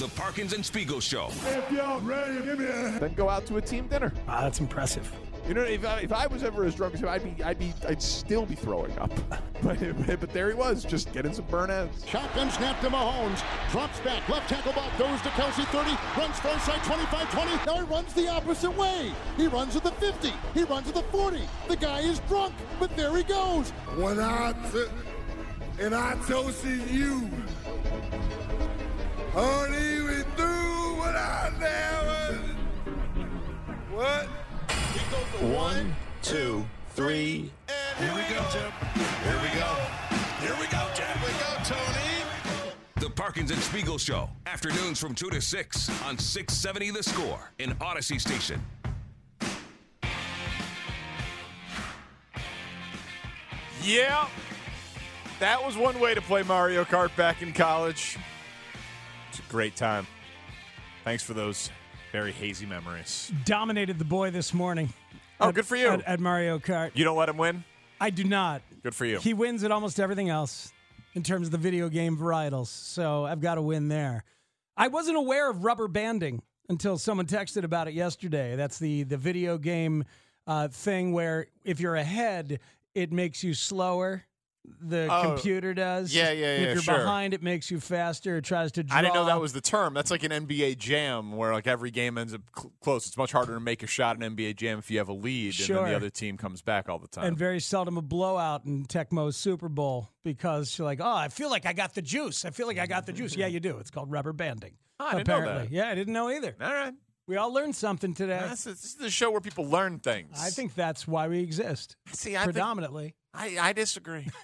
The Parkins and Spiegel Show. If you're ready, give me a Then go out to a team dinner. Wow, that's impressive. You know, if I, if I was ever as drunk as him, I'd be, I'd be, I'd still be throwing up. But, but there he was, just getting some burnouts. Shotgun snap to Mahomes. Drops back. Left tackle ball goes to Kelce 30. Runs far side 25 20. Now he runs the opposite way. He runs to the 50. He runs to the 40. The guy is drunk, but there he goes. When I t- and I toasted you, honey, we through what I never. What? One, two, three. And here we go, Jim. Here we go. Here we go, Jim. Here we go, Tony. The Parkins and Spiegel Show. Afternoons from 2 to 6 on 670 The Score in Audacy Station. Yeah, that was one way to play Mario Kart back in college. Great time. Thanks for those very hazy memories. Dominated the boy this morning. Oh, at- good for you. At, at Mario Kart. You don't let him win? I do not. Good for you. He wins at almost everything else in terms of the video game varietals. So I've got to win there. I wasn't aware of rubber banding until someone texted about it yesterday. That's the the video game uh, thing where if you're ahead, it makes you slower. The Oh, computer does. yeah, yeah, yeah, If you're sure. behind, it makes you faster. It tries to. Draw. I didn't know that was the term. That's like an NBA jam where like every game ends up cl- close. It's much harder to make a shot in NBA jam if you have a lead and then the other team comes back all the time. and very seldom a blowout in Tecmo's Super Bowl because you're like, oh, I feel like I got the juice. I feel like I got the juice. Yeah, you do. It's called rubber banding. Oh, I didn't know apparently. Yeah, I didn't know either. all right. We all learned something today. This is the show where people learn things. I think that's why we exist. See, I predominantly. I, I disagree.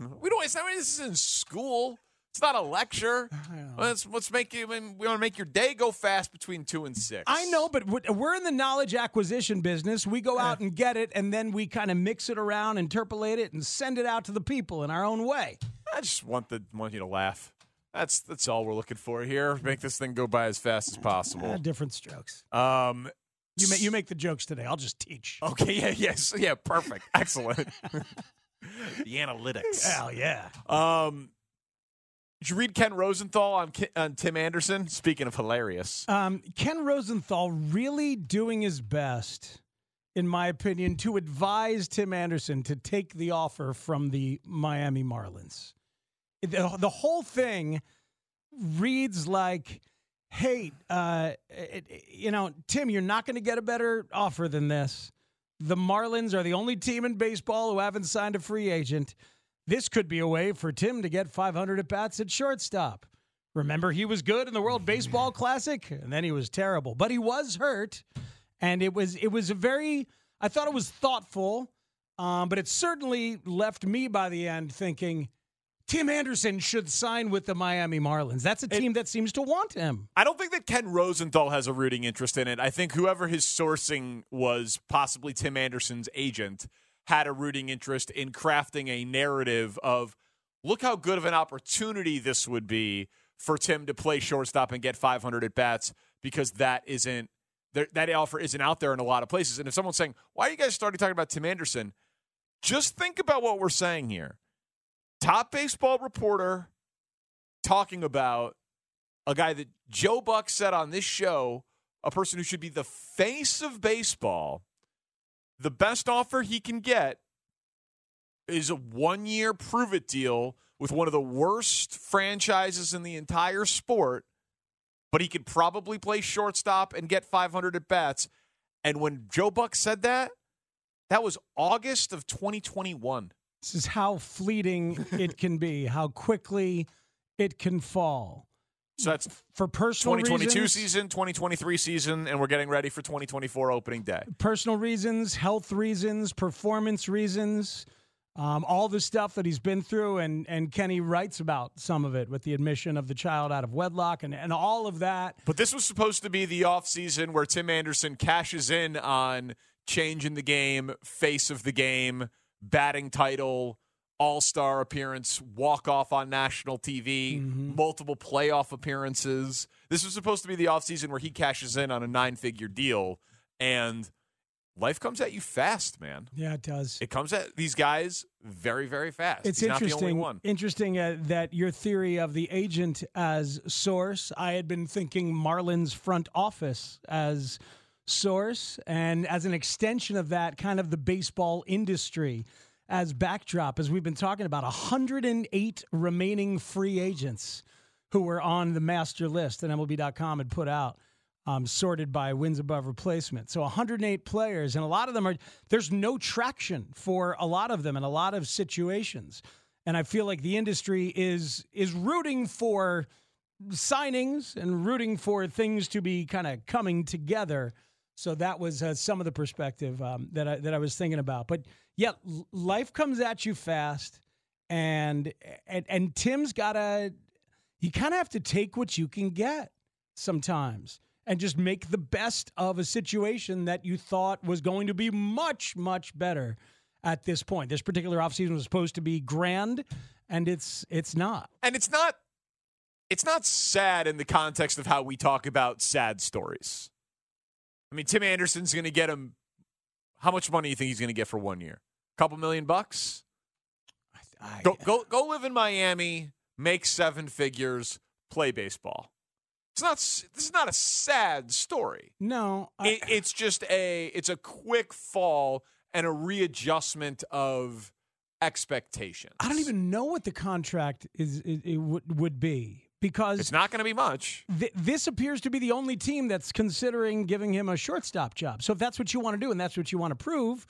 we don't. It's not. This is in school. It's not a lecture. Let's let's make you. I mean, we want to make your day go fast between two and six. I know, but we're- in the knowledge acquisition business. We go out and get it, and then we kind of mix it around, interpolate it, and send it out to the people in our own way. I just want the want you to laugh. That's that's all we're looking for here. Make this thing go by as fast as possible. different strokes. Um, You make you make the jokes today. I'll just teach. okay. Yeah. Yes. Yeah. Perfect. Excellent. the analytics. Hell yeah. Um, did you read Ken Rosenthal on, Ki- on Tim Anderson? Speaking of hilarious. Um, Ken Rosenthal really doing his best, in my opinion, to advise Tim Anderson to take the offer from the Miami Marlins. The, the whole thing reads like, hey, uh, it- you know, Tim, you're not going to get a better offer than this. The Marlins are the only team in baseball who haven't signed a free agent. This could be a way for Tim to get 500 at bats at shortstop. Remember, he was good in the World Baseball Classic, and then he was terrible. But he was hurt, and it was it was a very. I thought it was thoughtful, um, but it certainly left me by the end thinking Tim Anderson should sign with the Miami Marlins. That's a team that seems to want him. I don't think that Ken Rosenthal has a rooting interest in it. I think whoever his sourcing was, possibly Tim Anderson's agent, had a rooting interest in crafting a narrative of look how good of an opportunity this would be for Tim to play shortstop and get 500 at bats because that isn't that offer isn't out there in a lot of places. And if someone's saying, "Why are you guys starting talking about Tim Anderson?" Just think about what we're saying here. Top baseball reporter talking about a guy that Joe Buck said on this show, a person who should be the face of baseball, the best offer he can get is a one year prove it deal with one of the worst franchises in the entire sport but he could probably play shortstop and get 500 at bats. And when Joe Buck said that, that was August of 2021. This is how fleeting it can be, how quickly it can fall. So that's for personal 2022 reasons, season, 2023 season, and we're getting ready for 2024 opening day. personal reasons, health reasons, performance reasons, um, all the stuff that he's been through, and and Kenny writes about some of it with the admission of the child out of wedlock and and all of that. But this was supposed to be the offseason where Tim Anderson cashes in on changing the game, face of the game, batting title, all star appearance, walk off on national TV, multiple playoff appearances. This was supposed to be the offseason where he cashes in on a nine figure deal. And life comes at you fast, man. Yeah, it does. It comes at these guys very, very fast. It's He's not the interesting. only one. Interesting uh, that your theory of the agent as source. I had been thinking Marlins front office as source, and as an extension of that, kind of the baseball industry as backdrop. As we've been talking about, 108 remaining free agents who were on the master list that MLB.com had put out. Um, sorted by wins above replacement. So 108 players, and a lot of them are, there's no traction for a lot of them in a lot of situations. And I feel like the industry is is rooting for signings and rooting for things to be kind of coming together. So that was uh, some of the perspective um, that I, that I was thinking about. But yeah, life comes at you fast, and and, and Tim's got to. You kind of have to take what you can get sometimes and just make the best of a situation that you thought was going to be much much better at this point. This particular offseason was supposed to be grand, and it's it's not. and it's not it's not sad in the context of how we talk about sad stories. I mean, Tim Anderson's going to get him. How much money do you think he's going to get for one year? A couple million bucks. I, Go go go live in Miami, make seven figures, play baseball. It's not. This is not a sad story. no, I, It, it's just a. It's a quick fall and a readjustment of expectations. I don't even know what the contract is. It, it would would be because It's not going to be much. th- this appears to be the only team that's considering giving him a shortstop job. So if that's what you want to do and that's what you want to prove,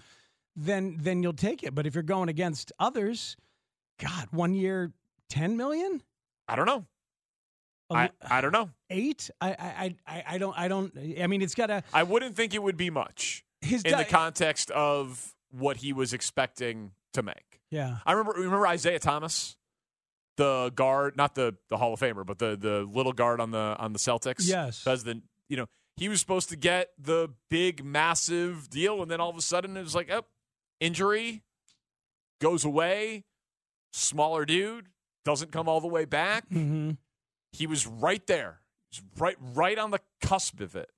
then then you'll take it. But if you're going against others, God, one year, ten million, I don't know. I, I don't know. eight. I I I I don't I don't. I mean, it's got to I wouldn't think it would be much his in di- the context of what he was expecting to make. yeah. I remember remember Isaiah Thomas, the guard, not the the Hall of Famer, but the the little guard on the on the Celtics. Yes. As the you know, he was supposed to get the big massive deal and then all of a sudden it was like, oh, injury goes away, smaller dude, doesn't come all the way back. Mm-hmm. He was right there. Was right right on the cusp of it.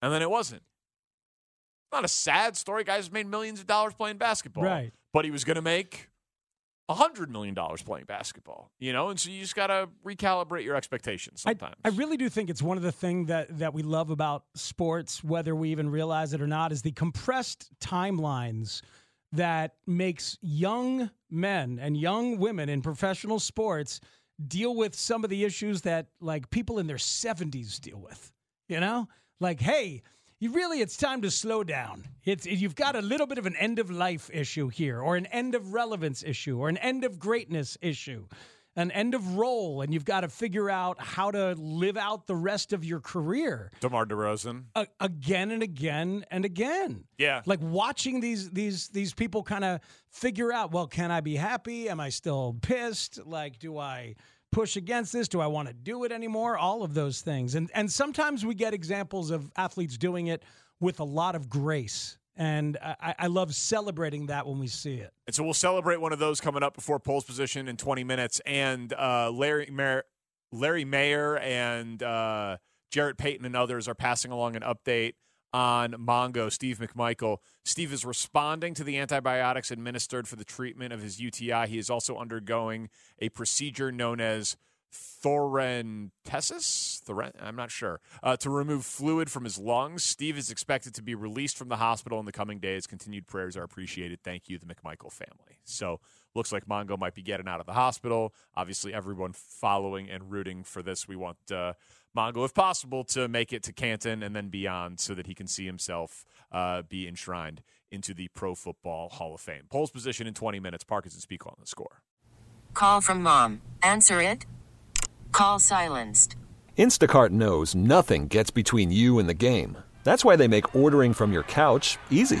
And then it wasn't. Not a sad story. Guys made millions of dollars playing basketball. Right. But he was going to make $100 million playing basketball, you know? And so you just got to recalibrate your expectations I, sometimes. I really do think it's one of the things that, that we love about sports, whether we even realize it or not, is the compressed timelines that makes young men and young women in professional sports deal with some of the issues that like people in their 70s deal with. You know? Like, hey, you really it's time to slow down. It's you've got a little bit of an end of life issue here or an end of relevance issue or an end of greatness issue. An end of role and you've got to figure out how to live out the rest of your career DeMar DeRozan. a- again and again and again. Yeah. Like watching these these these people kind of figure out, well, can I be happy? Am I still pissed? Like do I push against this? Do I want to do it anymore? All of those things. And and sometimes we get examples of athletes doing it with a lot of grace. And I, I love celebrating that when we see it. And so we'll celebrate one of those coming up before Poles position in 20 minutes. And uh, Larry Mayer, Larry Mayer and uh, Jarrett Payton and others are passing along an update on Mongo, Steve McMichael. Steve is responding to the antibiotics administered for the treatment of his UTI. He is also undergoing a procedure known as thorentesis. Thoren- I'm not sure. Uh, to remove fluid from his lungs. Steve is expected to be released from the hospital in the coming days. Continued prayers are appreciated. Thank you, the McMichael family. So Looks like Mongo might be getting out of the hospital. Obviously, everyone following and rooting for this. We want uh, Mongo, if possible, to make it to Canton and then beyond so that he can see himself uh, be enshrined into the Pro Football Hall of Fame. Poles position in 20 minutes. Parkinson speak on the score. Call from mom. Answer it. Call silenced. Instacart knows nothing gets between you and the game. That's why they make ordering from your couch easy.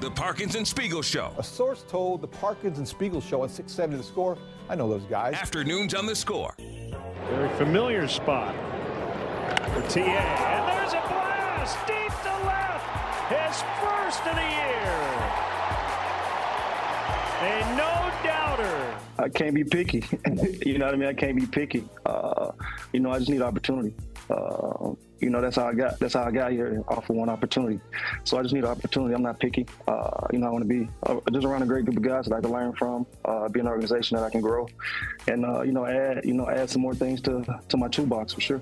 The Parkins and Spiegel Show. A source told the Parkins and Spiegel Show at 670 The Score. I know those guys. Afternoons on The Score. Very familiar spot for TA. And there's a blast deep to left. His first of the year. A no doubter. I can't be picky. you know what I mean? I can't be picky. Uh, you know, I just need opportunity. Uh, you know, that's how I got. That's how I got here off of one opportunity. So I just need an opportunity. I'm not picky. Uh, you know, I want to be uh, just around a great group of guys that I can learn from. Uh, be an organization that I can grow, and uh, you know, add you know, add some more things to to my toolbox for sure.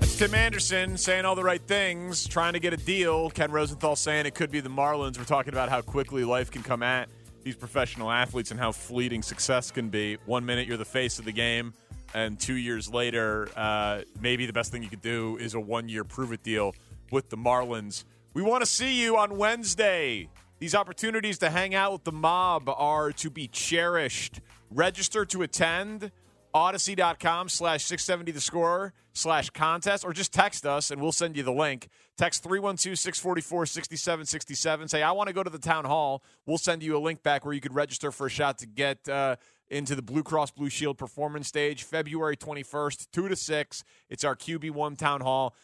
That's Tim Anderson saying all the right things, trying to get a deal. Ken Rosenthal saying it could be the Marlins. We're talking about how quickly life can come at these professional athletes and how fleeting success can be. One minute you're the face of the game, and two years later, uh, maybe the best thing you could do is a one year prove it deal with the Marlins. We want to see you on Wednesday. These opportunities to hang out with the mob are to be cherished. Register to attend audacy.com slash 670 the score slash contest or just text us and we'll send you the link text 312-644-6767 say i want to go to the town hall we'll send you a link back where you could register for a shot to get uh, into the blue cross blue shield performance stage february 21st 2 to 6 it's our qb1 town hall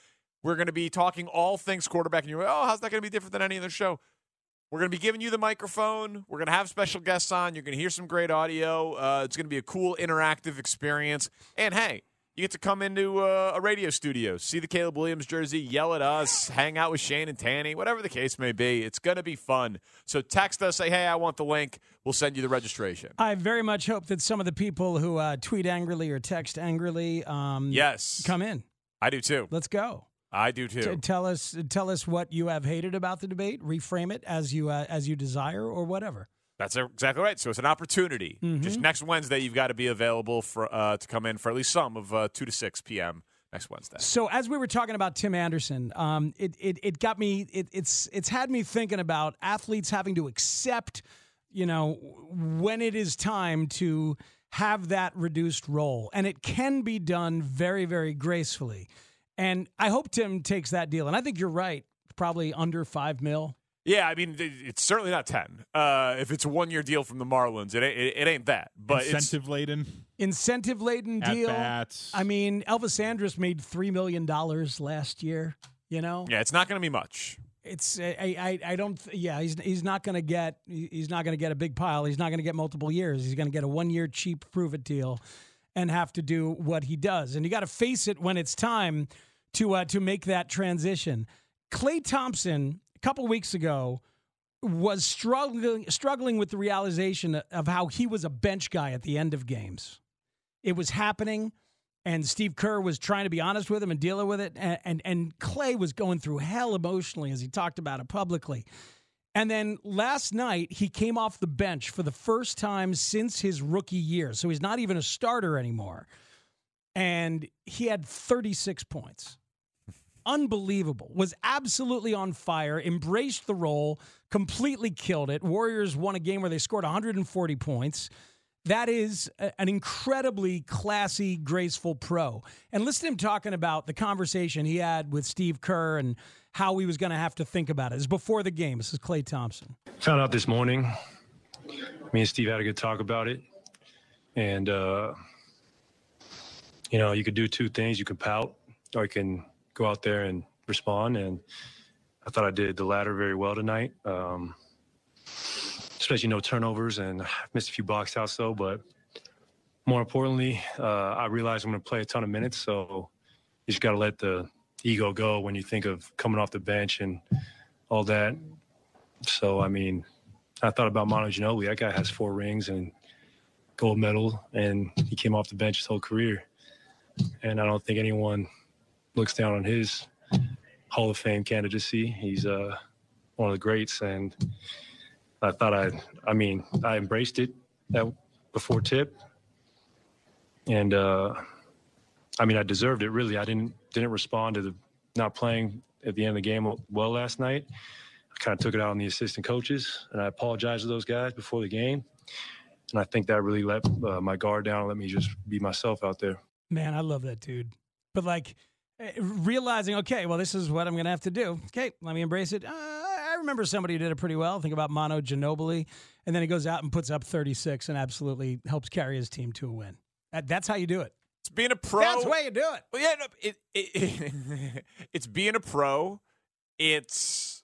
we're going to be talking all things quarterback and you're like oh how's that going to be different than any other show we're going to be giving you the microphone. We're going to have special guests on. You're going to hear some great audio. Uh, it's going to be a cool interactive experience. And hey, you get to come into uh, a radio studio, see the Caleb Williams jersey, yell at us, hang out with Shane and Tanny, whatever the case may be. It's going to be fun. So text us, say, hey, I want the link. We'll send you the registration. I very much hope that some of the people who uh, tweet angrily or text angrily um, yes. come in. I do too. Let's go. I do too. T- tell us, tell us what you have hated about the debate. Reframe it as you uh, as you desire, or whatever. That's exactly right. So it's an opportunity. Mhm. Just next Wednesday, you've got to be available for uh, to come in for at least some of uh, two to six p.m. next Wednesday. So as we were talking about Tim Anderson, um, it, it it got me. It, it's it's had me thinking about athletes having to accept, you know, when it is time to have that reduced role, and it can be done very very gracefully. And I hope Tim takes that deal. And I think you're right. Probably under five mil. Yeah, I mean, it's certainly not ten. Uh, if it's a one-year deal from the Marlins, it ain't, it, it ain't that. But Incentive laden. Incentive laden deal. bats. I mean, Elvis Andrus made three million dollars last year. You know, yeah, it's not going to be much. it's I I, I don't th- yeah he's he's not going to get he's not going to get a big pile. He's not going to get multiple years. He's going to get a one year cheap prove it deal, and have to do what he does. And you got to face it when it's time to uh, to make that transition. Klay Thompson a couple weeks ago was struggling struggling with the realization of how he was a bench guy at the end of games. It was happening, and Steve Kerr was trying to be honest with him and dealing with it, and and, and Klay was going through hell emotionally as he talked about it publicly. And then last night, he came off the bench for the first time since his rookie year. So he's not even a starter anymore. And he had 36 points. Unbelievable. Was absolutely on fire, embraced the role, completely killed it. Warriors won a game where they scored 140 points. That is a- an incredibly classy, graceful pro. And listen to him talking about the conversation he had with Steve Kerr and how he was going to have to think about it. It's before the game. This is Klay Thompson. Found out this morning. Me and Steve had a good talk about it. And, uh, you know, you could do two things. You can pout or you can go out there and respond. And I thought I did the latter very well tonight. Um, especially no turnovers and missed a few box outs though. But more importantly, uh, I realized I'm going to play a ton of minutes. So you just got to let the ego go when you think of coming off the bench and all that. So, I mean, I thought about Manu Ginobili. That guy has four rings and gold medal, and he came off the bench his whole career. And I don't think anyone looks down on his Hall of Fame candidacy. He's uh, one of the greats, and I thought I, I mean, I embraced it that before tip, and uh, I mean, I deserved it. Really, I didn't didn't respond to the not playing at the end of the game well last night. I kind of took it out on the assistant coaches, and I apologized to those guys before the game. And I think that really let uh, my guard down and let me just be myself out there. Man, I love that dude. But like realizing, okay, well, this is what I'm going to have to do. Okay, let me embrace it. Uh, I remember somebody who did it pretty well. Think about Manu Ginobili. And then he goes out and puts up 36 and absolutely helps carry his team to a win. That, that's how you do it. It's being a pro. That's the way you do it. Well, yeah, no, it, it, it it's being a pro. It's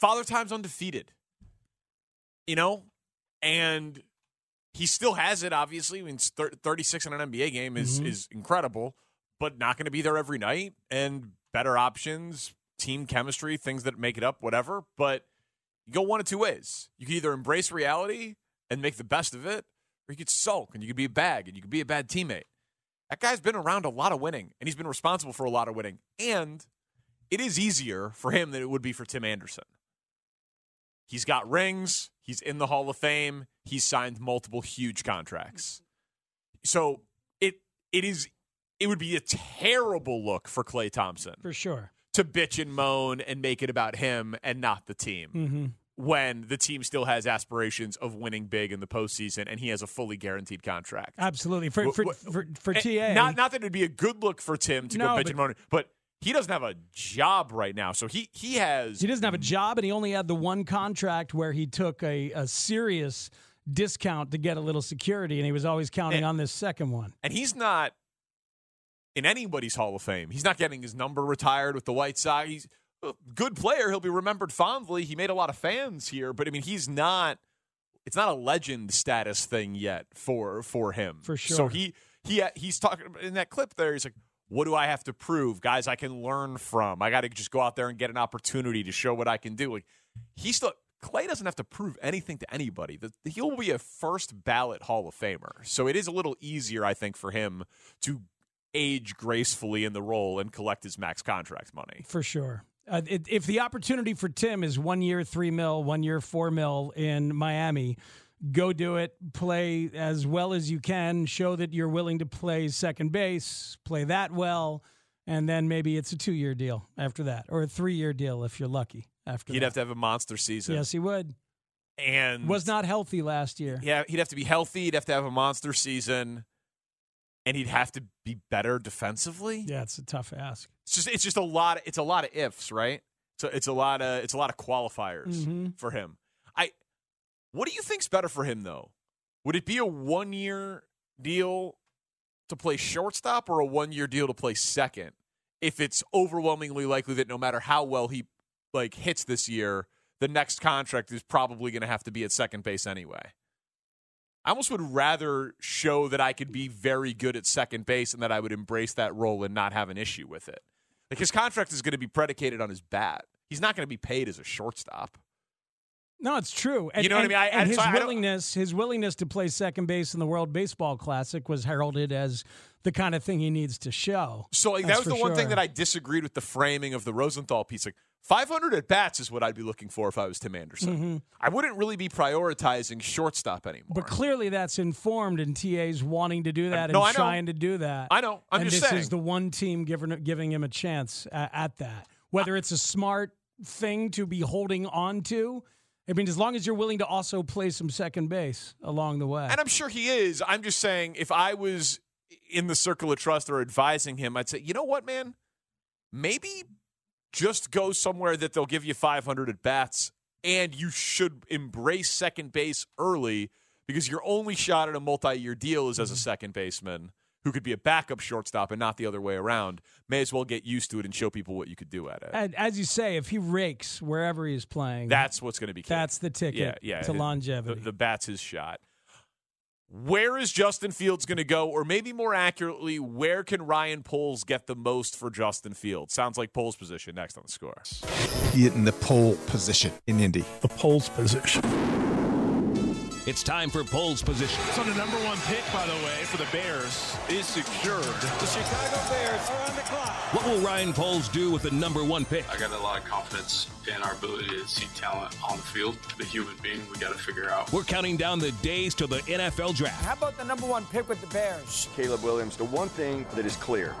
Father Time's undefeated. You know, and he still has it. Obviously, I mean, 36 in an NBA game is Mhm. is incredible, but not going to be there every night. And better options, team chemistry, things that make it up, whatever. But you go one of two ways. You can either embrace reality and make the best of it, or you could sulk and you could be a bag and you could be a bad teammate. That guy's been around a lot of winning, and he's been responsible for a lot of winning. And it is easier for him than it would be for Tim Anderson. He's got rings. He's in the Hall of Fame. He's signed multiple huge contracts. So it it is it would be a terrible look for Klay Thompson For sure. to bitch and moan and make it about him and not the team Mm-hmm. when the team still has aspirations of winning big in the postseason and he has a fully guaranteed contract. Absolutely. For, for, for, for TA. Not not that it'd be a good look for Tim to No, go bitch but- and moan, but he doesn't have a job right now. So he he has He doesn't have a job, and he only had the one contract where he took a, a serious discount to get a little security, and he was always counting on this second one. and he's not in anybody's Hall of Fame. He's not getting his number retired with the White Sox. He's a good player. He'll be remembered fondly. He made a lot of fans here, but I mean, he's not. It's not a legend status thing yet for for him. For sure. So he he he's talking in that clip there. He's like, "What do I have to prove, guys? I can learn from. I got to just go out there and get an opportunity to show what I can do." Like he still. Klay doesn't have to prove anything to anybody. He'll be a first ballot Hall of Famer. So it is a little easier, I think, for him to age gracefully in the role and collect his max contract money. For sure. Uh, it, if the opportunity for Tim is one year, three mil, one year, four mil in Miami, go do it. Play as well as you can. Show that you're willing to play second base, play that well, and then maybe it's a two year deal after that, or a three year deal if you're lucky after He'd that. have to have a monster season. yes, he would. And Was not healthy last year. Yeah, he'd have to be healthy. He'd have to have a monster season, and he'd have to be better defensively. Yeah, it's a tough ask. It's just it's just a lot. Of, it's a lot of ifs, right? So it's a lot of it's a lot of qualifiers Mhm. for him. I what do you think's better for him though? Would it be a one year deal to play shortstop or a one year deal to play second? If it's overwhelmingly likely that no matter how well he like hits this year, the next contract is probably going to have to be at second base anyway. I almost would rather show that I could be very good at second base and that I would embrace that role and not have an issue with it. Like his contract is going to be predicated on his bat. He's not going to be paid as a shortstop. No, it's true. And, You know what I mean? I- and his so willingness, his willingness to play second base in the World Baseball Classic was heralded as the kind of thing he needs to show. So like that was the one thing that I disagreed with the framing of the Rosenthal piece. Like 500 at bats is what I'd be looking for if I was Tim Anderson. Mhm. I wouldn't really be prioritizing shortstop anymore. But clearly, that's informed in TA's wanting to do that no, I and know. trying to do that. I know. I'm and just this saying. is the one team giving giving him a chance at, at that. Whether it's a smart thing to be holding on to, I mean, as long as you're willing to also play some second base along the way. And I'm sure he is. I'm just saying, if I was in the circle of trust or advising him, I'd say, you know what, man? Maybe just go somewhere that they'll give you 500 at bats, and you should embrace second base early because your only shot at a multi year deal is as a mm-hmm. second baseman who could be a backup shortstop and not the other way around. May as well get used to it and show people what you could do at it. And as you say, if he rakes wherever he's playing, That's what's going to be key. that's the ticket yeah, yeah, to it- longevity. The, the bat's his shot. Where is Justin Fields going to go? Or maybe more accurately, where can Ryan Poles get the most for Justin Fields? Sounds like Poles' position next on the score. in the pole position in Indy. The pole's position. It's time for Poles Position. So the number one pick, by the way, for the Bears is secured. The Chicago Bears are on the clock. What will Ryan Poles do with the number one pick? I got a lot of confidence in our ability to see talent on the field. The human being, we got to figure out. We're counting down the days to the NFL draft. How about the number one pick with the Bears? Caleb Williams, the one thing that is clear,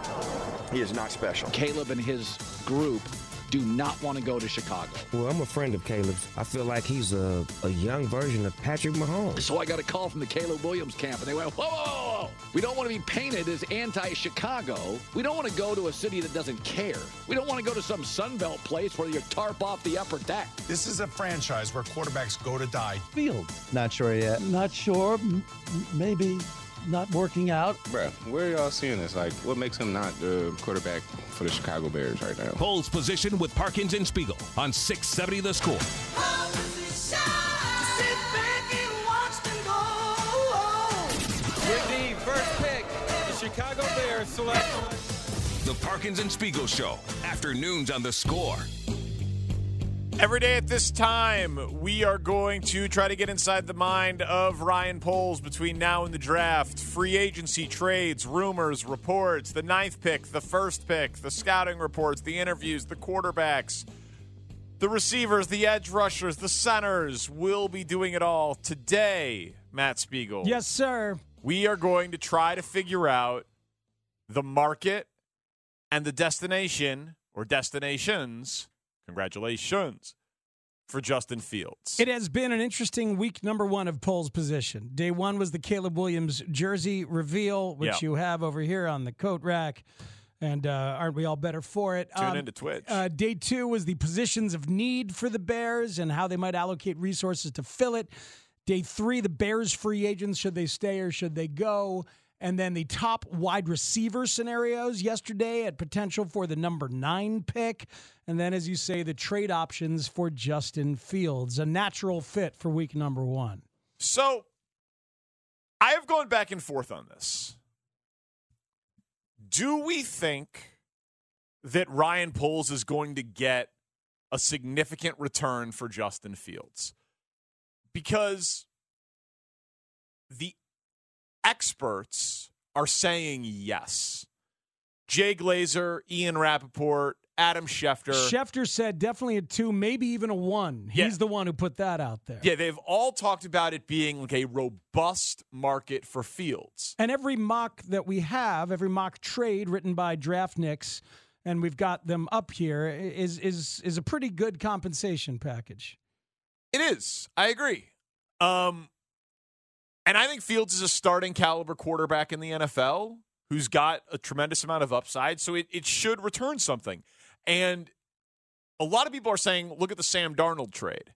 he is not special. Caleb and his group do not want to go to Chicago. Well, I'm a friend of Caleb's. I feel like he's a, a young version of Patrick Mahomes. So I got a call from the Caleb Williams camp, and they went, whoa, whoa, whoa, whoa. We don't want to be painted as anti-Chicago. We don't want to go to a city that doesn't care. We don't want to go to some Sunbelt place where you tarp off the upper deck. This is a franchise where quarterbacks go to die. Field. Not sure yet. Not sure. M- m- maybe not working out. Bruh, where are y'all seeing this? Like, what makes him not the quarterback for the Chicago Bears right now? Poles Position with Parkins and Spiegel on 670 The Score. With the first pick, the Chicago Bears select. The Parkins and Spiegel Show. Afternoons on The Score. Every day at this time, we are going to try to get inside the mind of Ryan Poles between now and the draft. Free agency trades, rumors, reports, the ninth pick, the first pick, the scouting reports, the interviews, the quarterbacks, the receivers, the edge rushers, the centers. We'll be doing it all today, Matt Spiegel. yes, sir. We are going to try to figure out the market and the destination or destinations. Congratulations for Justin Fields. It has been an interesting week number one of Poles' position. Day one was the Caleb Williams jersey reveal, which Yeah. you have over here on the coat rack. And uh, aren't we all better for it? Tune into Twitch. Uh, day two was the positions of need for the Bears and how they might allocate resources to fill it. Day three, the Bears free agents should they stay or should they go? And then the top wide receiver scenarios yesterday at potential for the number nine pick. And then, as you say, the trade options for Justin Fields, a natural fit for week number one. So I have gone back and forth on this. Do we think that Ryan Poles is going to get a significant return for Justin Fields? Because the experts are saying yes. Jay Glazer, Ian Rapoport, Adam Schefter. Schefter said definitely a two, maybe even a one. He's Yeah. the one who put that out there. Yeah, they've all talked about it being like a robust market for Fields. And every mock that we have, every mock trade written by Draftniks, and we've got them up here, is is is a pretty good compensation package. It is. I agree. Um, and I think Fields is a starting caliber quarterback in the NFL who's got a tremendous amount of upside, so it, it should return something. And a lot of people are saying, look at the Sam Darnold trade.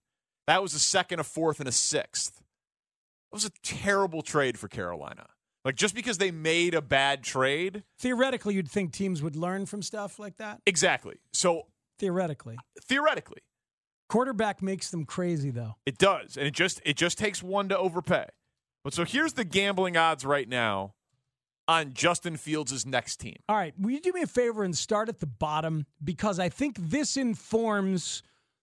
That was a second, a fourth, and a sixth. That was a terrible trade for Carolina. Like just because they made a bad trade, Theoretically, you'd think teams would learn from stuff like that. exactly. So Theoretically, theoretically, quarterback makes them crazy, though. It does, and it just it just takes one to overpay. But so here's the gambling odds right now on Justin Fields' next team. All right, will you do me a favor and start at the bottom because I think this informs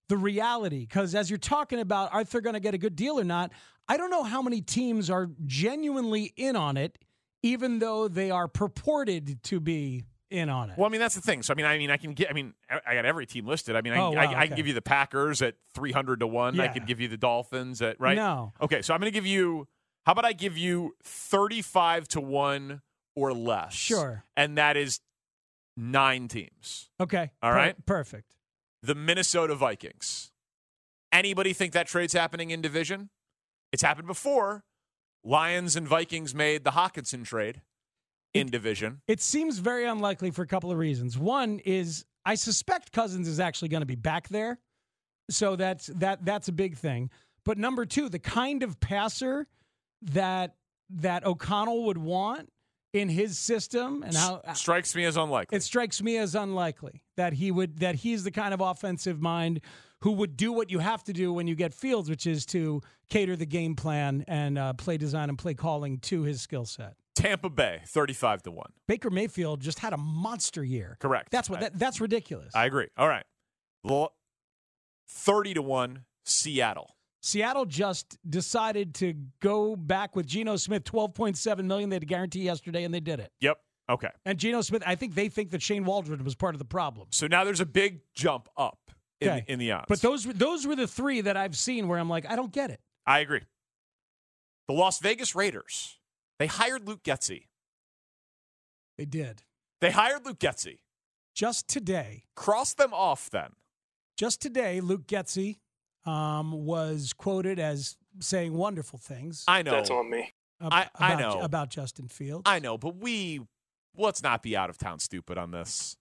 the reality. Because as you're talking about, are they going to get a good deal or not? I don't know how many teams are genuinely in on it, even though they are purported to be in on it. Well, I mean that's the thing. So I mean, I mean, I can get. I mean, I I got every team listed. I mean, I, Oh, wow, I, I can give you the Packers at three hundred to one. I Yeah. could give you the Dolphins at right. No. Okay, so I'm going to give you. How about I give you thirty-five to one or less? Sure. And that is nine teams. Okay. All Per- right. Perfect. The Minnesota Vikings. Anybody think that trade's happening in division? It's happened before. Lions and Vikings made the Hockenson trade in division. It seems very unlikely for a couple of reasons. One is I suspect Cousins is actually going to be back there, so that's that that's a big thing. But number two, the kind of passer that that O'Connell would want in his system, and how Strikes me as unlikely. it strikes me as unlikely that he would that he's the kind of offensive mind who would do what you have to do when you get Fields, which is to cater the game plan and uh, play design and play calling to his skill set. Tampa Bay, thirty-five to one. Baker Mayfield just had a monster year. Correct. That's what that, that's ridiculous. I agree. All right. Well, 30 to 1, Seattle. Seattle just decided to go back with Geno Smith, twelve point seven million. They had a guarantee yesterday, and they did it. Yep. Okay. And Geno Smith, I think they think that Shane Waldron was part of the problem. So now there's a big jump up in, Okay. in the odds. But those those were the three that I've seen where I'm like, I don't get it. I agree. The Las Vegas Raiders, they hired Luke Getsy. They did They hired Luke Getsy. just today. Cross them off then. Just today, Luke Getsy um, was quoted as saying wonderful things. I know. That's on me. ab- I- I about, know. about Justin Fields. I know, but we let's not be out of town stupid on this.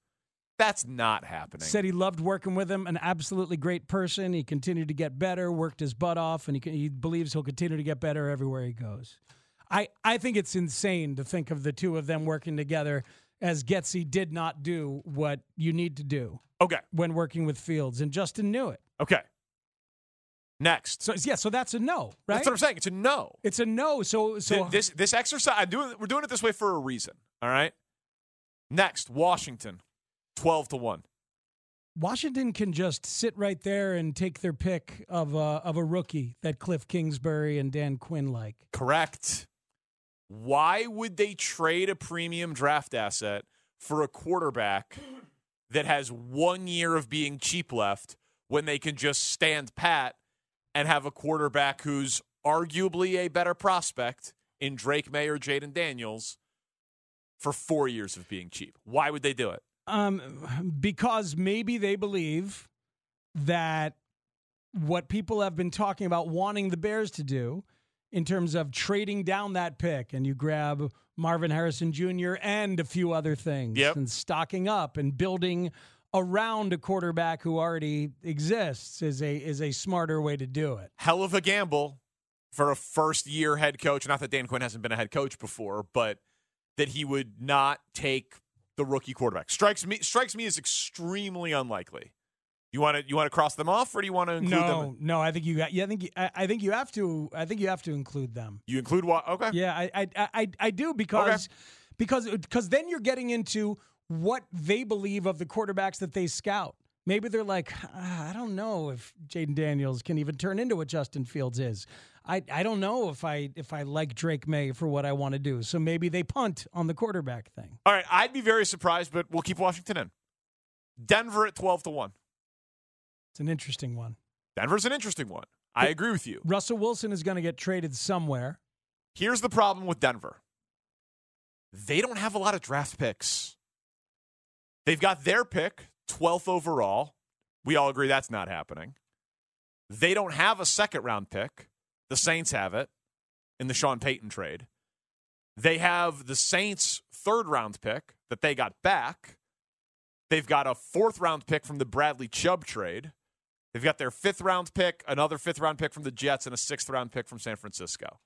That's not happening. Said he loved working with him, an absolutely great person. He continued to get better, worked his butt off, and he, he believes he'll continue to get better everywhere he goes. I, I think it's insane to think of the two of them working together as Getsy did not do what you need to do okay. when working with Fields, and Justin knew it. Okay. Next. So yeah, so that's a no, right? That's what I'm saying. It's a no. It's a no. So so Th- this this exercise I'm doing we're doing it this way for a reason. All right. Next, Washington, twelve to one. Washington can just sit right there and take their pick of a, of a rookie that Kliff Kingsbury and Dan Quinn like. Correct. Why would they trade a premium draft asset for a quarterback that has one year of being cheap left when they can just stand pat and have a quarterback who's arguably a better prospect in Drake Maye or Jayden Daniels for four years of being cheap? Why would they do it? Um, because maybe they believe that what people have been talking about wanting the Bears to do in terms of trading down that pick and you grab Marvin Harrison Jr. and a few other things Yep. and stocking up and building around a quarterback who already exists is a is a smarter way to do it. hell of a gamble for a first year head coach. Not that Dan Quinn hasn't been a head coach before, but that he would not take the rookie quarterback strikes me strikes me as extremely unlikely. You want to you want to cross them off, or do you want to include no, them? no, no. I think you got. Yeah, I think you, I, I think you have to. I think you have to include them. You include what? Okay. Yeah, I I I, I do because because because then you're getting into what they believe of the quarterbacks that they scout. Maybe they're like, "Ah, I don't know if Jayden Daniels can even turn into what Justin Fields is. I, I don't know if I if I like Drake Maye for what I want to do. So maybe they punt on the quarterback thing. All right, I'd be very surprised, but we'll keep Washington in. Denver at twelve to one. It's an interesting one. Denver's an interesting one. I agree with you. Russell Wilson is going to get traded somewhere. Here's the problem with Denver. They don't have a lot of draft picks. They've got their pick, 12th overall. We all agree that's not happening. They don't have a second round pick. The Saints have it in the Sean Payton trade. They have the Saints' third round pick that they got back. They've got a fourth round pick from the Bradley Chubb trade. They've got their fifth round pick, another fifth round pick from the Jets, and a sixth round pick from San Francisco.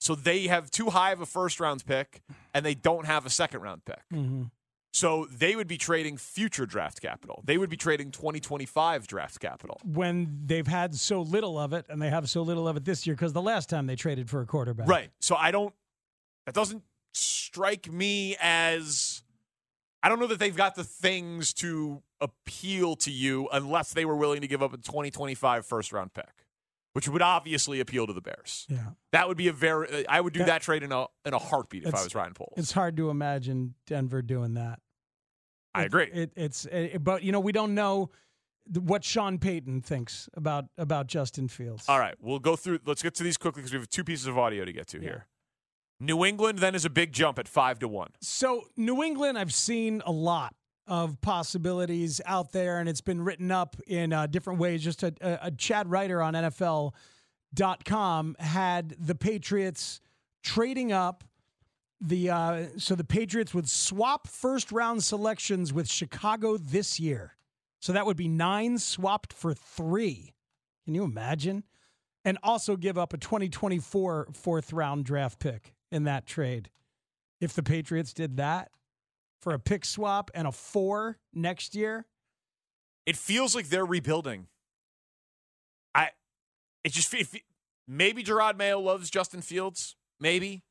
So they have too high of a first round pick, and they don't have a second round pick. Mm-hmm. So they would be trading future draft capital. They would be trading 2025 draft capital. when they've had so little of it, and they have so little of it this year because the last time they traded for a quarterback. Right. So I don't, that doesn't strike me as I don't know that they've got the things to appeal to you unless they were willing to give up a 2025 first round pick, which would obviously appeal to the Bears. Yeah. That would be a very I would do That- that, trade in a in a heartbeat if I was Ryan Poles. It's hard to imagine Denver doing that. I It- agree. It, it's it, but you know we don't know what Sean Payton thinks about about Justin Fields. All right, we'll go through. Let's get to these quickly because we have two pieces of audio to get to here. New England then is a big jump at five to one. So New England, I've seen a lot of possibilities out there, and it's been written up in uh, different ways. Just a, a, a Chad Ryder on NFL.com had the Patriots trading up. The uh, so the Patriots would swap first round selections with Chicago this year. So that would be nine swapped for three. Can you imagine? And also give up a 2024 fourth round draft pick in that trade. If the Patriots did that for a pick swap and a four next year, It feels like they're rebuilding. I, it just fe- fe- maybe Jerod Mayo loves Justin Fields, maybe,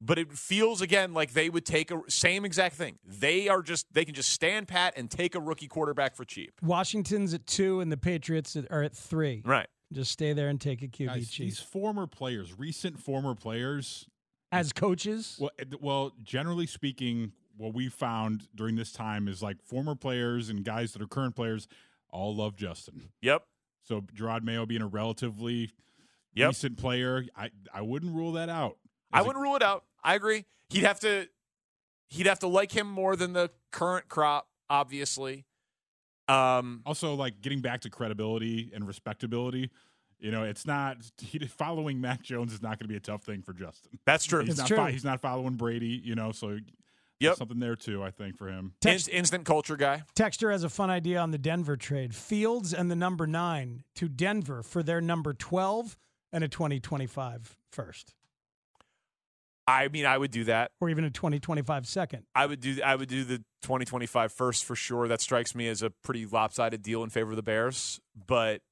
but it feels again like they would take a same exact thing. They are just they can just stand pat and take a rookie quarterback for cheap. Washington's at two and the Patriots are at three. Right. Just stay there and take a QB Guys, cheap. these former players, recent former players, As coaches, well, eh, well, generally speaking, what we found during this time is like former players and guys that are current players all love Justin. Yep. So Jerod Mayo being a relatively Yep. recent player, I I wouldn't rule that out. I wouldn't rule it out. I agree. He'd have to he'd have to like him more than the current crop, obviously. Um, also, like getting back to credibility and respectability. You know, it's not he, following Mac Jones is not going to be a tough thing for Justin. That's true. He's It's not true. he's not following Brady. You know, so Yep. there's something there too. I think for him. inst- instant culture guy. Texter has a fun idea on the Denver trade. Fields and the number nine to Denver for their number 12 and a 2025 first, I mean, I would do that. or even a 2025 second. I would do I would do the 2025 first for sure. That strikes me as a pretty lopsided deal in favor of the Bears, but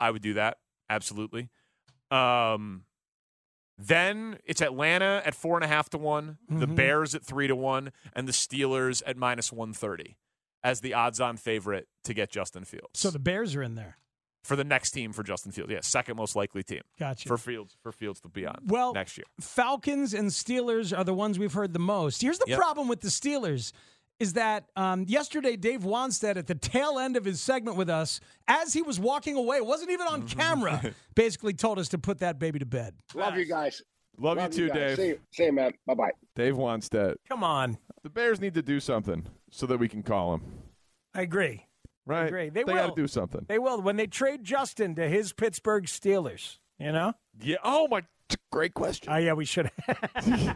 I would do that absolutely. Um, then it's Atlanta at four and a half to one, the Mhm. Bears at three to one, and the Steelers at minus one thirty as the odds-on favorite to get Justin Fields. So the Bears are in there. for the next team for Justin Fields, yeah, second most likely team. Gotcha. For Fields, for Fields to be on. Well, next year. Falcons and Steelers are the ones we've heard the most. Here's the Yep. problem with the Steelers is that um, yesterday Dave Wannstedt at the tail end of his segment with us, as he was walking away, wasn't even on camera, basically told us to put that baby to bed. Love you guys. Love, you too, guys. Dave. See you, see you man. Bye bye. Dave Wannstedt. Come on. The Bears need to do something so that we can call him. I agree. Right? agree. They got will. to do something. They will when they trade Justin to his Pittsburgh Steelers. You know? Yeah. Oh my. Great question. Oh yeah, we should.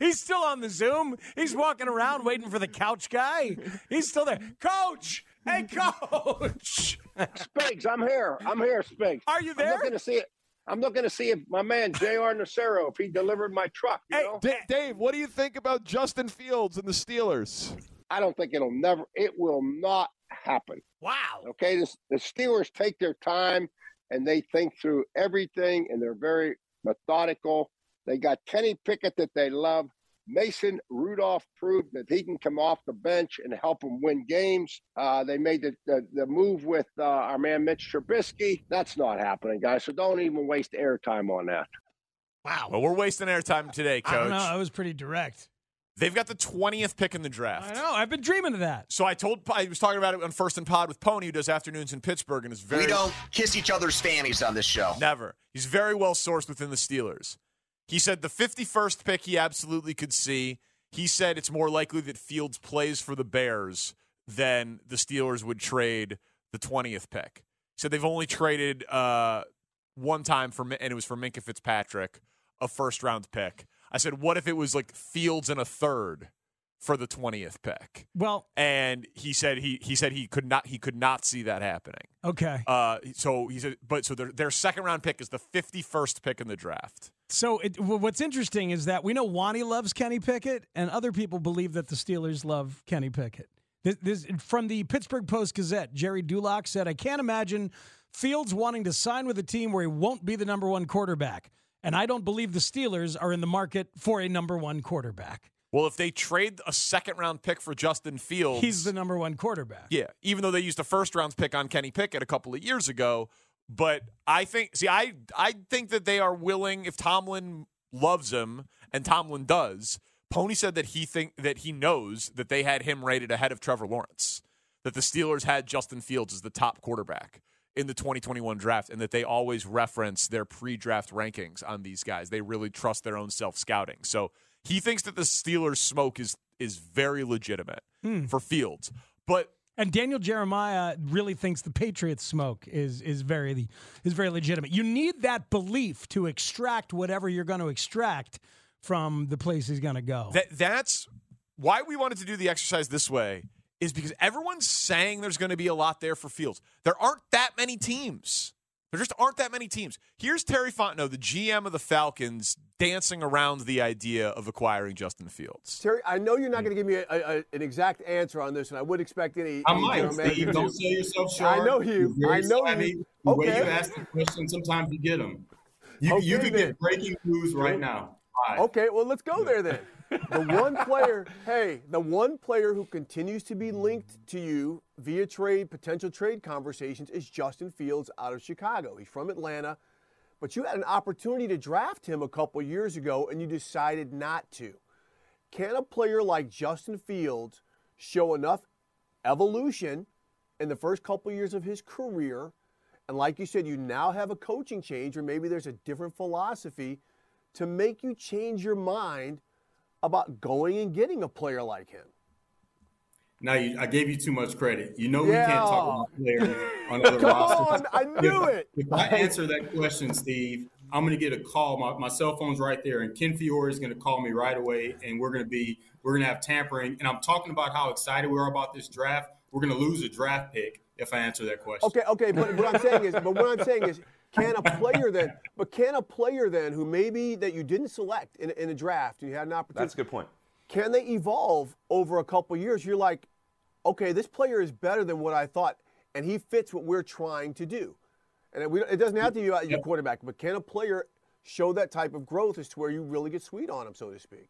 He's still on the Zoom. He's walking around waiting for the couch guy. He's still there. Coach, hey, coach. Spiggs, I'm here. I'm here, Spiggs. Are you there? I'm looking to see it. I'm looking to see if my man J.R. Nacero, if he delivered my truck. You know? Da- Dave, what do you think about Justin Fields and the Steelers? I don't think it'll never. It will not happen. Wow. Okay, this, the Steelers take their time and they think through everything, and they're very methodical. They got Kenny Pickett that they love. Mason Rudolph proved that he can come off the bench and help them win games. Uh, they made the, the, the move with uh, our man Mitch Trubisky. That's not happening, guys. So don't even waste airtime on that. Wow. Well, we're wasting airtime today, Coach. I don't know. I was pretty direct. They've got the 20th pick in the draft. I know. I've been dreaming of that. So I told I was talking about it on First and Pod with Pony, who does afternoons in Pittsburgh, and is very We don't kiss each other's fannies on this show. never. He's very well sourced within the Steelers. He said the 51st pick he absolutely could see. He said it's more likely that Fields plays for the Bears than the Steelers would trade the 20th pick. He said they've only traded uh, one time for Mi- and it was for Minkah Fitzpatrick, a first round pick. I said, what if it was like Fields and a third for the 20th pick? Well, and he said he he said he could not he could not see that happening. Okay. Uh, so he said, but so their their second round pick is the 51st pick in the draft. So it, what's interesting is that we know Wani loves Kenny Pickett, and other people believe that the Steelers love Kenny Pickett. This, this from the Pittsburgh Post Gazette. Gerry Dulac said, "I can't imagine Fields wanting to sign with a team where he won't be the number one quarterback, and I don't believe the Steelers are in the market for a number one quarterback." Well, if they trade a second round pick for Justin Fields, He's the number one quarterback. yeah, even though they used a first round pick on Kenny Pickett a couple of years ago, but I think see I I think that they are willing if Tomlin loves him and Tomlin does. Pony said that he think that he knows that they had him rated ahead of Trevor Lawrence. That the Steelers had Justin Fields as the top quarterback in the 2021 draft and that they always reference their pre-draft rankings on these guys. They really trust their own self-scouting. So he thinks that the Steelers smoke is is very legitimate Hmm. for Fields. But And Daniel Jeremiah really thinks the Patriots smoke is is very the is very legitimate. You need that belief to extract whatever you're going to extract from the place he's going to go. That that's why we wanted to do the exercise this way is because everyone's saying there's going to be a lot there for Fields. There aren't that many teams. There just aren't that many teams. Here's Terry Fontenot, the GM of the Falcons, dancing around the idea of acquiring Justin Fields. Terry, I know you're not going to give me a, a, an exact answer on this, and I would expect any. I any might, Steve. to. Don't sell yourself short. I know you. I know savvy. you. The way you ask the question, sometimes you get them. You, Okay, you can then. get breaking news right now. Hi. Okay, well, let's go there then. The one player, hey, the one player who continues to be linked to you via trade, potential trade conversations is Justin Fields out of Chicago. He's from Atlanta, but you had an opportunity to draft him a couple years ago and you decided not to. Can a player like Justin Fields show enough evolution in the first couple years of his career? And like you said, you now have a coaching change, or maybe there's a different philosophy to make you change your mind about going and getting a player like him. Now you, I gave you too much credit. You know we can't talk about players on other Come rosters. on, I knew if, it. If I answer that question, Steve, I'm going to get a call. My, my cell phone's right there, and Ken Fiore is going to call me right away, and we're going to be we're going to have tampering. And I'm talking about how excited we are about this draft. We're going to lose a draft pick if I answer that question. Okay, okay, but what I'm saying is, but what I'm saying is, can a player then, but can a player then who maybe that you didn't select in, in a draft, you had an opportunity. That's a good point. Can they evolve over a couple years? You're like, okay, this player is better than what I thought, and he fits what we're trying to do. And it, we, it doesn't have to be about your quarterback, but can a player show that type of growth as to where you really get sweet on him, so to speak?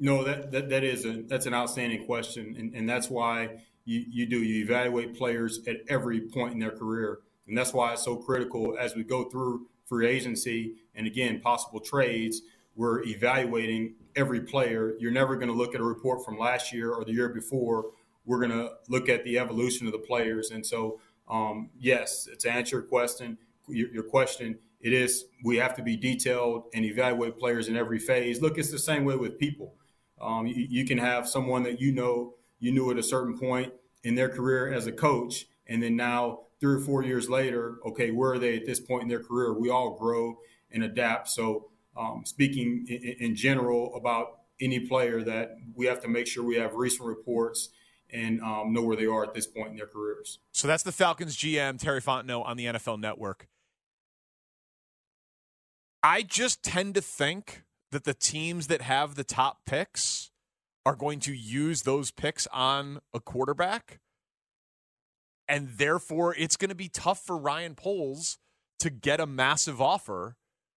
No, that, that, that is a that's an outstanding question, and, and that's why you, you do you evaluate players at every point in their career, and that's why it's so critical as we go through free agency and again possible trades. We're evaluating every player. You're never going to look at a report from last year or the year before. We're going to look at the evolution of the players, and so um, yes, to answer your question, your, your question, it is we have to be detailed and evaluate players in every phase. Look, it's the same way with people. Um, you, you can have someone that you know you knew at a certain point in their career as a coach, and then now three or four years later, okay, where are they at this point in their career? We all grow and adapt. So, um, speaking in, in general about any player, that we have to make sure we have recent reports and um, know where they are at this point in their careers. So that's the Falcons GM Terry Fontenot on the NFL Network. I just tend to think that the teams that have the top picks are going to use those picks on a quarterback. And therefore, it's going to be tough for Ryan Poles to get a massive offer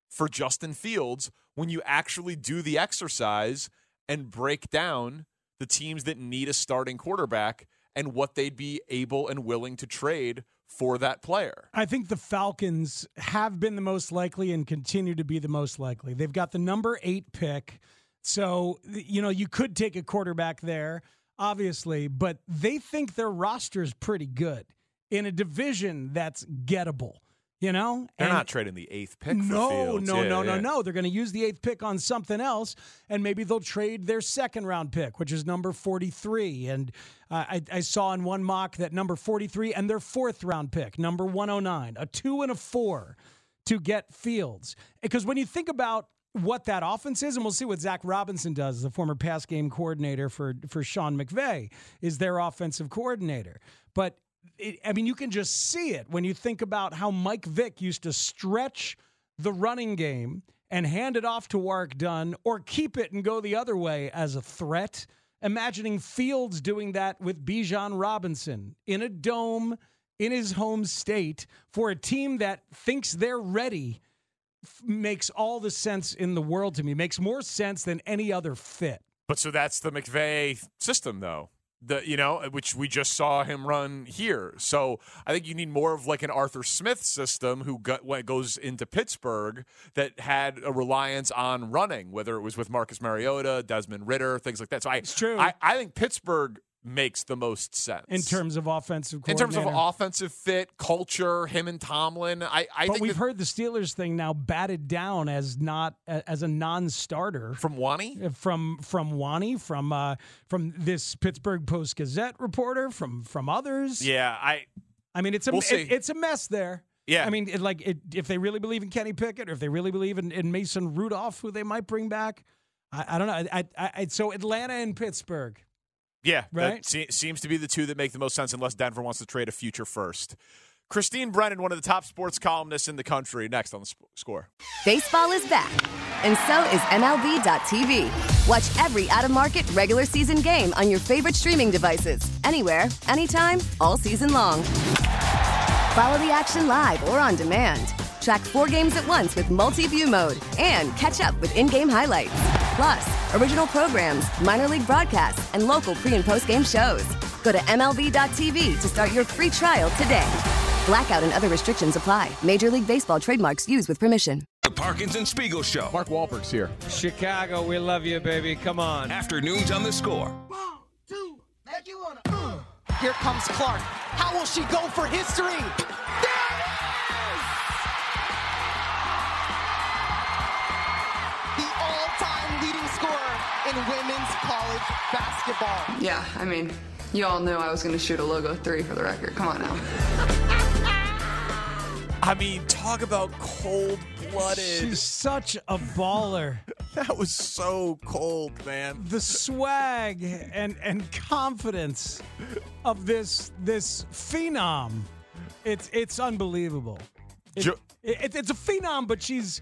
for Justin Fields when you actually do the exercise and break down the teams that need a starting quarterback and what they'd be able and willing to trade for that player. I think the Falcons have been the most likely and continue to be the most likely. They've got the number eight pick. So, you know, you could take a quarterback there, obviously, but they think their roster is pretty good in a division that's gettable, you know? They're And- not trading the eighth pick. no, for Fields. no, Yeah, no, yeah. no, no. They're going to use the eighth pick on something else, and maybe they'll trade their second round pick, which is number 43. And uh, I, I saw in one mock that number 43 and their fourth round pick, number 109, a two and a four to get Fields. Because when you think about what that offense is, and we'll see what Zach Robinson does the former pass game coordinator for for Sean McVay, is their offensive coordinator. But it, I mean, you can just see it when you think about how Mike Vick used to stretch the running game and hand it off to Warwick Dunn or keep it and go the other way as a threat. Imagining Fields doing that with Bijan Robinson in a dome in his home state for a team that thinks they're ready f- makes all the sense in the world to me. Makes more sense than any other fit. But so that's the McVay system, though. The you know uh, which we just saw him run here. So I think you need more of like an Arthur Smith system who got, goes into Pittsburgh that had a reliance on running, whether it was with Marcus Mariota, Desmond Ridder, things like that. So I, It's true. I, I think Pittsburgh makes the most sense in terms of offensive. in terms of offensive fit, culture, him and Tomlin. I, I but think we've that- heard the Steelers thing now batted down as not as a non-starter from Wani, from from Wani, from uh, from this Pittsburgh Post Gazette reporter, from from others. yeah, I I mean, it's a We'll it- it's a mess there. Yeah. I mean, it, like it, if they really believe in Kenny Pickett, or if they really believe in, in Mason Rudolph, who they might bring back, I, I don't know. I, I, so Atlanta and Pittsburgh. Yeah, Right? That se- seems to be the two that make the most sense, unless Denver wants to trade a future first. Christine Brennan, one of the top sports columnists in the country, next on the sp- score. Baseball is back, and so is MLB.tv. Watch every out of market regular season game on your favorite streaming devices, anywhere, anytime, all season long. Follow the action live or on demand. Track four games at once with multi view mode and catch up with in game highlights. Plus, original programs, minor league broadcasts, and local pre and post game shows. Go to MLB.tv to start your free trial today. Blackout and other restrictions apply. Major League Baseball trademarks used with permission. The Parkins and Spiegel Show. Mark Wahlberg's here. Chicago, we love you, baby. Come on. Afternoons on the score. One, two, make you wanna. Uh. Here comes Clark. How will she go for history? The leading scorer in women's college basketball. Yeah, I mean, you all knew I was going to shoot a logo three for the record. Come on now. I mean, talk about cold blooded. She's such a baller. that was so cold, man. The swag and and confidence of this this phenom. It's it's unbelievable. It- Jo- it- it's a phenom, but she's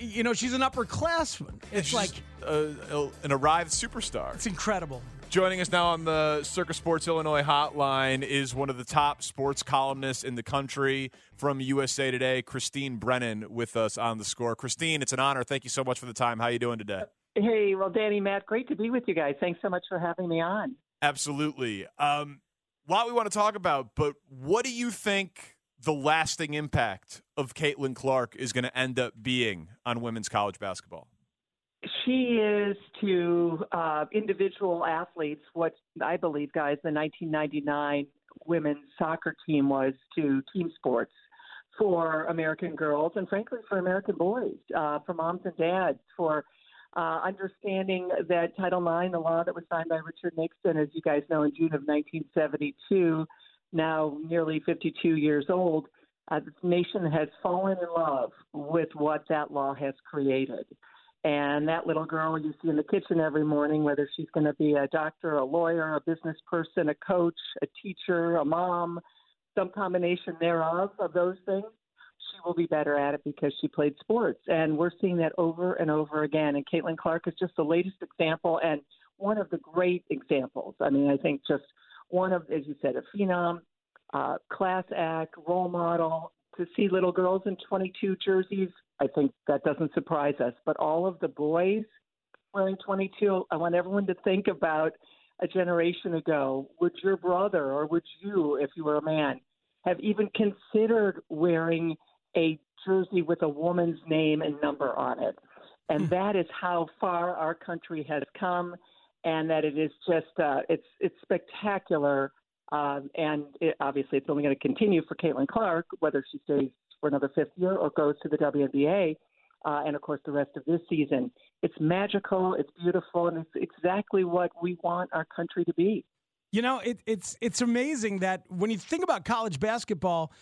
you know she's an upperclassman. It's She's like uh, an arrived superstar. it's incredible. Joining us now on the Circa Sports Illinois hotline is one of the top sports columnists in the country from USA Today, Christine Brennan, with us on the score. Christine, it's an honor. Thank you so much for the time. How are you doing today? Hey, well, Danny, Matt, great to be with you guys. Thanks so much for having me on. Absolutely. Um, a lot we want to talk about, but what do you think the lasting impact of Caitlin Clark is going to end up being on women's college basketball? She is to uh, individual athletes what I believe, guys, the 1999 women's soccer team was to team sports for American girls and, frankly, for American boys, uh, for moms and dads, for uh, understanding that Title IX, the law that was signed by Richard Nixon, as you guys know, in June of 1972, now nearly 52 years old, uh, this nation has fallen in love with what that law has created. And that little girl you see in the kitchen every morning, whether she's going to be a doctor, a lawyer, a business person, a coach, a teacher, a mom, some combination thereof of those things, she will be better at it because she played sports. And we're seeing that over and over again. And Caitlin Clark is just the latest example and one of the great examples. I mean, I think just one of, as you said, a phenom, uh, class act, role model. To see little girls in 22 jerseys, I think that doesn't surprise us. But all of the boys wearing 22, I want everyone to think about a generation ago. Would your brother or would you, if you were a man, have even considered wearing a jersey with a woman's name and number on it? And that is how far our country has come, and that it is just uh, it's it's spectacular. Um, and it, obviously, it's only going to continue for Caitlin Clark, whether she stays for another fifth year or goes to the WNBA. Uh, and of course, the rest of this season. It's magical, it's beautiful, and it's exactly what we want our country to be. You know, it, it's it's amazing that when you think about college basketball,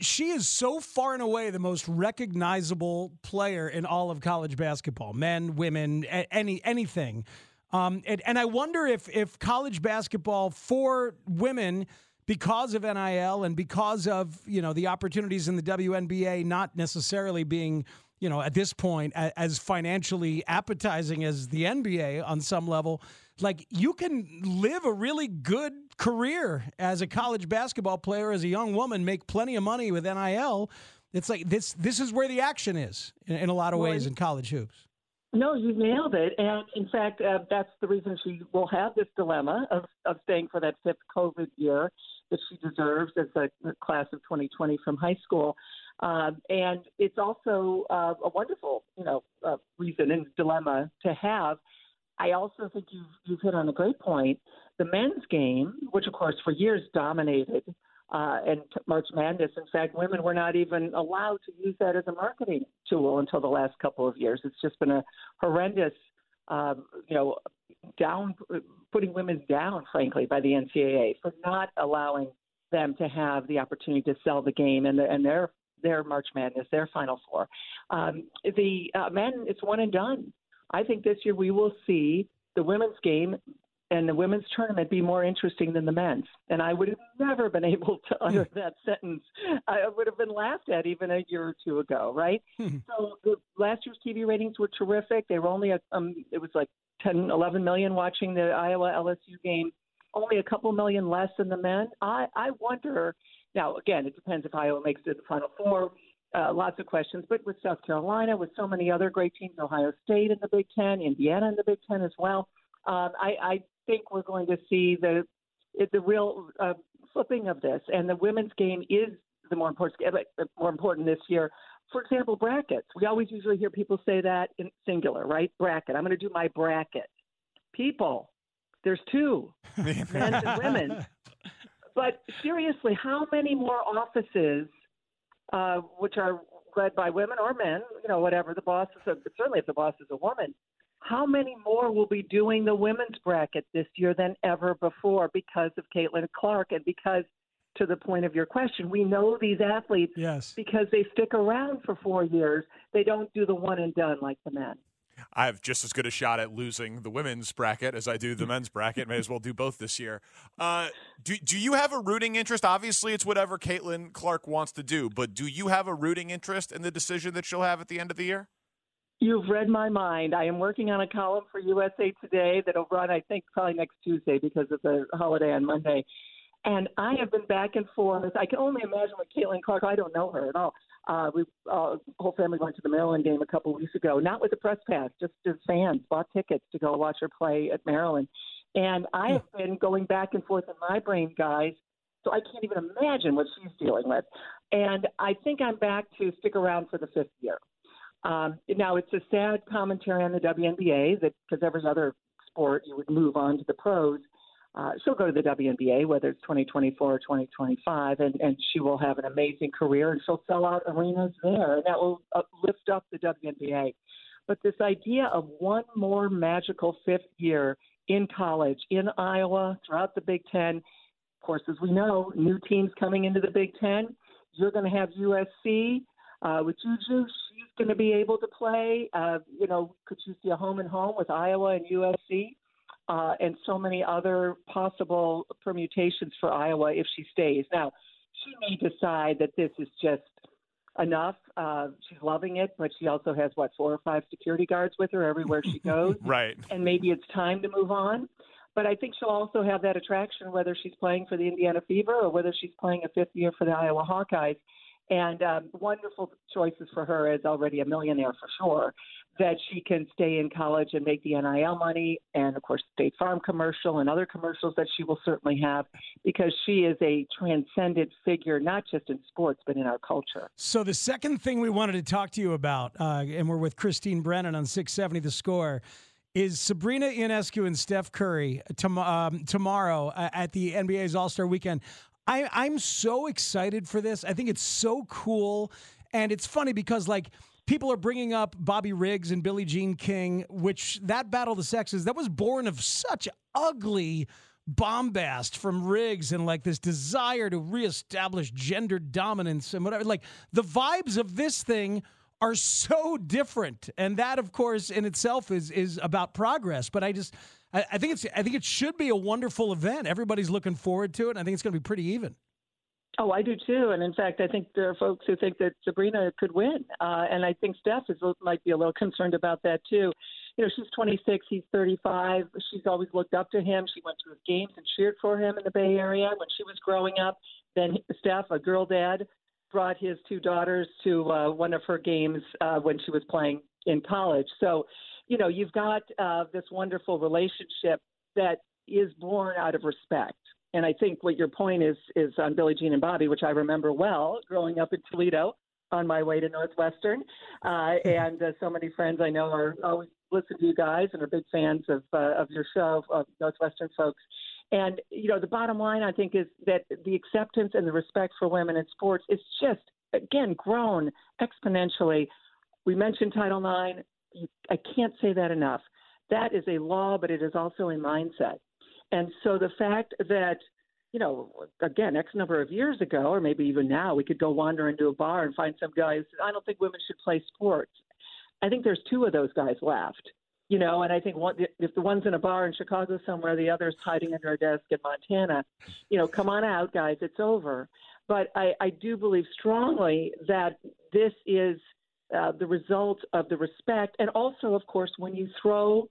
she is so far and away the most recognizable player in all of college basketball, men, women, any anything. Um, and, and I wonder if if college basketball for women, because of NIL and because of you know the opportunities in the WNBA not necessarily being you know at this point as financially appetizing as the NBA on some level, like you can live a really good career as a college basketball player as a young woman, make plenty of money with NIL. It's like this. This is where the action is in, in a lot of Well, ways in college hoops. No, you nailed it. And in fact, uh, that's the reason she will have this dilemma of, of staying for that fifth COVID year that she deserves as a, class of 2020 from high school. Um, and it's also uh, a wonderful, you know, uh, reason and dilemma to have. I also think you've, you've hit on a great point. The men's game, which of course for years dominated uh, and March Madness. In fact, women were not even allowed to use that as a marketing tool until the last couple of years. It's just been a horrendous, um, you know, down putting women down, frankly, by the NCAA for not allowing them to have the opportunity to sell the game and, the, and their their March Madness, their Final Four. Um, the uh, men, it's one and done. I think this year we will see the women's game and the women's tournament be more interesting than the men's. And I would have never been able to utter that sentence. I would have been laughed at even a year or two ago, right? so the last year's TV ratings were terrific. They were only a, um, it was like 10, 11 million watching the Iowa LSU game, only a couple million less than the men. I I wonder. Now again, it depends if Iowa makes it to the Final Four. Uh, lots of questions, but with South Carolina, with so many other great teams, Ohio State in the Big Ten, Indiana in the Big Ten as well. Um, I, I think we're going to see the the real uh, flipping of this, and the women's game is the more important uh, more important this year. For example, brackets. We always usually hear people say that in singular, right? Bracket. I'm going to do my bracket. People, there's two, men and women. But seriously, how many more offices, uh, which are led by women or men, you know, whatever the boss is, a, certainly if the boss is a woman, how many more will be doing the women's bracket this year than ever before because of Caitlin Clark and because to the point of your question, we know these athletes yes. because they stick around for four years. They don't do the one and done like the men. I have just as good a shot at losing the women's bracket as I do the men's bracket. May as well do both this year. Uh, do do you have a rooting interest? Obviously, it's whatever Caitlin Clark wants to do, but do you have a rooting interest in the decision that she'll have at the end of the year? You've read my mind. I am working on a column for USA Today that'll run, I think, probably next Tuesday because of the holiday on Monday. And I have been back and forth. I can only imagine what Caitlin Clark. I don't know her at all. Uh, we uh, whole family went to the Maryland game a couple weeks ago, not with a press pass, just as fans bought tickets to go watch her play at Maryland. And I have been going back and forth in my brain, guys. So I can't even imagine what she's dealing with. And I think I'm back to stick around for the fifth year. Um, now it's a sad commentary on the WNBA that because every other sport you would move on to the pros. Uh, she'll go to the WNBA, whether it's 2024 or 2025, and, and she will have an amazing career, and she'll sell out arenas there, and that will uh, lift up the WNBA. But this idea of one more magical fifth year in college, in Iowa, throughout the Big Ten, of course, as we know, new teams coming into the Big Ten. You're going to have USC uh, with Juju. Going to be able to play. Uh, you know, could you see a home and home with Iowa and USC? uh, and so many other possible permutations for Iowa if she stays. Now, she may decide that this is just enough. Uh, she's loving it, but she also has what four or five security guards with her everywhere she goes. right. And maybe it's time to move on. But I think she'll also have that attraction whether she's playing for the Indiana Fever or whether she's playing a fifth year for the Iowa Hawkeyes. And um, wonderful choices for her as already a millionaire for sure that she can stay in college and make the NIL money, and of course, State Farm commercial and other commercials that she will certainly have because she is a transcendent figure, not just in sports, but in our culture. So, the second thing we wanted to talk to you about, uh, and we're with Christine Brennan on 670 The Score. Is Sabrina Ionescu and Steph Curry tom- um, tomorrow uh, at the NBA's All Star Weekend? I, I'm so excited for this. I think it's so cool. And it's funny because, like, people are bringing up Bobby Riggs and Billie Jean King, which that battle of the sexes that was born of such ugly bombast from Riggs and like this desire to reestablish gender dominance and whatever. Like the vibes of this thing are so different, and that, of course, in itself is is about progress. But I just. I, I think it's. I think it should be a wonderful event. Everybody's looking forward to it. And I think it's going to be pretty even. Oh, I do too. And in fact, I think there are folks who think that Sabrina could win. Uh, and I think Steph is, might be a little concerned about that too. You know, she's 26, he's 35. She's always looked up to him. She went to his games and cheered for him in the Bay Area when she was growing up. Then Steph, a girl dad, brought his two daughters to uh, one of her games uh, when she was playing in college. So you know, you've got uh, this wonderful relationship that is born out of respect. And I think what your point is is on Billie Jean and Bobby, which I remember well growing up in Toledo on my way to Northwestern, uh, and uh, so many friends I know are always listen to you guys and are big fans of uh, of your show, of Northwestern folks. And you know, the bottom line I think is that the acceptance and the respect for women in sports is just again grown exponentially. We mentioned Title IX. I can't say that enough. That is a law, but it is also a mindset. And so the fact that, you know, again, X number of years ago, or maybe even now, we could go wander into a bar and find some guys. I don't think women should play sports. I think there's two of those guys left, you know, and I think one, if the one's in a bar in Chicago somewhere, the other's hiding under a desk in Montana, you know, come on out, guys, it's over. But I, I do believe strongly that this is uh, the result of the respect, and also, of course, when you throw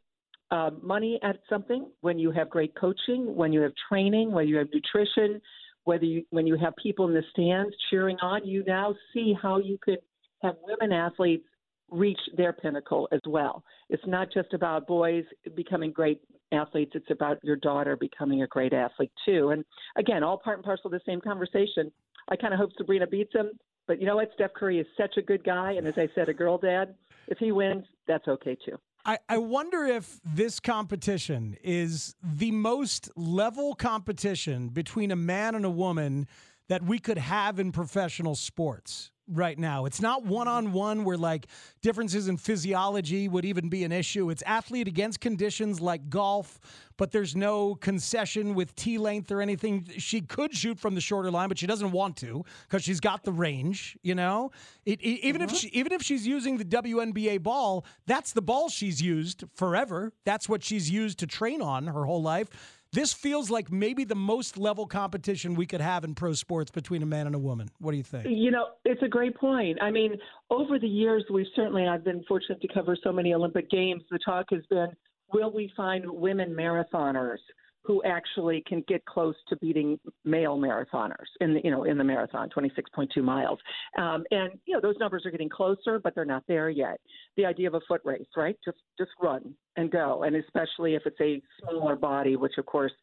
uh, money at something, when you have great coaching, when you have training, when you have nutrition, whether you when you have people in the stands cheering on, you now see how you could have women athletes reach their pinnacle as well. It's not just about boys becoming great athletes, it's about your daughter becoming a great athlete too. And again, all part and parcel of the same conversation. I kind of hope Sabrina beats him, but you know what? Steph Curry is such a good guy, and as I said, a girl dad. If he wins, that's okay too. I, I wonder if this competition is the most level competition between a man and a woman that we could have in professional sports right now. It's not one on one where like differences in physiology would even be an issue. It's athlete against conditions like golf, but there's no concession with T length or anything. She could shoot from the shorter line, but she doesn't want to because she's got the range. You know, it, it, even mm-hmm. if she, even if she's using the WNBA ball, that's the ball she's used forever. That's what she's used to train on her whole life. This feels like maybe the most level competition we could have in pro sports between a man and a woman. What do you think? You know, it's a great point. I mean, over the years, we've certainly, I've been fortunate to cover so many Olympic Games. The talk has been will we find women marathoners who actually can get close to beating male marathoners in the you know in the marathon 26.2 miles. Um, and you know those numbers are getting closer but they're not there yet. The idea of a foot race right? Just just run and go. And especially if it's a smaller body which of course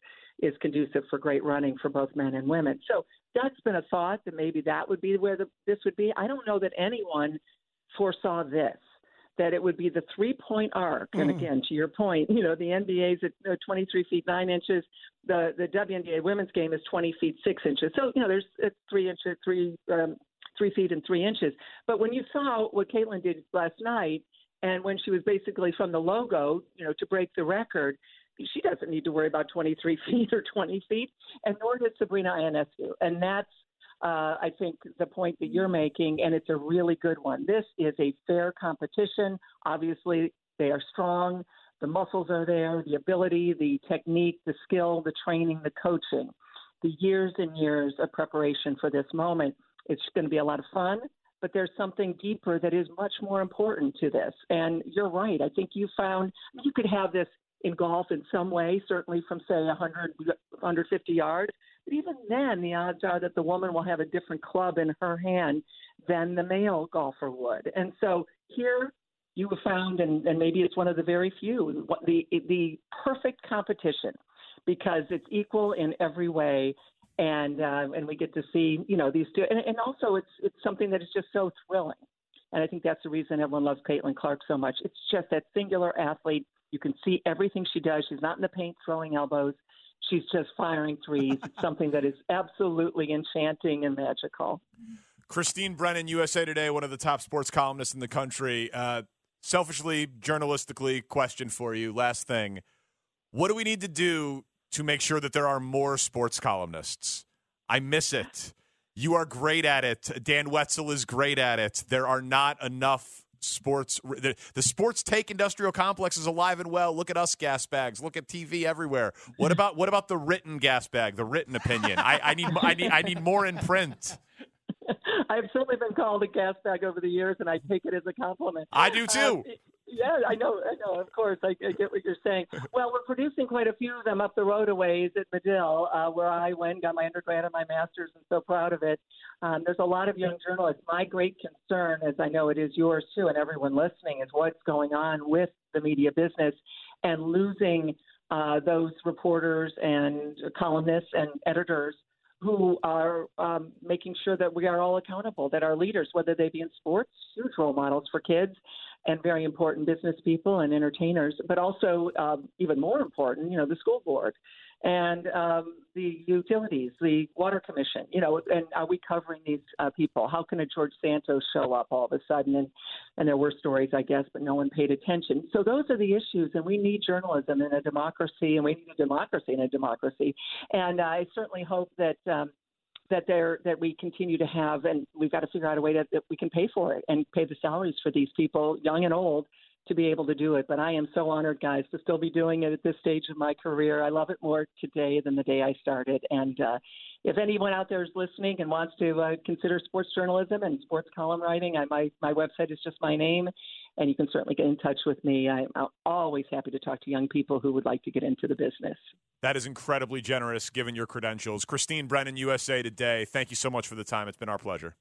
is conducive for great running for both men and women. So that's been a thought that maybe that would be where the, this would be. I don't know that anyone foresaw this that it would be the three point arc. Mm. And again, to your point, you know, the NBA's at uh, 23 feet 9 inches. The, the WNBA women's game is 20 feet 6 inches. So, you know, there's it's three inches, three, um, three feet and three inches. But when you saw what Caitlin did last night, and when she was basically from the logo, you know, to break the record, she doesn't need to worry about 23 feet or 20 feet, and nor did Sabrina Ionescu. And that's uh, I think the point that you're making, and it's a really good one. This is a fair competition. Obviously, they are strong. The muscles are there, the ability, the technique, the skill, the training, the coaching, the years and years of preparation for this moment. It's going to be a lot of fun, but there's something deeper that is much more important to this. And you're right. I think you found you could have this in golf in some way, certainly from say 100, 150 yards. But even then, the odds are that the woman will have a different club in her hand than the male golfer would. And so here you have found, and, and maybe it's one of the very few, the the perfect competition because it's equal in every way. And uh, and we get to see you know these two, and, and also it's it's something that is just so thrilling, and I think that's the reason everyone loves Caitlin Clark so much. It's just that singular athlete you can see everything she does. She's not in the paint throwing elbows. She's just firing threes. It's something that is absolutely enchanting and magical. Christine Brennan, USA Today, one of the top sports columnists in the country. Uh, selfishly, journalistically, question for you. Last thing. What do we need to do to make sure that there are more sports columnists? I miss it. You are great at it. Dan Wetzel is great at it. There are not enough sports the, the sports take industrial complex is alive and well. Look at us gas bags. Look at tv everywhere. What about what about the written gas bag the written opinion? I, I need i need i need more in print. I've certainly been called a gas bag over the years, and I take it as a compliment. I do too. Uh, yeah, I know, I know. Of course, I, I, get what you're saying. Well, we're producing quite a few of them up the road a ways at Medill, uh, where I went, got my undergrad and my master's, and so proud of it. Um, there's a lot of young journalists. My great concern, as I know it is yours too, and everyone listening, is what's going on with the media business and losing uh, those reporters and columnists and editors who are um, making sure that we are all accountable, that our leaders, whether they be in sports, huge role models for kids, and very important business people and entertainers, but also um, even more important, you know, the school board and um, the utilities, the water commission, you know, and are we covering these uh, people? How can a George Santos show up all of a sudden? And, and there were stories, I guess, but no one paid attention. So those are the issues, and we need journalism in a democracy, and we need a democracy in a democracy. And I certainly hope that. Um, that there that we continue to have, and we've got to figure out a way that, that we can pay for it and pay the salaries for these people, young and old, to be able to do it. But I am so honored, guys, to still be doing it at this stage of my career. I love it more today than the day I started. And uh, if anyone out there is listening and wants to uh, consider sports journalism and sports column writing, I, my my website is just my name, and you can certainly get in touch with me. I'm always happy to talk to young people who would like to get into the business. That is incredibly generous, given your credentials. Christine Brennan, USA Today. Thank you so much for the time. It's been our pleasure.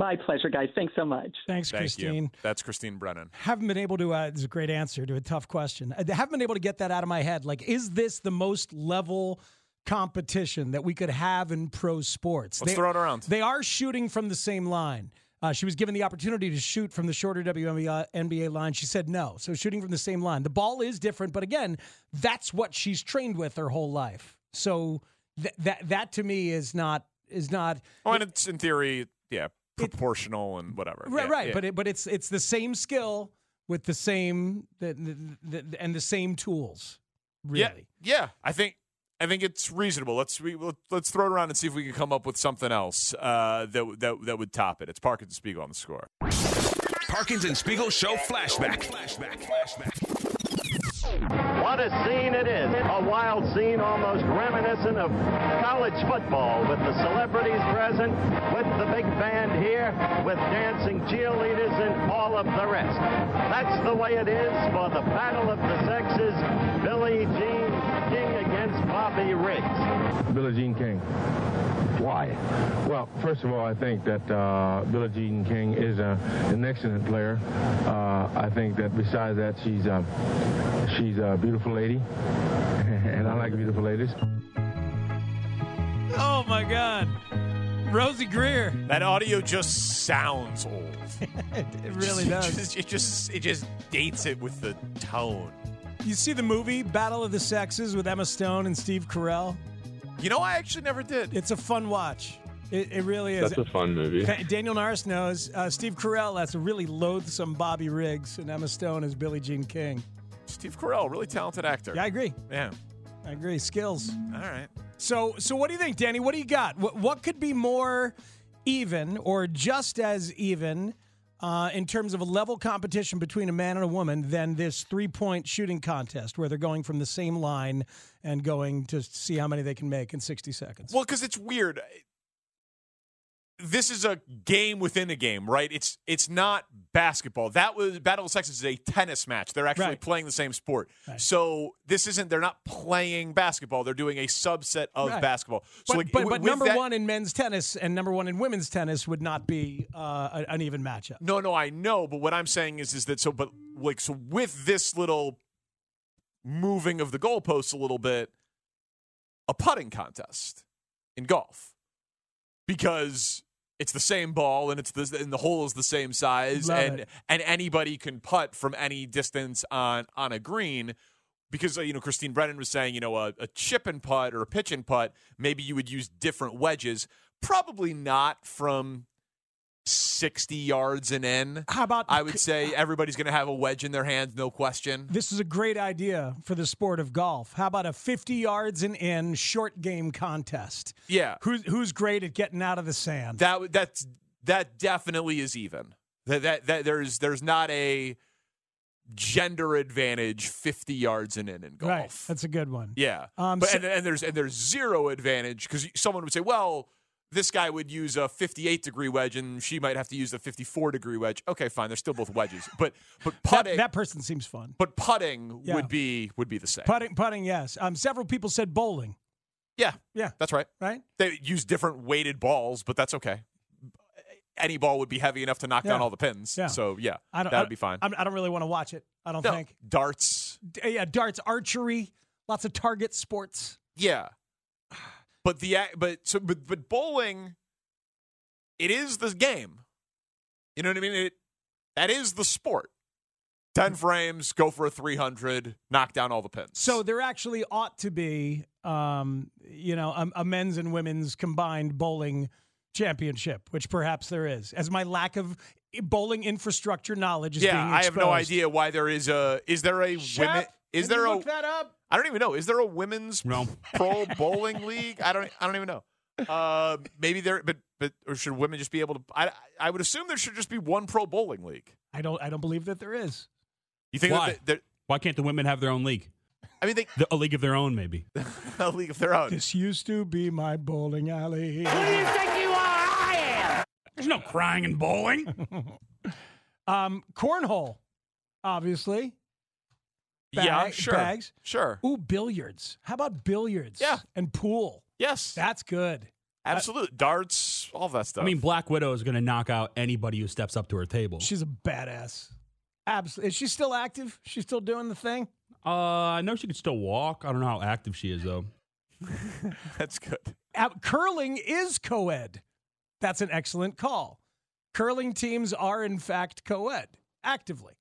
My pleasure, guys. Thanks so much. Thanks, Thank Christine. You. That's Christine Brennan. Haven't been able to. Uh, this is a great answer to a tough question. I haven't been able to get that out of my head. Like, is this the most level competition that we could have in pro sports? Let's they, throw it around. They are shooting from the same line. Uh, she was given the opportunity to shoot from the shorter WNBA line. She said no. So shooting from the same line. The ball is different, but again, that's what she's trained with her whole life. So th- that that to me is not is not. Oh, and it's in theory, yeah, proportional and whatever. Right, yeah, right. yeah. But it, but it's it's the same skill with the same the, the, the, and the same tools. Really. Yeah, yeah. I think I think it's reasonable. Let's we, let's throw it around and see if we can come up with something else uh, that that that would top it. It's Parkins and Spiegel on the score. Parkins and Spiegel show flashback. Flashback. Flashback. What a scene it is. A wild scene almost reminiscent of college football with the celebrities present, with the big band here, with dancing cheerleaders and all of the rest. That's the way it is for the Battle of the Sexes, Billie Jean King Bobby Riggs. Billie Jean King. Why? Well, first of all, I think that uh, Billie Jean King is a, an excellent player. Uh, I think that besides that, she's uh, she's a beautiful lady, and I like beautiful ladies. Oh my God, Rosey Grier. That audio just sounds old. it really It does. just- it just it just dates it with the tone. You see the movie Battle of the Sexes with Emma Stone and Steve Carell? You know, I actually never did. It's a fun watch. It, it really is. That's a fun movie. Daniel Norris knows. Uh, Steve Carell, that's a really loathsome Bobby Riggs, and Emma Stone is Billie Jean King. Steve Carell, really talented actor. Yeah, I agree. Yeah. I agree. Skills. All right. So, so what do you think, Danny? What do you got? What, what could be more even or just as even uh, in terms of a level competition between a man and a woman than this three point shooting contest where they're going from the same line and going to see how many they can make in 60 seconds? Well, because it's weird. This is a game within a game, right? It's it's not basketball. That was Battle of the Sexes is a tennis match. They're actually Right. playing the same sport. Right. So this isn't. They're not playing basketball. They're doing a subset of Right. basketball. So But, like, but, but number that- one in men's tennis and number one in women's tennis would not be uh, an even matchup. No, no, I know, but what I'm saying is, is that so, but like, so with this little moving of the goalposts a little bit, a putting contest in golf because it's the same ball and it's the and the hole is the same size Love and it. and anybody can putt from any distance on on a green. Because uh, you know, Christine Brennan was saying, you know, a, a chip and putt or a pitch and putt, maybe you would use different wedges. Probably not from 60 yards and in. How about I would say everybody's going to have a wedge in their hands, no question. This is a great idea for the sport of golf. How about a 50 yards and in short game contest? Yeah. Who's who's great at getting out of the sand? That that's that definitely is even. That that, that there's there's not a gender advantage 50 yards and in in golf. Right. That's a good one. Yeah. Um, but so- and, and there's and there's zero advantage because someone would say, well, this guy would use a 58 degree wedge and she might have to use a 54 degree wedge. Okay, fine. They're still both wedges, but but putting that person seems fun. but putting Yeah. would be would be the same. Putting, putting, yes. Um, several people said bowling. Yeah, Yeah. that's right. Right. They use different weighted balls, but that's okay. any ball would be heavy enough to knock down all the pins. Yeah. So yeah, I don't, that would be fine. I don't really want to watch it. I don't No, think. darts. D- Yeah, darts, archery, lots of target sports. Yeah, but the but so but, but bowling, it is the game. You know what I mean? It that is the sport. Ten frames, go for a three hundred, knock down all the pins. So there actually ought to be, um, you know, a, a men's and women's combined bowling championship, which perhaps there is. As my lack of bowling infrastructure knowledge is yeah, I have no idea why there is a. Is there a Shep, women? Is can there you a? look that up? I don't even know. Is there a women's No. pro bowling league? I don't. I don't even know. Uh, maybe there, but but or should women just be able to? I I would assume there should just be one pro bowling league. I don't. I don't believe that there is. You think Why? that there- Why can't the women have their own league? I mean, they, The- a league of their own, maybe. a league of their own. This used to be my bowling alley. Who do you think you are? I am. There's no crying in bowling. um, cornhole, obviously. Yeah, sure. Bags. Sure. Ooh, billiards. How about billiards? Yeah. And pool. Yes. That's good. Absolutely. Darts, all that stuff. I mean, Black Widow is going to knock out anybody who steps up to her table. She's a badass. Absolutely. Is she still active? She's still doing the thing? Uh, I know she can still walk. I don't know how active she is though. That's good. Uh, curling is co ed. That's an excellent call. Curling teams are, in fact, co ed actively.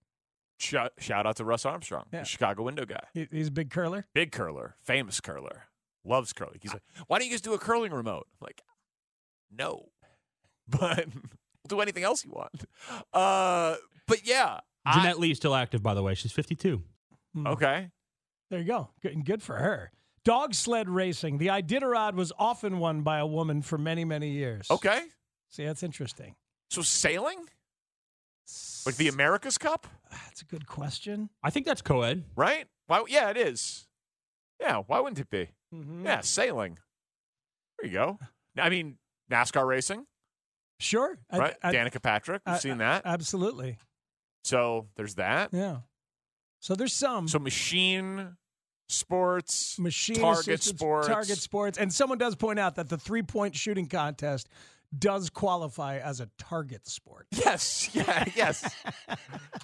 Shout, shout out to Russ Armstrong, Yeah. the Chicago window guy. He- He's a big curler. Big curler, famous curler, loves curling. He's like, why don't you guys do a curling remote? I'm like, no, but we'll do anything else you want. Uh, but yeah, Jeanette Lee is still active, by the way. She's 52. okay. There you go. Good, good for her. Dog sled racing. The Iditarod was often won by a woman for many, many years. Okay. See, that's interesting. So sailing, like the America's Cup, That's a good question. I think that's co-ed. right? Why? Yeah, it is. Yeah, why wouldn't it be? Mhm. Yeah, sailing. There you go. I mean, NASCAR racing, Sure. Right? I- Danica Patrick, we've I- seen that. Absolutely. so there's that. Yeah. So there's some So machine sports, machine target sports, target sports, and someone does point out that the three point shooting contest does qualify as a target sport. Yes, yeah, yes.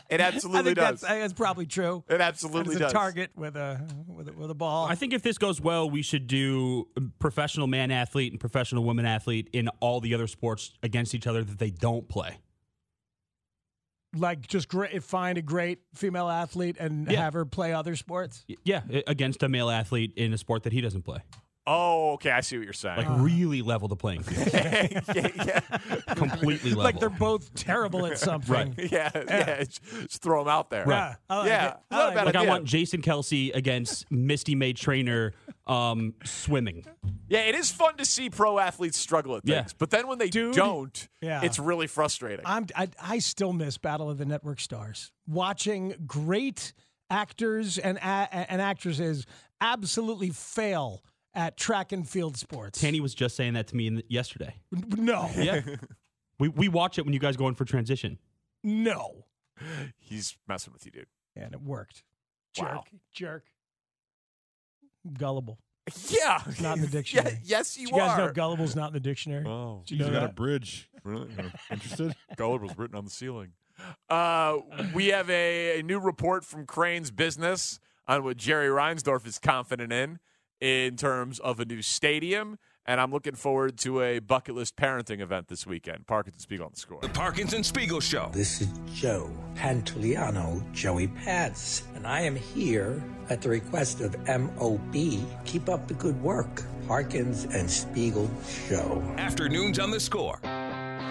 It I absolutely think does. that's, that's probably true. It absolutely It's a does. target with a with a, with a ball. I think if this goes well, we should do professional man athlete and professional woman athlete in all the other sports against each other that they don't play. like just great, find a great female athlete and Yeah. have her play other sports. Yeah, against a male athlete in a sport that he doesn't play. Oh, okay. I see what you're saying. Like really level the playing field. Completely level. Like they're both terrible at something. Right. yeah, yeah. Just, just throw them out there. Yeah, I like yeah. it. I like like I want Jason Kelce against Misty May Treanor um, swimming. Yeah, it is fun to see pro athletes struggle at things, Yeah. but then when they Dude, don't, yeah. it's really frustrating. I'm I, I still miss Battle of the Network Stars. Watching great actors and a, and actresses absolutely fail at track and field sports. Tanny was just saying that to me in the, yesterday. No. Yeah. we, we watch it when you guys go in for transition. No. He's messing with you, dude. And it worked. Jerk. Wow. Jerk. Gullible. Yeah. It's not in the dictionary. yes, you Did you guys are. know gullible's not in the dictionary? Oh, Did you He's know got a bridge. Really? Interested? Gulliver was written on the ceiling. Uh, we have a, a new report from Crane's Business on what Jerry Reinsdorf is confident in in terms of a new stadium. And I'm looking forward to a bucket list parenting event this weekend. Parkins and Spiegel on the score. The Parkins and Spiegel Show. This is Joe Pantoliano, Joey Pants, and I am here at the request of MOB. Keep up the good work. Parkins and Spiegel Show. Afternoons on the score.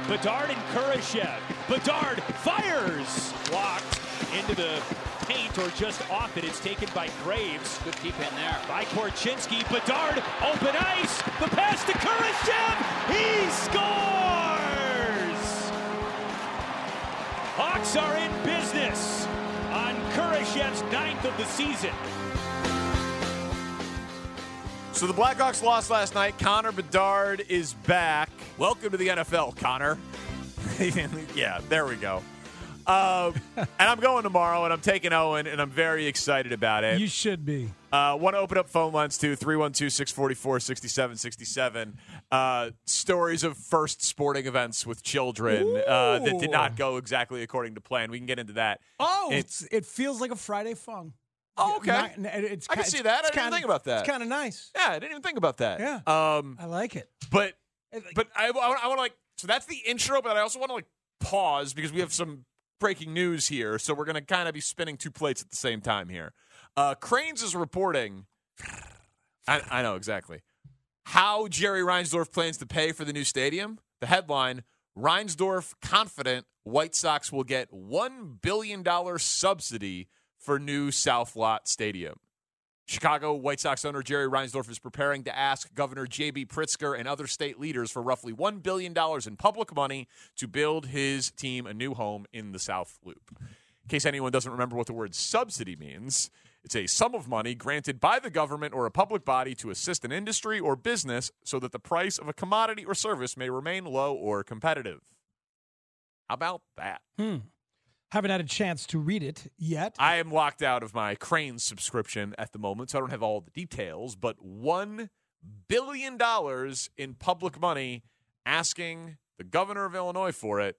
Bedard and Kurashev. Bedard fires. Blocked into the paint or just off it. It's taken by Graves. Good keep in there. By Korchinski. Bedard, open ice. The pass to Kurashev. He scores! Hawks are in business on Kurashev's ninth of the season. So the Blackhawks lost last night. Connor Bedard is back. Welcome to the NFL, Connor. yeah, there we go. Um, and I'm going tomorrow, and I'm taking Owen, and I'm very excited about it. You should be. Uh, Want to open up phone lines too 312 644 6767. Uh, Stories of first sporting events with children uh, that did not go exactly according to plan. We can get into that. Oh, It's- it feels like a Friday fun. Oh, okay. Not- it's I can see that. I didn't kinda- think about that. It's kind of nice. Yeah, I didn't even think about that. Yeah. Um, I like it. but but I, I, want to like so that's the intro, but I also want to like pause because we have some breaking news here. So we're going to kind of be spinning two plates at the same time here. Uh, Cranes is reporting. I, I know exactly how Jerry Reinsdorf plans to pay for the new stadium. The headline: Reinsdorf confident White Sox will get one billion dollar subsidy for new South Loop Stadium. Chicago White Sox owner Jerry Reinsdorf is preparing to ask Governor J.B. Pritzker and other state leaders for roughly $1 billion in public money to build his team a new home in the South Loop. In case anyone doesn't remember what the word subsidy means, it's a sum of money granted by the government or a public body to assist an industry or business so that the price of a commodity or service may remain low or competitive. How about that? Hmm. Haven't had a chance to read it yet. I am locked out of my Crane subscription at the moment, so I don't have all the details. But one billion dollars in public money, asking the governor of Illinois for it.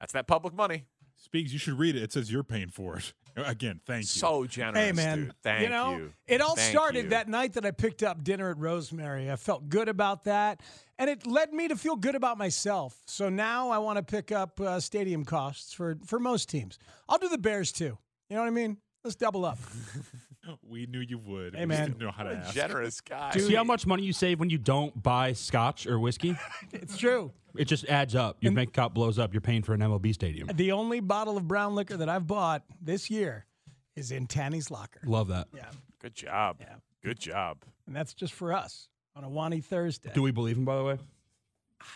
That's that public money. Speaks, you should read it. It says you're paying for it. Again, thank you. So generous, Hey man, dude. Thank you know, you. it all Thank started you. that night that I picked up dinner at Rosemary. I felt good about that, and it led me to feel good about myself. So now I want to pick up uh, stadium costs for for most teams. I'll do the Bears too. You know what I mean? Let's double up. We knew you would. Hey, we just man. didn't know how to What a ask. generous guy. See how much money you save when you don't buy scotch or whiskey? it's true. It just adds up. Your bank account blows up. You're paying for an MLB stadium. The only bottle of brown liquor that I've bought this year is in Tanny's locker, Love that. Yeah. Good job. Yeah. Good job. and that's just for us on a Wani Thursday. Do we believe him, by the way?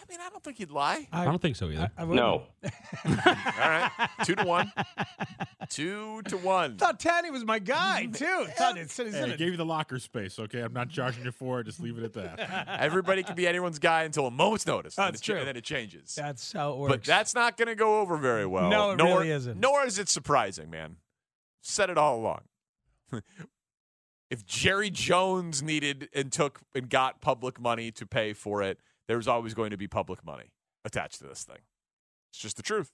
I mean, I don't think he'd lie. I, don't think so either. I wouldn't. All right. Two to one. Two to one. thought Tanny was my guy mm-hmm. too. Thought it's, it's Hey, in I it. gave you the locker space, okay? I'm not charging you for it. Just leave it at that. Everybody can be anyone's guy until a moment's notice. and That's it cha- true. And then it changes. That's how it works. But that's not going to go over very well. No, it nor, really isn't. Nor is it surprising, man. Said it all along. if Jerry Jones needed and took and got public money to pay for it, there's always going to be public money attached to this thing. It's just the truth.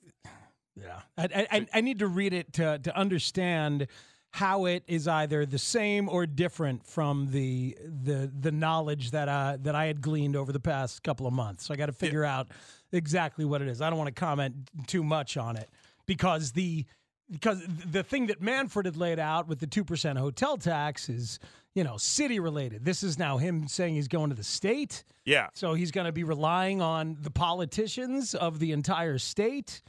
Yeah, I, I, I need to read it to to understand how it is either the same or different from the the the knowledge that uh, that I had gleaned over the past couple of months. So I got to figure out exactly what it is. I don't want to comment too much on it because the because the thing that Manfred had laid out with the two percent hotel tax is you know city related. This is now him saying he's going to the state. Yeah. So he's going to be relying on the politicians of the entire state.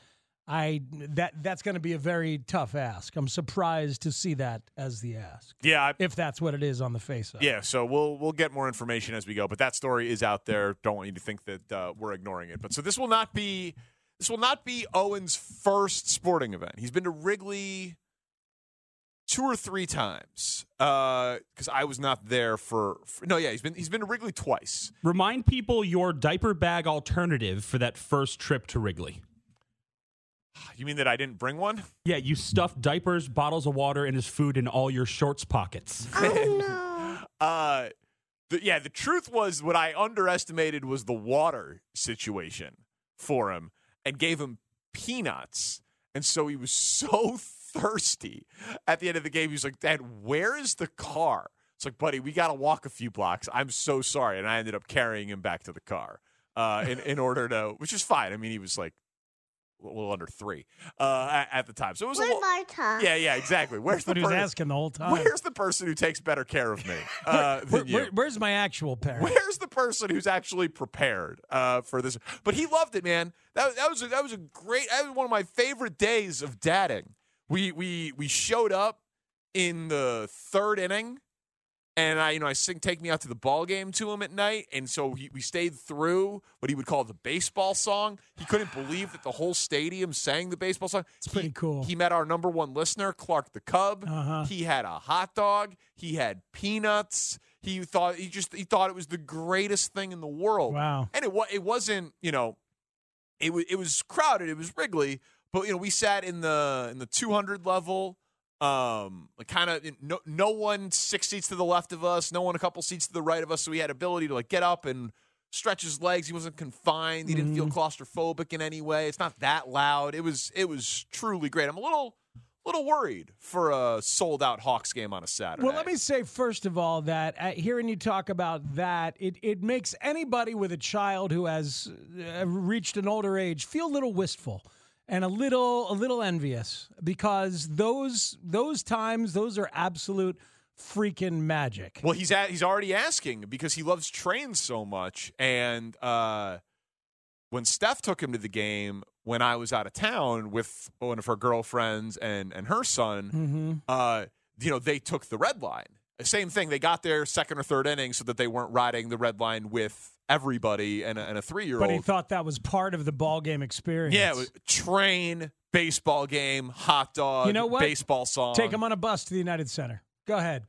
I that that's going to be a very tough ask. I'm surprised to see that as the ask. Yeah, I, If that's what it is on the face of. Yeah, so we'll we'll get more information as we go, but that story is out there. Don't want you to think that uh, we're ignoring it. But so this will not be this will not be Owen's first sporting event. He's been to Wrigley two or three times because I was not there for, for. No, yeah, he's been he's been to Wrigley twice. Remind people your diaper bag alternative for that first trip to Wrigley. You mean that I didn't bring one? Yeah, you stuffed diapers, bottles of water, and his food in all your shorts pockets. Uh, the, yeah, the truth was what I underestimated was the water situation for him and gave him peanuts. And so he was so thirsty at the end of the game. He's like, Dad, where is the car? It's like, buddy, we got to walk a few blocks. I'm so sorry. And I ended up carrying him back to the car uh, in, in order to, which is fine. I mean, he was like a little under three uh, at, at the time. So it was a little, Yeah, yeah, exactly. Where's That's the he was per- asking the whole time. Where's the person who takes better care of me uh, Where- than you? where- where's my actual parent? Where's the person who's actually prepared uh, for this? But he loved it, man. That, that was a, that was a great. That was one of my favorite days of dadding. We we we showed up in the third inning, and I you know I sing "Take Me Out to the Ball Game" to him at night, and so he, we stayed through what he would call the baseball song. He couldn't believe that the whole stadium sang the baseball song. It's pretty cool. He met our number one listener, Clark the Cub. Uh-huh. He had a hot dog. He had peanuts. He thought he just he thought it was the greatest thing in the world. Wow. And it was it wasn't you know, it was it was crowded. It was Wrigley, but you know, we sat in the in the 200 level. Um, like kind of no no one six seats to the left of us, no one a couple seats to the right of us, so he had ability to like get up and stretch his legs. He wasn't confined. He didn't feel claustrophobic in any way. It's not that loud. It was it was truly great. I'm a little little worried for a sold out Hawks game on a Saturday. Well, let me say first of all that uh, hearing you talk about that, it, it makes anybody with a child who has uh, reached an older age feel a little wistful and a little a little envious because those those times those are absolute freaking magic. Well, he's at, he's already asking because he loves trains so much. And uh, when Steph took him to the game when I was out of town with one of her girlfriends and and her son, Mhm. uh, you know, they took the red line. Same thing. They got their second or third inning so that they weren't riding the red line with everybody and a, and a three year old. But he thought that was part of the ball game experience. Yeah, train, baseball game, hot dog, you know what? baseball song. Take him on a bus to the United Center. Go ahead.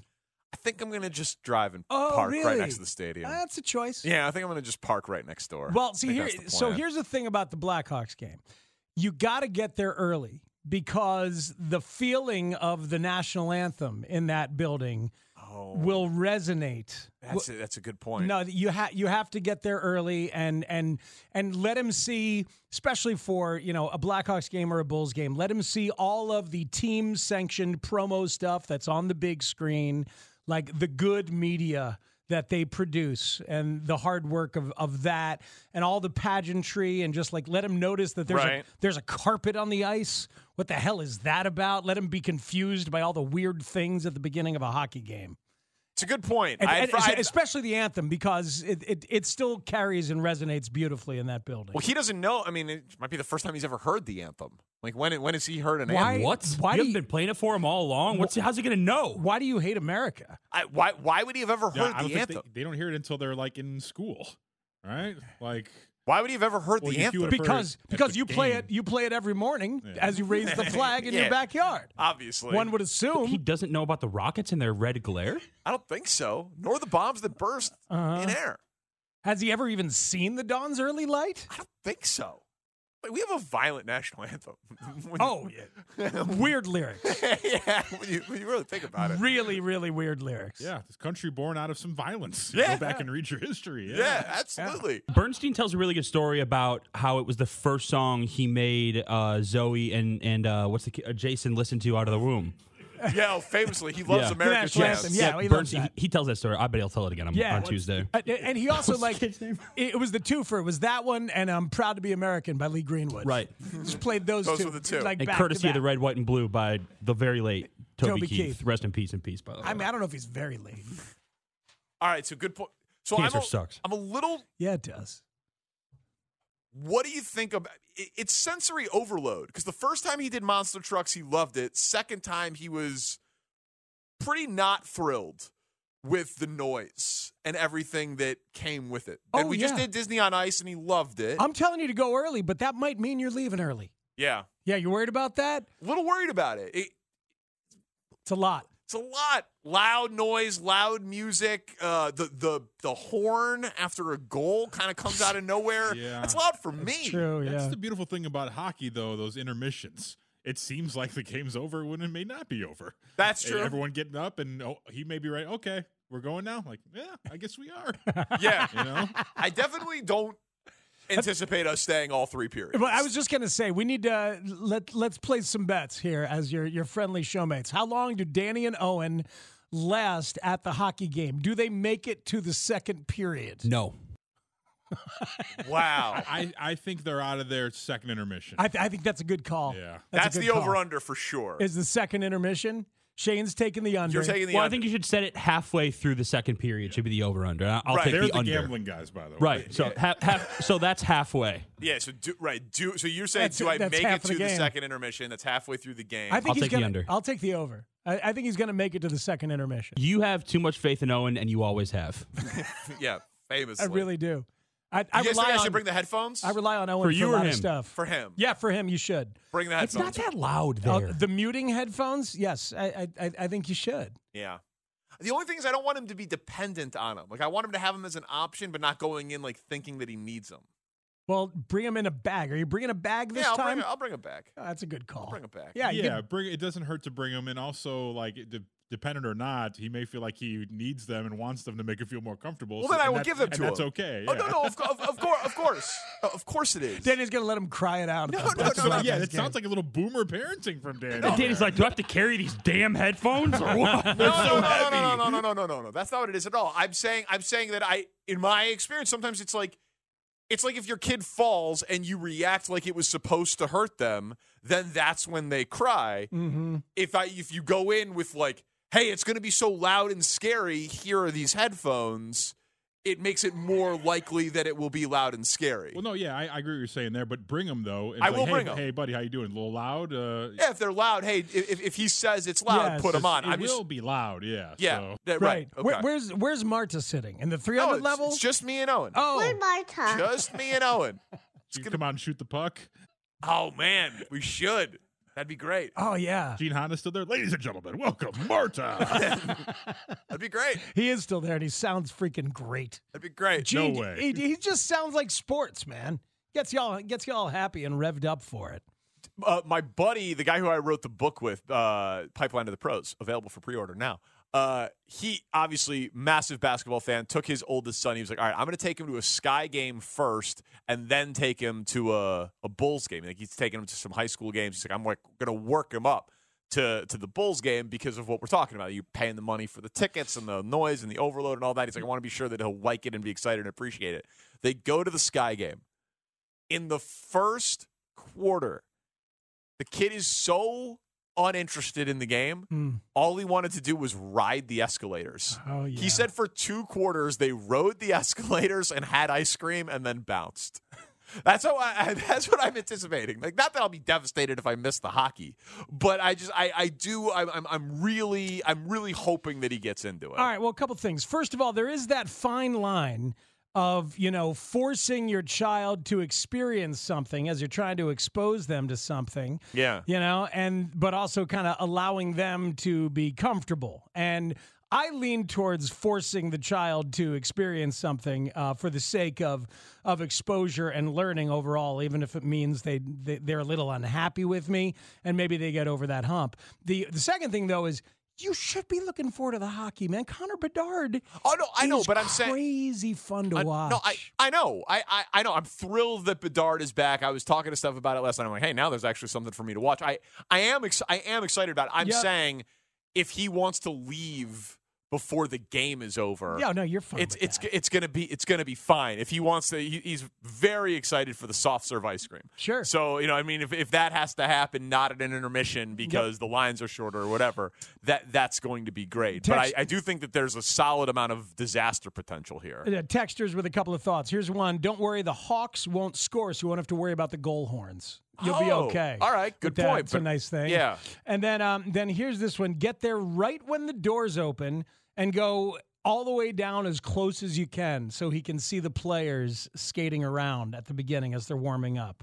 I think I'm going to just drive and Oh, park right next to the stadium. That's a choice. Yeah, I think I'm going to just park right next door. Well, see here. So here's the thing about the Blackhawks game: you got to get there early because the feeling of the national anthem in that building will resonate. That's a, that's a good point. No, you have you have to get there early and and and let him see, especially for you know a Blackhawks game or a Bulls game. Let him see all of the team sanctioned promo stuff that's on the big screen, like the good media that they produce and the hard work of, of that and all the pageantry and just like let him notice that there's Right. a there's a carpet on the ice. What the hell is that about? Let him be confused by all the weird things at the beginning of a hockey game. It's a good point. And, I- and I- especially the anthem because it, it, it still carries and resonates beautifully in that building. well, he doesn't know. I mean, it might be the first time he's ever heard the anthem. Like when when has he heard an Why- anthem? What? Why you do haven't you- been playing it for him all along. What's how's he going to know? Why do you hate America? I, why why would he have ever heard I don't the anthem? they, they don't hear it until they're like in school, right? Like why would he have ever heard Well, the you- you anthem? heard Because because the you play it you play it every morning as you raise the flag in Yeah. your backyard. Obviously, One would assume. He doesn't know about the Rockets and their red glare. I don't think so. Nor the bombs that burst Uh-huh. in air. Has he ever even seen the dawn's early light? I don't think so. Like, we have a violent national anthem. When- Oh, yeah. weird lyrics. yeah, when you, when you really think about it. Really, really weird lyrics. yeah, this country born out of some violence. Yeah. Go back and read your history. Yeah, Yeah, absolutely. Bernstein tells a really good story about how it was the first song he made uh, Zoe and and uh, what's the uh, Jason listened to out of the womb. Yeah, oh, famously, he loves Yeah. America's National Jazz. anthem, yeah. he loves Bernstein. that. He, he tells that story. I bet he'll tell it again on, Yeah, on Tuesday. Uh, and he also What's like kid's name? it was the twofer. It was that one and I'm proud to be American by Lee Greenwood. Right. Just played those, Those two. were the two. Like and back courtesy of the back. red, white, and blue by the very late Toby, Toby Keith. Keith. Rest in peace and peace. By the way. I mean, I don't know if he's very late. All right, so good point. So Cancer I'm a, sucks. I'm a little. Yeah, it does. What do you think about? It's sensory overload because the first time he did monster trucks, he loved it. Second time, he was pretty not thrilled with the noise and everything that came with it. and Oh, we just did Disney on Ice, and he loved it. I'm telling you to go early, but that might mean you're leaving early. yeah, Yeah, you worried about that? a little worried about it. it It's a lot. It's a lot. Loud noise, loud music. Uh, the the the horn after a goal kind of comes out of nowhere. Yeah. That's loud for me. True, yeah. That's the beautiful thing about hockey, though. Those intermissions. It seems like the game's over when it may not be over. That's And true. Everyone getting up, and oh, he may be right. Okay, we're going now. Like, yeah, I guess we are. Yeah, You know, I definitely don't anticipate us staying all three periods. But I was just gonna say we need to let let's play some bets here as your your friendly showmates. How long do Danny and Owen last at the hockey game? Do they make it to the second period? no. wow. I I think they're out of their second intermission. I, th- I think that's a good call. Yeah. That's, a good the over under for sure. Is the second intermission? Shane's taking the under. You're taking the Well, I think you should set it halfway through the second period. Should be the over under. I'll Right. take They're the, the, under. gambling guys, by the way. Right. So half, half. So that's halfway. yeah. So do right. Do so. You're saying That's- do I make it to the the second intermission? That's halfway through the game. I think I'll he's take gonna. under. I'll take the over. I, I think he's going to make it to the second intermission. You have too much faith in Owen, and you always have. yeah. Famously. I really do. I, I You guys rely I on. should bring the headphones I rely on Owen For for, you a or lot him? of stuff. for him. yeah, for him, you should. Bring the headphones. It's not that loud Uh, there. the muting headphones, yes, I, I, I- I think you should. Yeah. The only thing is, I don't want him to be dependent on them. Like, I want him to have them as an option, but not going in like thinking that he needs them. Well, bring them in a bag. Are you bringing a bag this yeah, I'll time? Bring a, I'll bring a bag. Oh, that's a good call. I'll bring a bag. Yeah, yeah. Can... Bring it. Doesn't hurt to bring them, and also like dependent or not, he may feel like he needs them and wants them to make him feel more comfortable. Well, so, then I will give them to him. That's okay. Yeah. Oh no, no, of, of, of course, of course, uh, of course it is. Danny's gonna let him cry it out. No, no, no, no, yeah, it sounds like a little boomer parenting from Danny. No. Danny's like, do I have to carry these damn headphones or what? no, so no, no, no, no, no, no, no, no, no. That's not what it is at all. I'm saying, I'm saying that I, in my experience, sometimes it's like it's like if your kid falls and you react like it was supposed to hurt them, then that's when they cry. Mm-hmm. If I, if you go in with like, hey, it's going to be so loud and scary. Here are these headphones. It makes it more likely that it will be loud and scary. Well, no, yeah, I, I agree what you're saying there, but bring him though. and I like, will hey, bring 'em. Hey, buddy, how you doing? A little loud? Uh, yeah, if they're loud, hey, if, if he says it's loud, Yes. put them on. It I'm will just, be loud. Yeah. yeah, so- yeah, right. Right. Okay. Where, where's Where's Marta sitting in the 300 no, it's, level? it's just me and Owen. oh, Marta. Just me and Owen. You come out and shoot the puck. Oh man, we should. That'd be great. oh yeah. Gene Honda's still there. Ladies and gentlemen, welcome Marta. That'd be great. He is still there, and he sounds freaking great. That'd be great. Gene, way. He, he just sounds like sports, man. Gets y'all gets y'all happy and revved up for it. Uh, my buddy, the guy who I wrote the book with, uh, Pipeline to the Pros, available for pre-order now. Uh, he obviously massive basketball fan. Took his oldest son. He was like, "All right, I'm going to take him to a Sky game first, and then take him to a, a Bulls game." Like he's taking him to some high school games. He's like, "I'm like going to work him up to to the Bulls game because of what we're talking about. You paying the money for the tickets and the noise and the overload and all that." He's like, "I want to be sure that he'll like it and be excited and appreciate it." They go to the Sky game. In the first quarter, the kid is so uninterested in the game. Hmm. All he wanted to do was ride the escalators. Oh yeah. He said for two quarters they rode the escalators and had ice cream and then bounced. That's how I, that's what I'm anticipating. Like, not that I'll be devastated if I miss the hockey, but I just I, I do I'm, I'm I'm really I'm really hoping that he gets into it. All right. Well, a couple things. First of all, there is that fine line of you know forcing your child to experience something as you're trying to expose them to something. Yeah. You know, and but also kind of allowing them to be comfortable. And I lean towards forcing the child to experience something uh, for the sake of of exposure and learning overall, even if it means they, they they're a little unhappy with me and maybe they get over that hump. The the second thing though is. You should be looking forward to the hockey, man. Connor Bedard. Oh no, I know, but I'm saying crazy fun to I- watch. No, I, I know. I, I, I know. I'm thrilled that Bedard is back. I was talking to stuff about it last night. I'm like, hey, now there's actually something for me to watch. I, I am ex- I am excited about it. I'm Yep. saying if he wants to leave before the game is over. Yeah, no, you're fine. It's it's that. it's gonna be it's gonna be fine if he wants to. He, he's very excited for the soft serve ice cream. Sure. So you know, I mean, if, if that has to happen, not at an intermission because the lines are shorter or whatever, that that's going to be great. But I, I do think that there's a solid amount of disaster potential here. Uh, texters with a couple of thoughts. Here's one. Don't worry, the Hawks won't score, so you won't have to worry about the goal horns. You'll be Oh, okay. all right, good point, It's a nice thing. yeah. And then, um, then here's this one. Get there right when the doors open and go all the way down as close as you can, so he can see the players skating around at the beginning as they're warming up.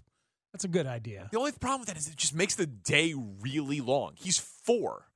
That's a good idea. The only problem with that is it just makes the day really long. He's four.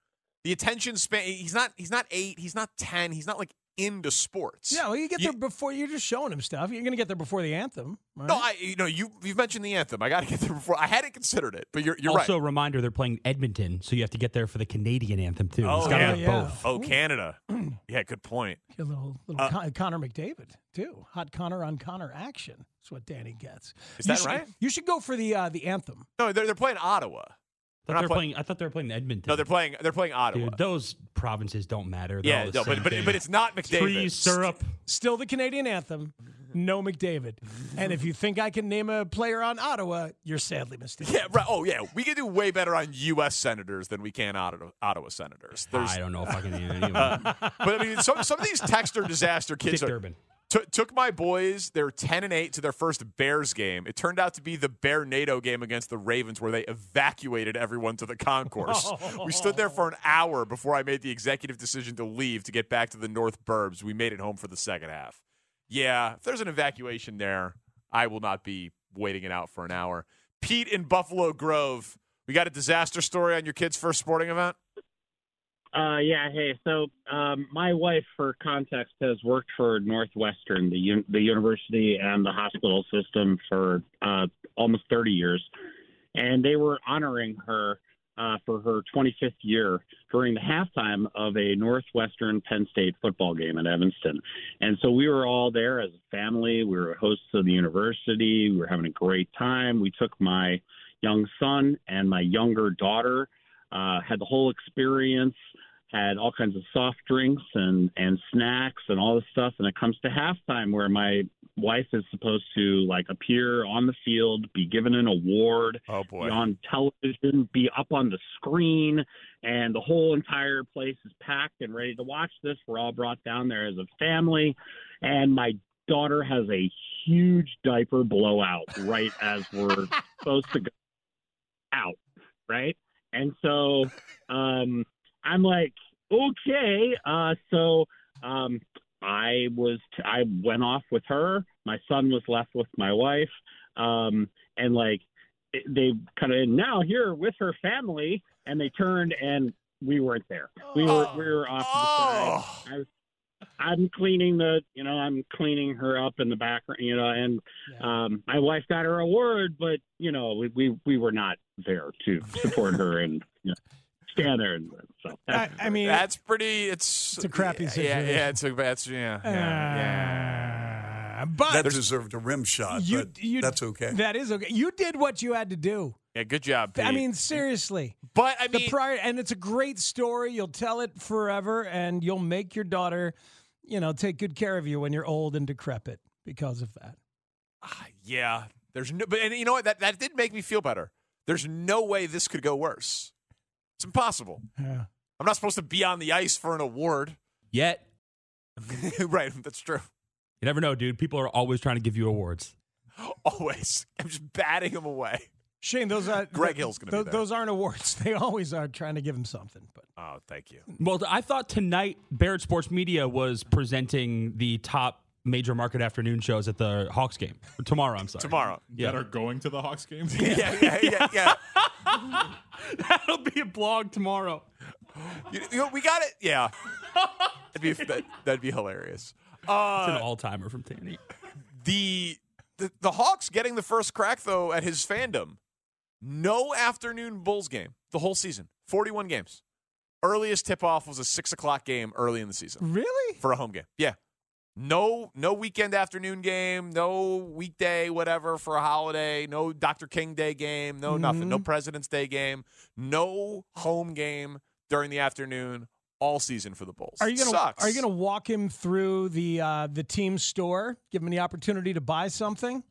The attention span. He's not. He's not eight. He's not ten. He's not like into sports. Yeah, well, you get there before. You're just showing him stuff. You're going to get there before the anthem. Right? No, I. You know, you you've mentioned the anthem. I got to get there before. I hadn't considered it, but you're you're also, right. a reminder they're playing Edmonton, so you have to get there for the Canadian anthem too. Oh it's got to yeah. be both. Oh Canada. yeah, good point. A little, little Uh, Con- Connor McDavid too. Hot Connor on Connor action. That's what Danny gets. Is You that should- right? You should go for the uh, the anthem. No, they're they're playing Ottawa. I They're thought, they're play- playing, I thought they were playing Edmonton. No, they're playing. They're playing Ottawa. Dude, those provinces don't matter. They're all yeah, the no, but same but, thing. but it's not McDavid. Tree syrup. Still the Canadian anthem. No McDavid. And if you think I can name a player on Ottawa, you're sadly mistaken. Yeah, right. Oh, yeah. We can do way better on U.S. senators than we can Ottawa, Ottawa senators. There's, I don't know if I can name any of them. but I mean, some some of these texter disaster kids Dick are, Durbin. Took took my boys. They're ten and eight to their first Bears game. It turned out to be the Bear NATO game against the Ravens, where they evacuated everyone to the concourse. we stood there for an hour before I made the executive decision to leave to get back to the North Burbs. We made it home for the second half. Yeah, if there's an evacuation there, I will not be waiting it out for an hour. Pete in Buffalo Grove, we got a disaster story on your kid's first sporting event. Uh, yeah. Hey, so um, my wife, for context, has worked for Northwestern, the un- the university and the hospital system for uh, almost 30 years, and they were honoring her uh, for her 25th year during the halftime of a Northwestern Penn State football game in Evanston. And so we were all there as a family. We were hosts of the university. We were having a great time. We took my young son and my younger daughter, uh, had the whole experience, had all kinds of soft drinks and, and snacks and all this stuff. And it comes to halftime where my wife is supposed to like appear on the field, be given an award, oh boy. be on television, be up on the screen, and the whole entire place is packed and ready to watch this. We're all brought down there as a family, and my daughter has a huge diaper blowout right as we're supposed to go out, right? And so um, I'm like, okay, uh, so um, I was t- I went off with her. My son was left with my wife, um, and like it- they kind of now here with her family, and they turned and we weren't there. We were we were off to the side. I was, I'm cleaning the, you know, I'm cleaning her up in the background, you know, and um, my wife got her award, but you know, we we, we were not there to support her and you know, stand there. And, so I, I mean, that's pretty. It's it's a crappy yeah, situation. yeah, yeah, it's a that's yeah, yeah, Uh, but that deserved a rim shot, you, but you, that's okay. That is okay. You did what you had to do. yeah. Good job. I mean, seriously. but I the mean, prior, and it's a great story. You'll tell it forever, and you'll make your daughter, you know, take good care of you when you're old and decrepit because of that. yeah. There's no, but and you know what? That that did make me feel better. There's no way this could go worse. It's impossible. Yeah. I'm not supposed to be on the ice for an award. Yet, right. That's true. you never know, dude. People are always trying to give you awards. Always. I'm just batting them away. Shane, those are Greg Hill's going to be there. Those aren't awards. They always are trying to give him something. But Oh, thank you. Well, I thought tonight Barrett Sports Media was presenting the top major market afternoon shows at the Hawks game. Tomorrow, I'm sorry. Tomorrow. That are going to the Hawks game. Yeah, yeah, yeah, yeah. That'll be a blog tomorrow. You, you know, we got it. Yeah. That'd be that, that'd be hilarious. It's Uh, an all timer from Tanny. the, the the Hawks getting the first crack though at his fandom. No afternoon Bulls game the whole season. Forty one games. Earliest tip off was a six o'clock game early in the season really, for a home game. Yeah. No, no weekend afternoon game, no weekday, whatever for a holiday, no Dr. King Day game, no nothing, no President's Day game, no home game during the afternoon all season for the Bulls. are you gonna Sucks. are you gonna walk him through the uh, the team store, give him the opportunity to buy something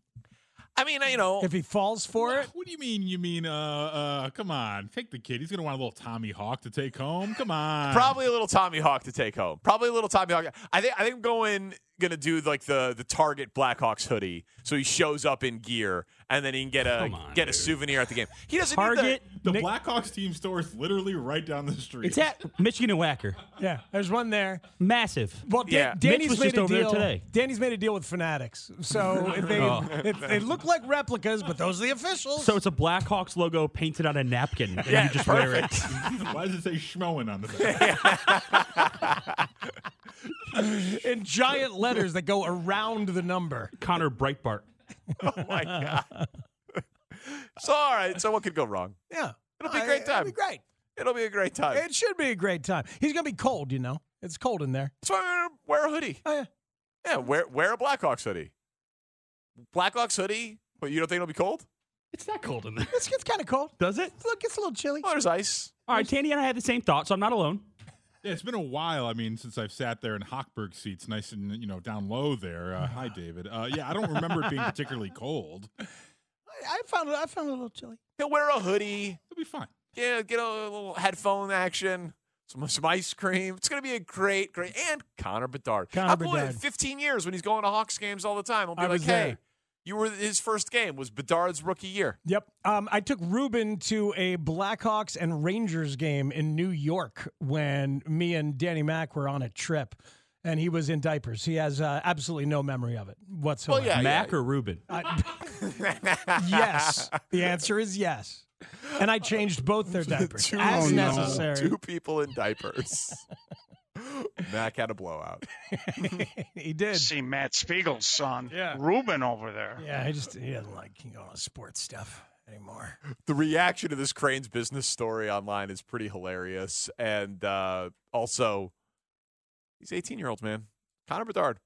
I mean, you know, if he falls for it? What do you mean? You mean, uh, uh, come on, take the kid. He's gonna want a little Tommy Hawk to take home. Come on. Probably a little Tommy Hawk to take home. Probably a little Tommy Hawk. I think I think I'm going gonna do like the the Target Blackhawks hoodie, so he shows up in gear, and then he can get a on, get a souvenir at the game. He doesn't Target. Need The Nick- Blackhawks team store is literally right down the street. It's at Michigan and Wacker. Yeah, there's one there. Massive. Well, Dan- Yeah. Danny's Mitch was made just a over there deal today. Danny's made a deal with Fanatics, so they Oh. they, they look like replicas, but those are the officials. So it's a Blackhawks logo painted on a napkin, and Yeah, you just wear it. Why does it say Schmoen on the back? in giant letters that go around the number. Connor Breitbart. Oh my god. So all right. So what could go wrong? Yeah, It'll be a I- great time. It'll be great. It'll be a great time. It should be a great time. He's gonna be cold, you know. It's cold in there. That's why I'm gonna wear a hoodie. Oh yeah. Yeah, wear wear a Blackhawks hoodie. Blackhawks hoodie. But you don't think it'll be cold? It's not cold in there. It's, it's kind of cold. Does it? Look, it's a little chilly. Oh, there's ice. All right, Tanny and I had the same thought, so I'm not alone. Yeah, it's been a while. I mean, since I've sat there in Hochberg seats, nice and you know down low there. Uh, hi, David. Uh, yeah, I don't remember it being particularly cold. I, I found it. I found it a little chilly. He'll wear a hoodie. It'll be fine. Yeah, get a little headphone action. Some, some ice cream. It's going to be a great, great. And Connor Bedard. Connor How cool? Bedard. 15 years when he's going to Hawks games all the time. I'll be I like, hey, there. you were his first game was Bedard's rookie year. Yep. Um, I took Ruben to a Blackhawks and Rangers game in New York when me and Danny Mack were on a trip, and he was in diapers. He has uh, absolutely no memory of it whatsoever. Well, yeah, Mac or Ruben? yes. The answer is yes. and I changed both their diapers Two- as oh, no. necessary. Two people in diapers. Mac had a blowout. he did. See Matt Spiegel's son, Yeah. Ruben, over there. Yeah, he just he doesn't like you know sports stuff anymore. The reaction to this Crane's business story online is pretty hilarious. And uh, also, these 18 year olds, man. Connor Bedard,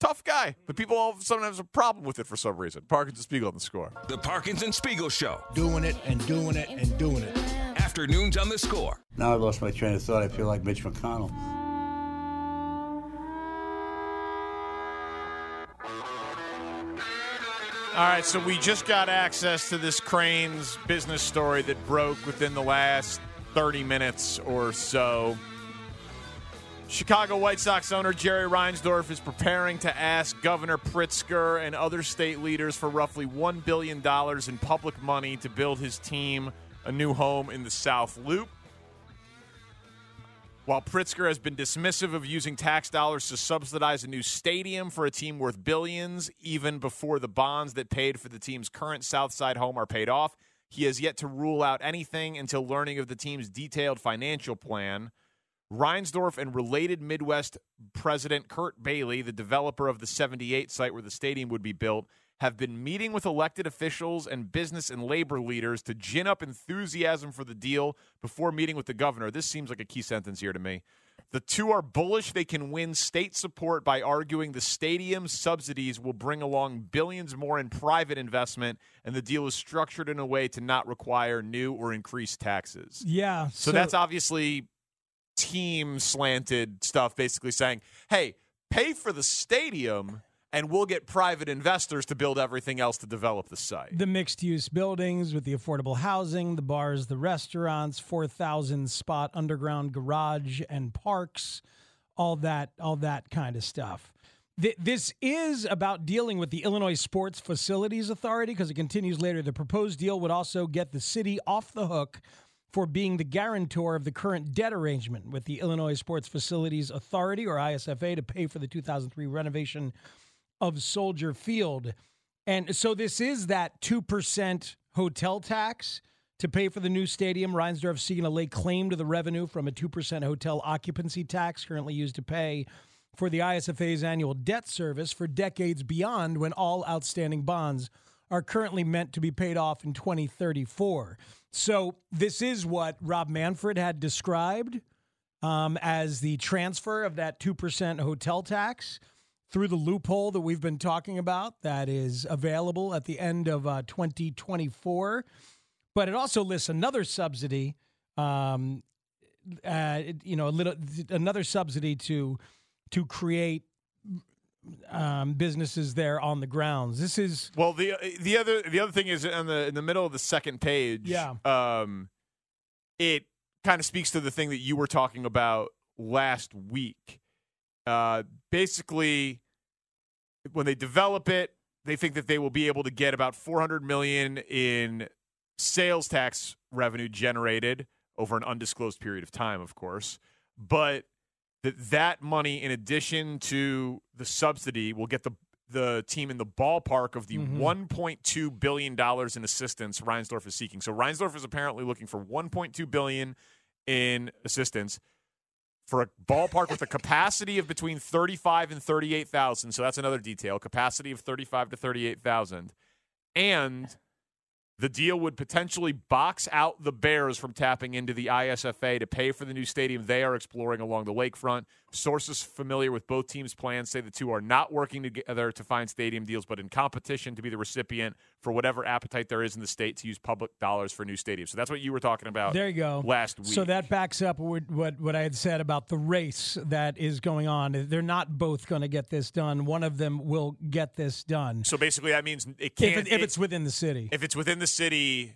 tough guy, but people all sometimes have a problem with it for some reason. Parkins and Spiegel on the score. The Parkins and Spiegel Show. Doing it and doing it and doing it. Afternoons on the score. Now I've lost my train of thought. I feel like Mitch McConnell. All right, so we just got access to this Crane's business story that broke within the last 30 minutes or so. Chicago White Sox owner Jerry Reinsdorf is preparing to ask Governor Pritzker and other state leaders for roughly $1 billion in public money to build his team a new home in the South Loop. While Pritzker has been dismissive of using tax dollars to subsidize a new stadium for a team worth billions, even before the bonds that paid for the team's current Southside home are paid off, he has yet to rule out anything until learning of the team's detailed financial plan. Reinsdorf and related Midwest president Curt Bailey, the developer of the 78 site where the stadium would be built, have been meeting with elected officials and business and labor leaders to gin up enthusiasm for the deal before meeting with the governor. This seems like a key sentence here to me. The two are bullish they can win state support by arguing the stadium subsidies will bring along billions more in private investment, and the deal is structured in a way to not require new or increased taxes. Yeah. So, that's obviously team slanted stuff, basically saying, hey, pay for the stadium and we'll get private investors to build everything else to develop the site. the mixed use buildings with the affordable housing, the bars, the restaurants, 4,000 spot underground garage and parks, all that all that kind of stuff. Th- This is about dealing with the Illinois Sports Facilities Authority because it continues later. The proposed deal would also get the city off the hook for being the guarantor of the current debt arrangement with the Illinois Sports Facilities Authority, or ISFA, to pay for the 2003 renovation of Soldier Field. And so this is that 2% hotel tax to pay for the new stadium. Reinsdorf seeking to lay claim to the revenue from a 2% hotel occupancy tax currently used to pay for the ISFA's annual debt service for decades beyond when all outstanding bonds are currently meant to be paid off in 2034. So this is what Rob Manfred had described um, as the transfer of that 2% hotel tax through the loophole that we've been talking about that is available at the end of uh, 2024. But it also lists another subsidy, um, uh, you know, a little another subsidy to to create um, businesses there on the grounds. This is Well, the the other the other thing is in the in the middle of the second page. Yeah. Um, it kind of speaks to the thing that you were talking about last week. Uh, basically, when they develop it, they think that they will be able to get about 400 million in sales tax revenue generated over an undisclosed period of time, of course, but that that money, in addition to the subsidy, will get the the team in the ballpark of the Mhm. 1.2 billion dollars in assistance Reinsdorf is seeking. So Reinsdorf is apparently looking for 1.2 billion in assistance for a ballpark with a capacity of between 35 and 38,000. So that's another detail. Capacity of 35 to 38,000. And the deal would potentially box out the Bears from tapping into the ISFA to pay for the new stadium they are exploring along the lakefront. Sources familiar with both teams' plans say the two are not working together to find stadium deals, but in competition to be the recipient for whatever appetite there is in the state to use public dollars for new stadiums. So that's what you were talking about There you go. last week. So that backs up what, what what I had said about the race that is going on. They're not both going to get this done. One of them will get this done So basically, that means it if, can't. it, if it- it's within the city. if it's within the city,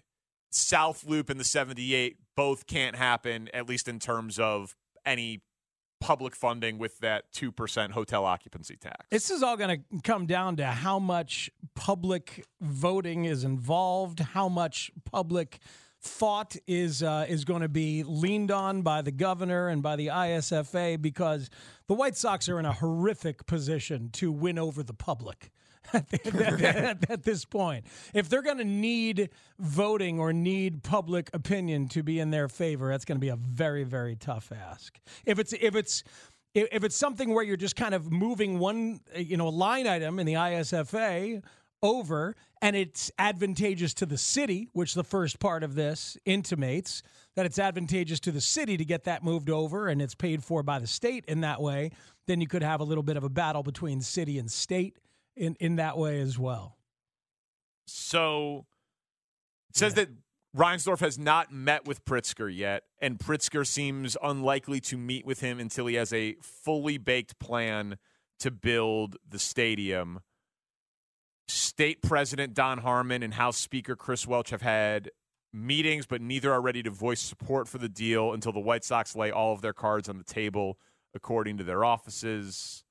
South Loop and the 78 both can't happen, at least in terms of any public funding with that 2% hotel occupancy tax. This is all going to come down to how much public voting is involved, how much public thought is uh, is going to be leaned on by the governor and by the ISFA because the White Sox are in a horrific position to win over the public. at, at, at this point. If they're going to need voting or need public opinion to be in their favor, that's going to be a very, very tough ask. If it's if it's if it's something where you're just kind of moving one uh, you know line item in the ISFA over and it's advantageous to the city, which the first part of this intimates that it's advantageous to the city to get that moved over and it's paid for by the state in that way, then you could have a little bit of a battle between city and state in, in that way as well. So it says that Reinsdorf has not met with Pritzker yet, and Pritzker seems unlikely to meet with him until he has a fully baked plan to build the stadium. State President Don Harmon and House Speaker Chris Welch have had meetings, but neither are ready to voice support for the deal until the White Sox lay all of their cards on the table, according to their offices.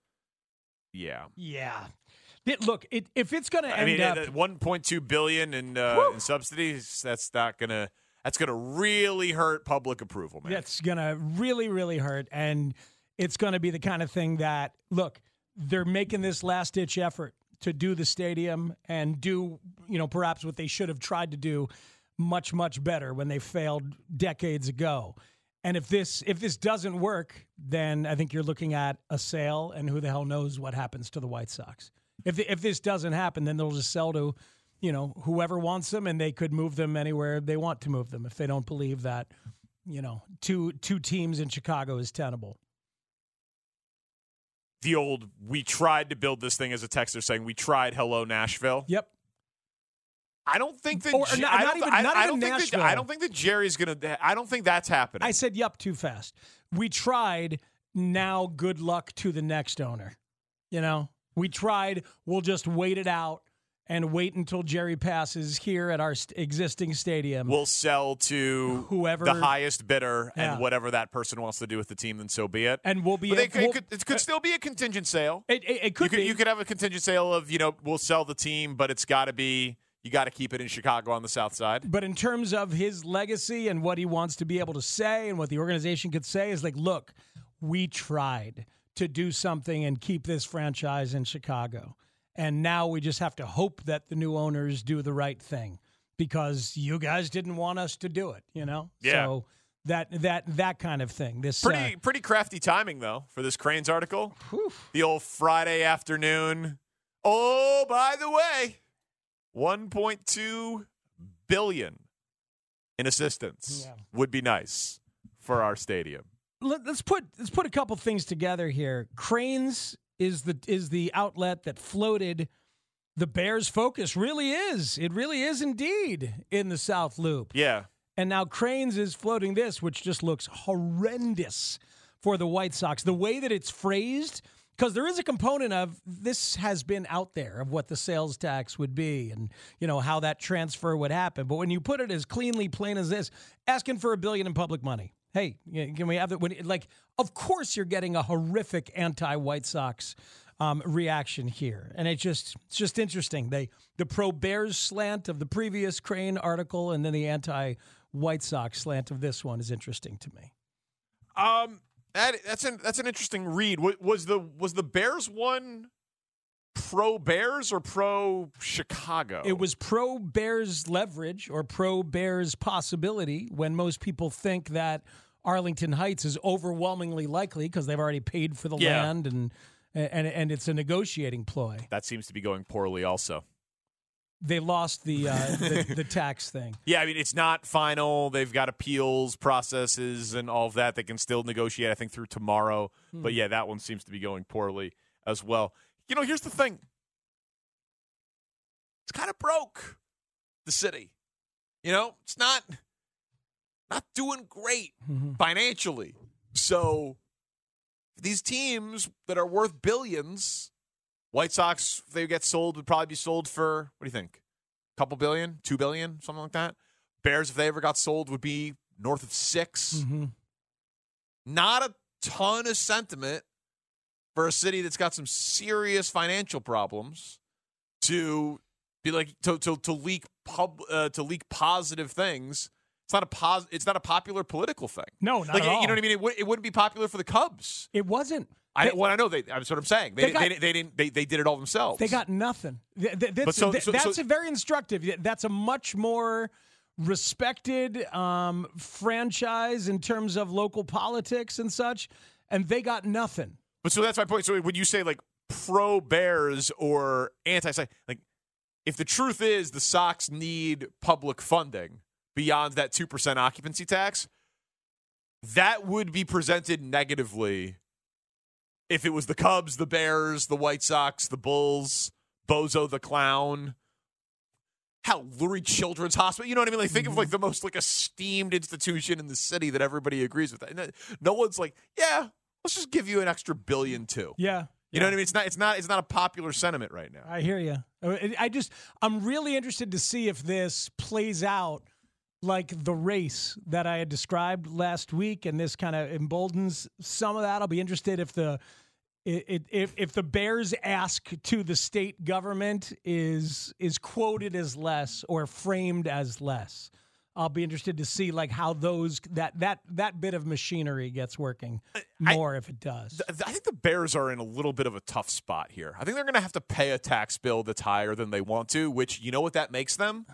Yeah. Yeah. It- look, it, if it's going to I end mean, up. at 1.2 billion in, uh, in subsidies. That's not gonna. That's gonna really hurt public approval, man. That's going to really, really hurt. And it's going to be the kind of thing that, look, they're making this last ditch effort to do the stadium and do, you know, perhaps what they should have tried to do much, much better when they failed decades ago. And if this if this doesn't work, then I think you're looking at a sale, and who the hell knows what happens to the White Sox. If if this doesn't happen, then they'll just sell to, you know, whoever wants them, and they could move them anywhere they want to move them if they don't believe that, you know, two two teams in Chicago is tenable. The old "we tried to build this thing" as a texter saying "we tried." Hello, Nashville. Yep. I don't think that. Or not- I don't, even- I, I don't think that. I don't think that Jerry's gonna. I don't think that's happening. I said yep too fast. We tried. Now, good luck to the next owner. You know, we tried. We'll just wait it out and wait until Jerry passes here at our st- existing stadium. We'll sell to Whoever- the highest bidder, Yeah. and whatever that person wants to do with the team, then so be it. and we'll be. They able- could, it we'll- could, it could uh, still be a contingent sale. It, it, it could you could be. you could have a contingent sale of you know we'll sell the team, but it's got to be you got to keep it in Chicago on the South Side. But in terms of his legacy and what he wants to be able to say and what the organization could say is like, look, we tried to do something and keep this franchise in Chicago. And now we just have to hope that the new owners do the right thing because you guys didn't want us to do it, you know? Yeah. So that that that kind of thing. This uh, Pretty pretty crafty timing though for this Crain's article. The old Friday afternoon. Oh, by the way, 1.2 billion in assistance would be nice for our stadium. Let, us put let's put a couple things together here. Crain's is the is the outlet that floated the Bears' focus. Really is it really is indeed in the South Loop. Yeah. And now Crain's is floating this, which just looks horrendous for the White Sox. The way that it's phrased, because there is a component of this has been out there of what the sales tax would be and you know how that transfer would happen. But when you put it as cleanly plain as this, asking for a billion in public money. Hey, can we have it? Like, of course you're getting a horrific anti-White Sox um, reaction here, and it just it's just interesting. They the pro Bears slant of the previous Crain article, and then the anti White Sox slant of this one is interesting to me. Um, that, that's an that's an interesting read. Was the was the Bears one pro Bears or pro Chicago? It was pro Bears leverage or pro Bears possibility when most people think that Arlington Heights is overwhelmingly likely because they've already paid for the Yeah. land and and and it's a negotiating ploy. That seems to be going poorly also. They lost the uh, the, the tax thing. Yeah, I mean it's not final. They've got appeals processes and all of that. They can still negotiate, I think, through tomorrow. Hmm. But yeah, that one seems to be going poorly as well. You know, here's the thing. It's kind of broke. The city. You know, it's not not doing great Mm-hmm. financially. So these teams that are worth billions, White Sox, if they get sold, would probably be sold for what do you think? A couple billion, two billion, something like that. Bears, if they ever got sold, would be north of 6 Mm-hmm. Not a ton of sentiment for a city that's got some serious financial problems to be like to to, to leak pub uh, to leak positive things. It's not a pos- It's not a popular political thing. No, not like at all. you know what I mean. It, would, it wouldn't be popular for the Cubs. It wasn't. I They- well, I know they. That's what I'm saying. They They got- they, they didn't. They, they did it all themselves. They got nothing. Th- th- that's so- so- that's so- a very instructive. That's a much more respected um, franchise in terms of local politics and such, and they got nothing. But so that's my point. So when you say like pro Bears or anti, like if the truth is the Sox need public funding beyond that two percent occupancy tax, that would be presented negatively if it was the Cubs, the Bears, the White Sox, the Bulls, Bozo the Clown. How Lurie Children's Hospital, you know what I mean? Like, think of like mm-hmm. the most like esteemed institution in the city that everybody agrees with. And no one's like, yeah, let's just give you an extra billion too. Yeah. You know what I mean? It's not. It's not. It's not a popular sentiment right now. I hear you. I just, I'm really interested to see if this plays out like the race that I had described last week, and this kind of emboldens some of that. I'll be interested if the if if the Bears ask to the state government is is quoted as less or framed as less. I'll be interested to see like how those that that that bit of machinery gets working more if it does. Th- I think the Bears are in a little bit of a tough spot here. I think they're going to have to pay a tax bill that's higher than they want to, which you know what that makes them?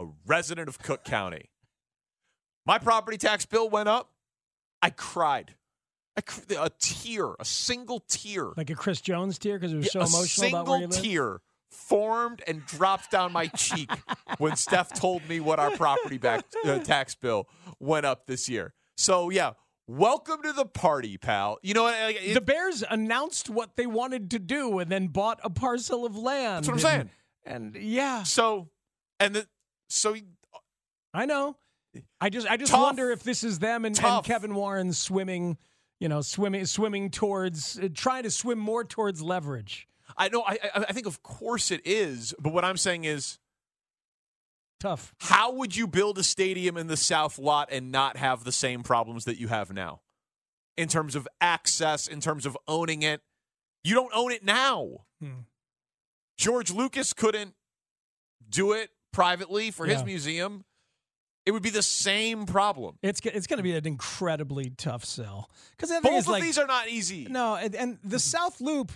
A resident of Cook County. My property tax bill went up. I cried. I cr- a tear, a single tear, like a Chris Jones tear because it was Yeah, so a emotional single about where you live. tear formed and dropped down my cheek when Steph told me what our property back uh, tax bill went up this year. So yeah, welcome to the party, pal. You know it- the Bears announced what they wanted to do and then bought a parcel of land. That's what I'm and- saying. And yeah, So and the so I know. I just I just Tough. wonder if this is them and, and Kevin Warren swimming, you know, swimming swimming towards uh, trying to swim more towards leverage. I know. I, I I think of course it is, but what I'm saying is tough. How would you build a stadium in the South Lot and not have the same problems that you have now, in terms of access, in terms of owning it? You don't own it now. Hmm. George Lucas couldn't do it privately for his museum. It would be the same problem. It's it's going to be an incredibly tough sell because Both of like these are not easy. No, and, and the South Loop,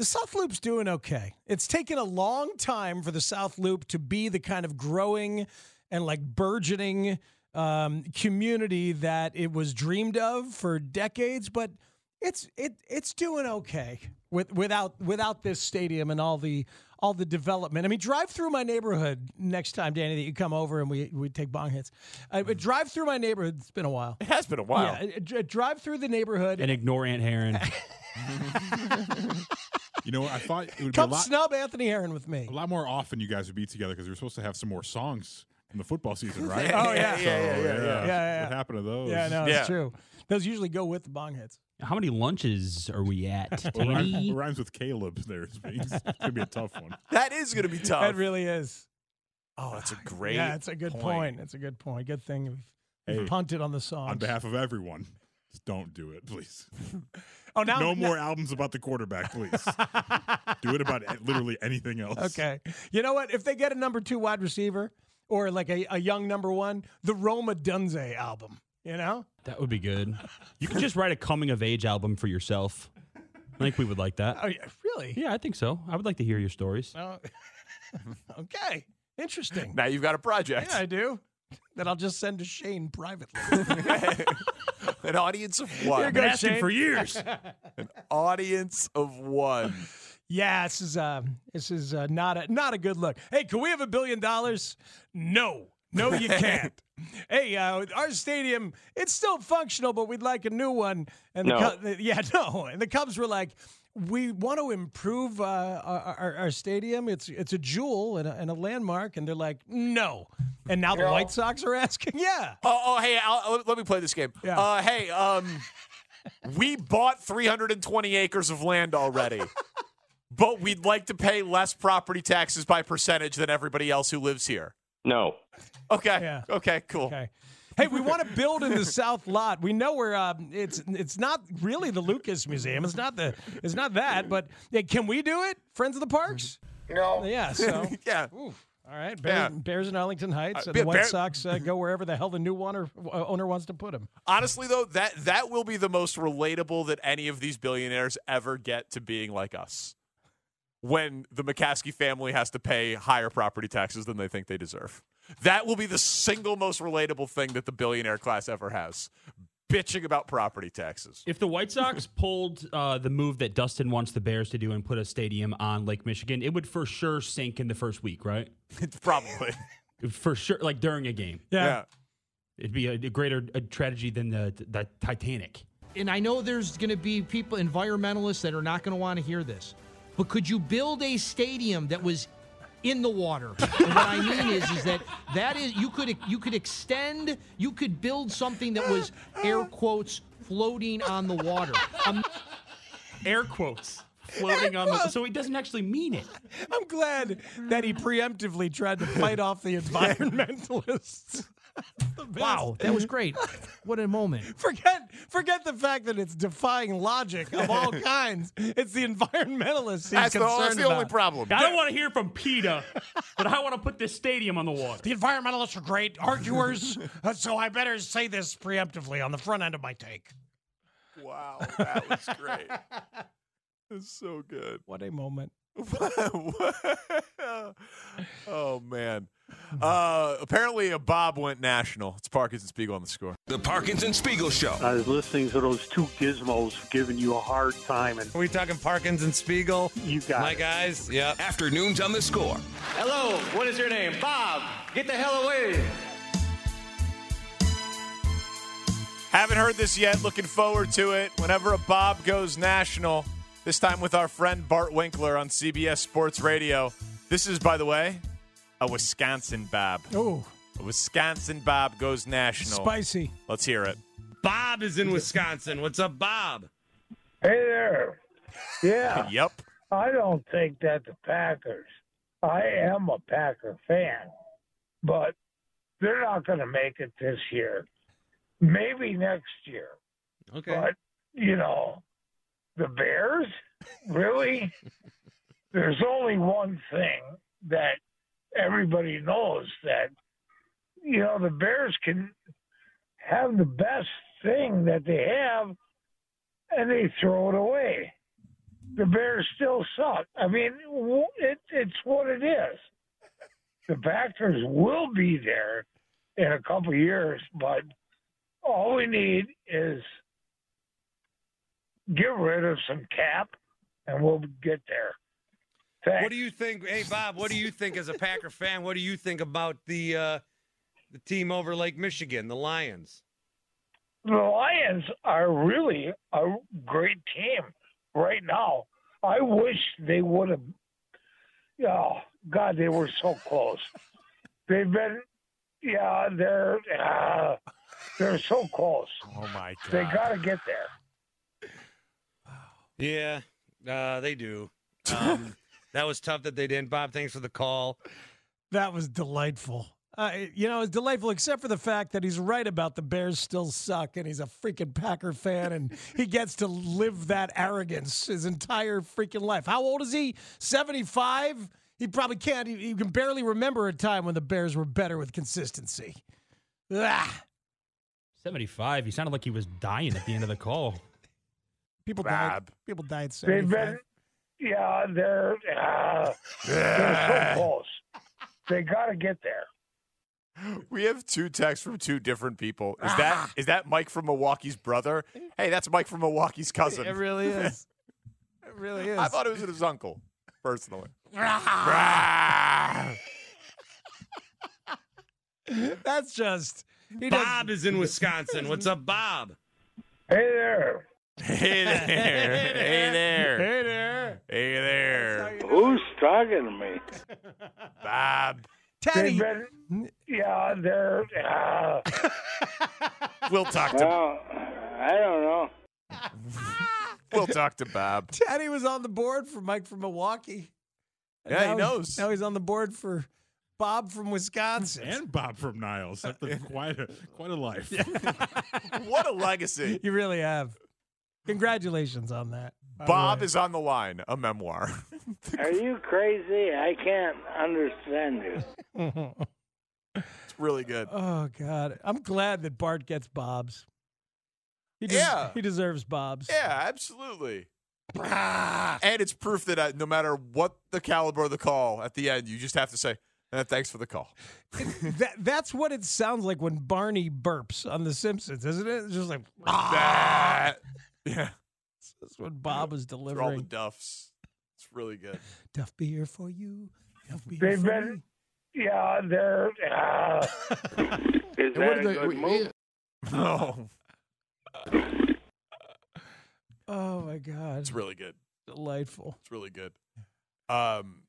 the South Loop's doing okay. It's taken a long time for the South Loop to be the kind of growing and like burgeoning um, community that it was dreamed of for decades, but it's it it's doing okay with without without this stadium and all the all the development. I mean, drive through my neighborhood next time, Danny, that you come over and we we take bong hits. Uh, but drive through my neighborhood. It's been a while. It has been a while. Yeah, uh, drive through the neighborhood. And ignore Aunt Heron. You know, I thought it would Come be a lot, snub Anthony Herron with me. a lot more often you guys would be together because we were supposed to have some more songs from the football season, right? Oh, yeah. So, Yeah, yeah, yeah, yeah. Yeah, yeah. What happened to those? Yeah, no, Yeah. it's true. Those usually go with the bong hits. How many lunches are we at? What rhymes, rhymes with Caleb there? It's gonna be a tough one. That is going to be tough. That really is. oh, that's a ah, great. yeah, it's a good point. It's a good point. Good thing we've, we've Hey, punted on the song. On behalf of everyone, just don't do it, please. Oh, now no now- more albums about the quarterback, please. do it about literally anything else. Okay. You know what? If they get a number two wide receiver or like a, a young number one, the Rome Odunze album. You know? That would be good. You could just write a coming of age album for yourself. I think we would like that. Oh, yeah, really? Yeah, I think so. I would like to hear your stories. Oh, okay. Interesting. Now you've got a project. Yeah, I do. That I'll just send to Shane privately. An audience of Here one. you go, Shane. For years. An audience of one. Yeah, this is uh, this is uh, not a not a good look. Hey, can we have a billion dollars? No, no, you can't. hey, uh, our stadium it's still functional, but we'd like a new one. And the No. Cub- yeah, no. And the Cubs were like, we want to improve uh, our, our, our stadium. It's it's a jewel and a, and a landmark. And they're like, no. And now the No. White Sox are asking, yeah. Oh, oh hey, I'll, let- let me play this game. Yeah. Uh, hey, um, we bought 320 acres of land already, but we'd like to pay less property taxes by percentage than everybody else who lives here. No. Okay. Yeah. Okay. Cool. Okay. Hey, we want to build in the South Lot. We know we're um, it's it's not really the Lucas Museum. It's not the it's not that. But yeah, can we do it, Friends of the Parks? No. Yeah. So yeah. Oof. All right, Bears, Yeah. Bears in Arlington Heights, Uh, and the White Bear- Sox uh, go wherever the hell the new owner, uh, owner wants to put them. Honestly, though, that that will be the most relatable that any of these billionaires ever get to being like us. When the McCaskey family has to pay higher property taxes than they think they deserve, that will be the single most relatable thing that the billionaire class ever has. Bitching about property taxes. If the White Sox pulled uh, the move that Dustin wants the Bears to do and put a stadium on Lake Michigan, it would for sure sink in the first week, right? Probably. For sure, like during a game. Yeah. Yeah. It'd be a, a greater a tragedy than the, the Titanic. and I know there's going to be people, environmentalists, that are not going to want to hear this. But could you build a stadium that was in the water? and what I mean is, is that that is you could you could extend, you could build something that was air quotes floating on the water. Um, Air quotes floating on the. So he doesn't actually mean it. I'm glad that he preemptively tried to fight off the environmentalists. Wow, that was great. What a moment. Forget forget the fact that it's defying logic of all kinds. It's the environmentalists he's That's the- that's the only problem. I don't want to hear from PETA, but I want to put this stadium on the water. The environmentalists are great arguers, so I better say this preemptively on the front end of my take. Wow, that was great. It's so good. What a moment. oh man. Uh, apparently, a Bob went national. It's Parkins and Spiegel on the score. The Parkins and Spiegel Show. I was listening to those two gizmos giving you a hard time, and Are we talking Parkins and Spiegel? You got My it. guys? Yep. Afternoons on the score. Hello, what is your name? Bob. Get the hell away. Haven't heard this yet. Looking forward to it. Whenever a Bob goes national, this time with our friend Bart Winkler on CBS Sports Radio. This is, by the way, a Wisconsin Bob. Oh, A Wisconsin Bob goes national. spicy. Let's hear it. Bob is in Wisconsin. What's up, Bob? Hey there. Yeah. yep. I don't think that the Packers, I am a Packer fan, but they're not going to make it this year. Maybe next year. Okay. But, you know, the Bears, really? There's only one thing that everybody knows that, you know, the Bears can have the best thing that they have and they throw it away. The Bears still suck. I mean, it, it's what it is. The Packers will be there in a couple years, but all we need is get rid of some cap, and we'll get there. Thanks. What do you think? Hey, Bob, what do you think as a Packer fan? What do you think about the uh, the team over Lake Michigan, the Lions? the Lions are really a great team right now. I wish they would have. Oh God, they were so close. They've been, yeah, they're uh, they're so close. Oh my god. They got to get there. Yeah, uh, they do. Um, that was tough that they didn't. Bob, thanks for the call. That was delightful. Uh, you know, it's delightful, except for the fact that he's right about the Bears still suck, and he's a freaking Packer fan, and he gets to live that arrogance his entire freaking life. How old is he? Seventy-five. He probably can't. He, he can barely remember a time when the Bears were better with consistency. Ah, 75. He sounded like he was dying at the end of the call. People died. People died. at They've been, yeah, they're uh, they're so close. They got to get there. We have two texts from two different people. Is that is that Mike from Milwaukee's brother? Hey, that's Mike from Milwaukee's cousin. It really is. It really is. I thought it was his uncle, personally. That's just. He Bob is in Wisconsin. What's up, Bob? Hey there. Hey there. Hey there. Hey there. Hey there. Who's talking to me? Bob. They've been, yeah, they're. Uh, We'll talk to well, I don't know. We'll talk to Bob. Teddy was on the board for Mike from Milwaukee. And Yeah, he now knows. Now he's on the board for Bob from Wisconsin. and Bob from Niles. That's quite a quite a life. what a legacy. You really have. Congratulations on that. Bob is on the line, a memoir. Are you crazy? I can't understand you. it's really good. Oh God, I'm glad that Bart gets Bob's. He des- Yeah. he deserves Bob's. Yeah, absolutely. and it's proof that uh, no matter what the caliber of the call, at the end, you just have to say, eh, thanks for the call. that that's what it sounds like when Barney burps on The Simpsons, isn't it? It's just like That- yeah. That's what Bob was They're all the duffs. It's really good. Duff beer for you. Duff beer They've for been, you. yeah, they're. Uh, is that a good move? No. Oh my God, It's really good. delightful. It's really good. Um,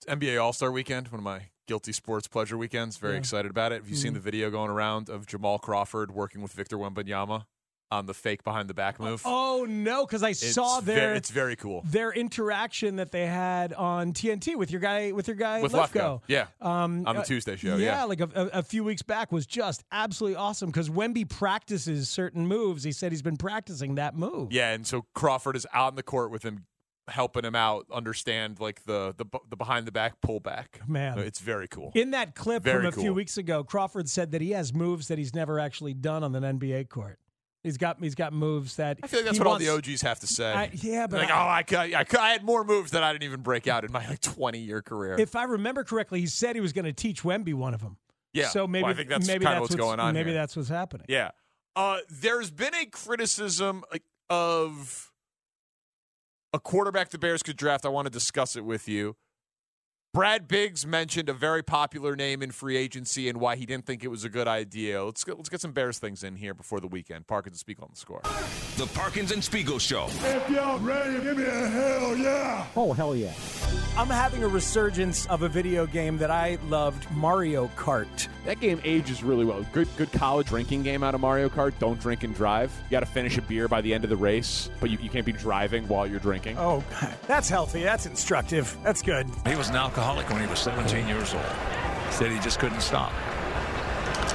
it's NBA All Star Weekend, one of my guilty sports pleasure weekends. Very Yeah. excited about it. Have you seen Mhm. the video going around of Jamal Crawford working with Victor Wembanyama on the fake behind the back move? Oh no, because I It's saw ve- their it's very cool. their interaction that they had on TNT with your guy with your guy With Lefko. Lefko, yeah. um, On the uh, Tuesday show, Yeah, yeah. like a, a, few weeks back was just absolutely awesome because Wemby practices certain moves. He said he's been practicing that move. Yeah, and so Crawford is out in the court with him, helping him out understand like the the, the behind the back pullback. Man. it's very cool. In that clip Very from a few weeks ago, Crawford said that he has moves that he's never actually done on an NBA court. He's got he's got moves that I feel like that's what wants- all the OGs have to say. I- yeah, but like, I- oh, I, I, could- I had more moves that I didn't even break out in my like twenty year career. If I remember correctly, he said he was going to teach Wemby one of them. Yeah. So maybe Well, I think that's maybe that's what's going on Maybe here. that's what's happening. Yeah. Uh, there's been a criticism like, of a quarterback the Bears could draft. I want to discuss it with you. Brad Biggs mentioned a very popular name in free agency and why he didn't think it was a good idea. Let's get, let's get some Bears things in here before the weekend. Parkins and Spiegel on the score. The Parkins and Spiegel Show. If y'all ready, give me a hell yeah. Oh hell yeah! I'm having a resurgence of a video game that I loved, Mario Kart. That game ages really well. Good, good college drinking game out of Mario Kart. Don't drink and drive. You got to finish a beer by the end of the race, but you, you can't be driving while you're drinking. Oh, that's healthy. That's instructive. That's good. He was an alcoholic when he was 17 years old. Said he just couldn't stop.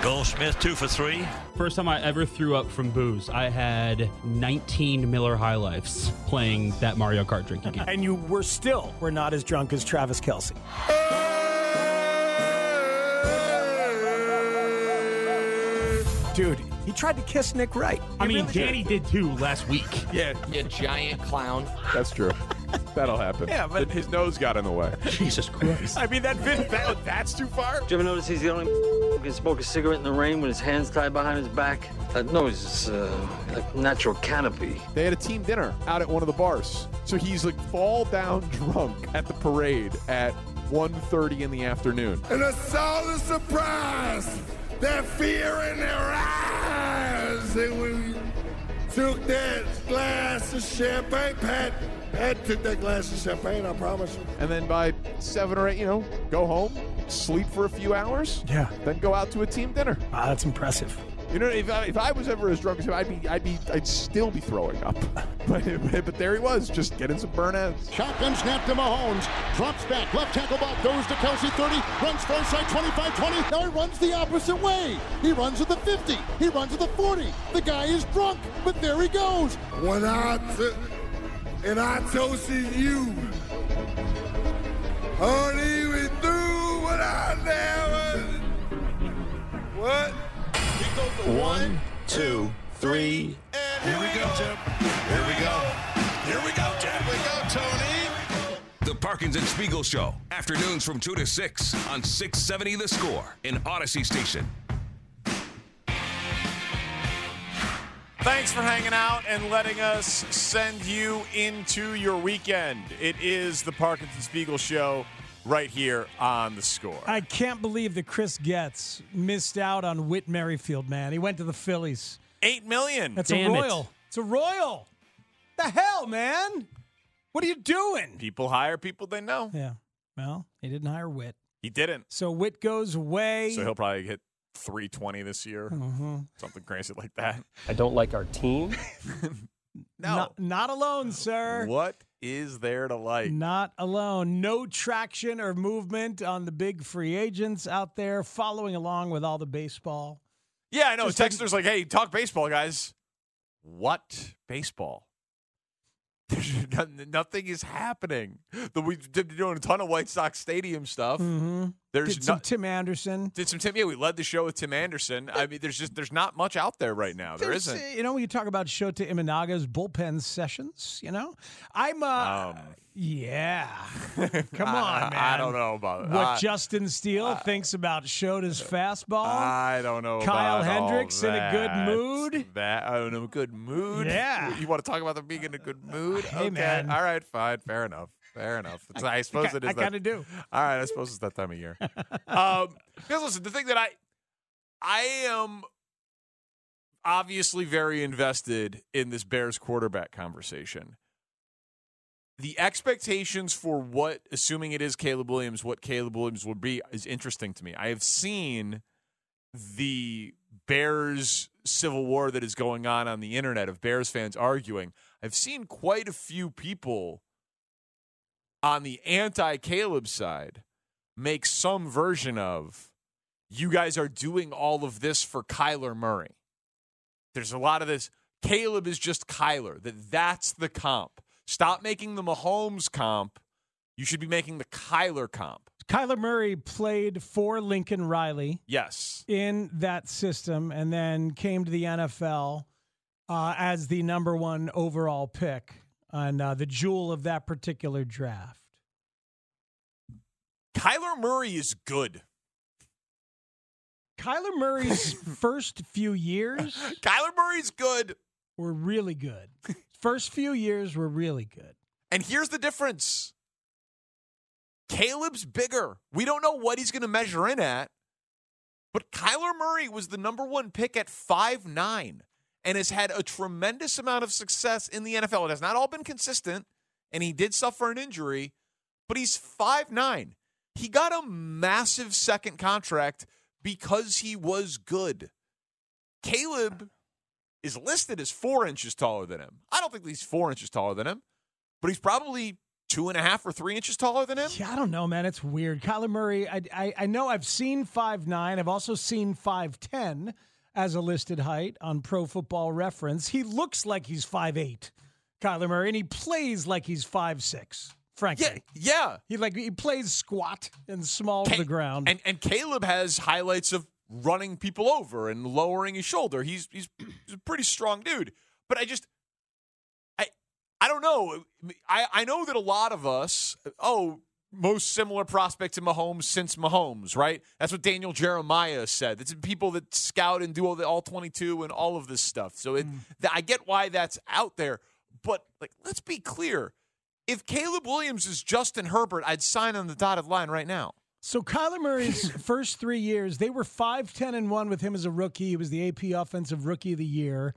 Goldsmith, two for three. First time I ever threw up from booze, I had 19 Miller High Lifes playing that Mario Kart drinking game. And you were still were not as drunk as Travis Kelce. Dude, he tried to kiss Nick Wright. I mean, really Danny did too last week. Yeah. You giant clown. That's true. That'll happen. Yeah, but- his nose got in the way. Jesus Christ. I mean, that vid- That, that's too far. Did you ever notice he's the only one who can smoke a cigarette in the rain with his hands tied behind his back? That nose is uh, like natural canopy. They had a team dinner out at one of the bars. So he's like fall down drunk at the parade at 1.30 in the afternoon. And a solid surprise, that fear in their eyes. And we took that glass of champagne, Pat, Pat took that glass of champagne, I promise you. And then by 7 or 8, you know, go home, sleep for a few hours. Yeah. Then go out to a team dinner. Wow, that's impressive. You know, if I, if I was ever as drunk as him, I'd be, I'd be, I'd still be throwing up. but, but there he was, just getting some burnouts. Shotgun snap to Mahomes. Drops back. Left tackle ball goes to Kelce 30. Runs far side 25 20. Now he runs the opposite way. He runs to the 50. He runs to the 40. The guy is drunk, but there he goes. When I and I toasted you, honey, we through what I never. What? One, two, three. Here we go, Jim. Here we go. Here we go, Jim. Here we go, Tony. The Parkins and Spiegel Show. Afternoons from 2 to 6 on 670 The Score in Audacy Station. Thanks for hanging out and letting us send you into your weekend. It is the Parkins and Spiegel Show right here on the score. I can't believe that Chris Getz missed out on Whit Merrifield, man. He went to the Phillies. Eight million. That's Damn a it. royal. It's a royal. The hell, man? What are you doing? People hire people they know. Yeah. Well, he didn't hire Whit. He didn't. So Whit goes away. So he'll probably hit 320 this year. Mhm. Something crazy like that. I don't like our team. No. Not, not alone, sir. What is there to like? Not alone. No traction or movement on the big free agents out there following along with all the baseball. Yeah, I know. Just Texter's like, hey, talk baseball, guys. What baseball? Nothing is happening. The, we did doing a ton of White Sox Stadium stuff. Mm-hmm. There's Did some no- Tim Anderson. Did some Tim? Yeah, we led the show with Tim Anderson. I mean, there's just there's not much out there right now. There There's, isn't. uh, You know, when you talk about Shota Imanaga's bullpen sessions, you know, I'm, uh, Um, yeah. Come on, I- man. I don't know about what I- Justin Steele thinks about Shota's fastball. I don't know. Kyle Hendricks in a good mood. That I don't know, good mood. Yeah. You want to talk about them being in a good mood? Hey, okay. man. All right. Fine. Fair enough. Fair enough. It's, I, suppose I- it is. I that- kinda do. All right. I suppose it's that time of year. um, because listen, the thing that I, I am obviously very invested in this Bears quarterback conversation. The expectations for what, assuming it is Caleb Williams, what Caleb Williams will be is interesting to me. I have seen the Bears civil war that is going on on the internet of Bears fans arguing. I've seen quite a few people on the anti Caleb side make some version of you guys are doing all of this for Kyler Murray. There's a lot of this. Caleb is just Kyler. That that's the comp. Stop making the Mahomes comp. You should be making the Kyler comp. Kyler Murray played for Lincoln Riley Yes. in that system and then came to the NFL uh, as the number one overall pick on uh, the jewel of that particular draft. Kyler Murray is good. Kyler Murray's first few years Kyler Murray's good. were really good. First few years were really good. And here's the difference Caleb's bigger. We don't know what he's going to measure in at, but Kyler Murray was the number one pick at five nine and has had a tremendous amount of success in the NFL. It has not all been consistent, and he did suffer an injury, but he's five nine. He got a massive second contract because he was good. Caleb is listed as four inches taller than him. I don't think he's four inches taller than him, but he's probably two and a half or three inches taller than him. Yeah, I don't know, man. It's weird. Kyler Murray, I, I, I know I've seen five nine. I've also seen 5'10 as a listed height on Pro Football Reference. He looks like he's 5'8, Kyler Murray, and he plays like he's 5'6, frankly. Yeah. He like he plays squat and small to the ground. And and Caleb has highlights of running people over and lowering his shoulder. He's he's, he's a pretty strong dude. But I just I I don't know. I I know that a lot of us oh most similar prospect to Mahomes since Mahomes, right? That's what Daniel Jeremiah said. It's people that scout and do all the all 22 and all of this stuff. So it, th- I get why that's out there, but like let's be clear. If Caleb Williams is Justin Herbert, I'd sign on the dotted line right now. So Kyler Murray's first three years, they were 5, 10, and 1 with him as a rookie. He was the AP Offensive Rookie of the Year.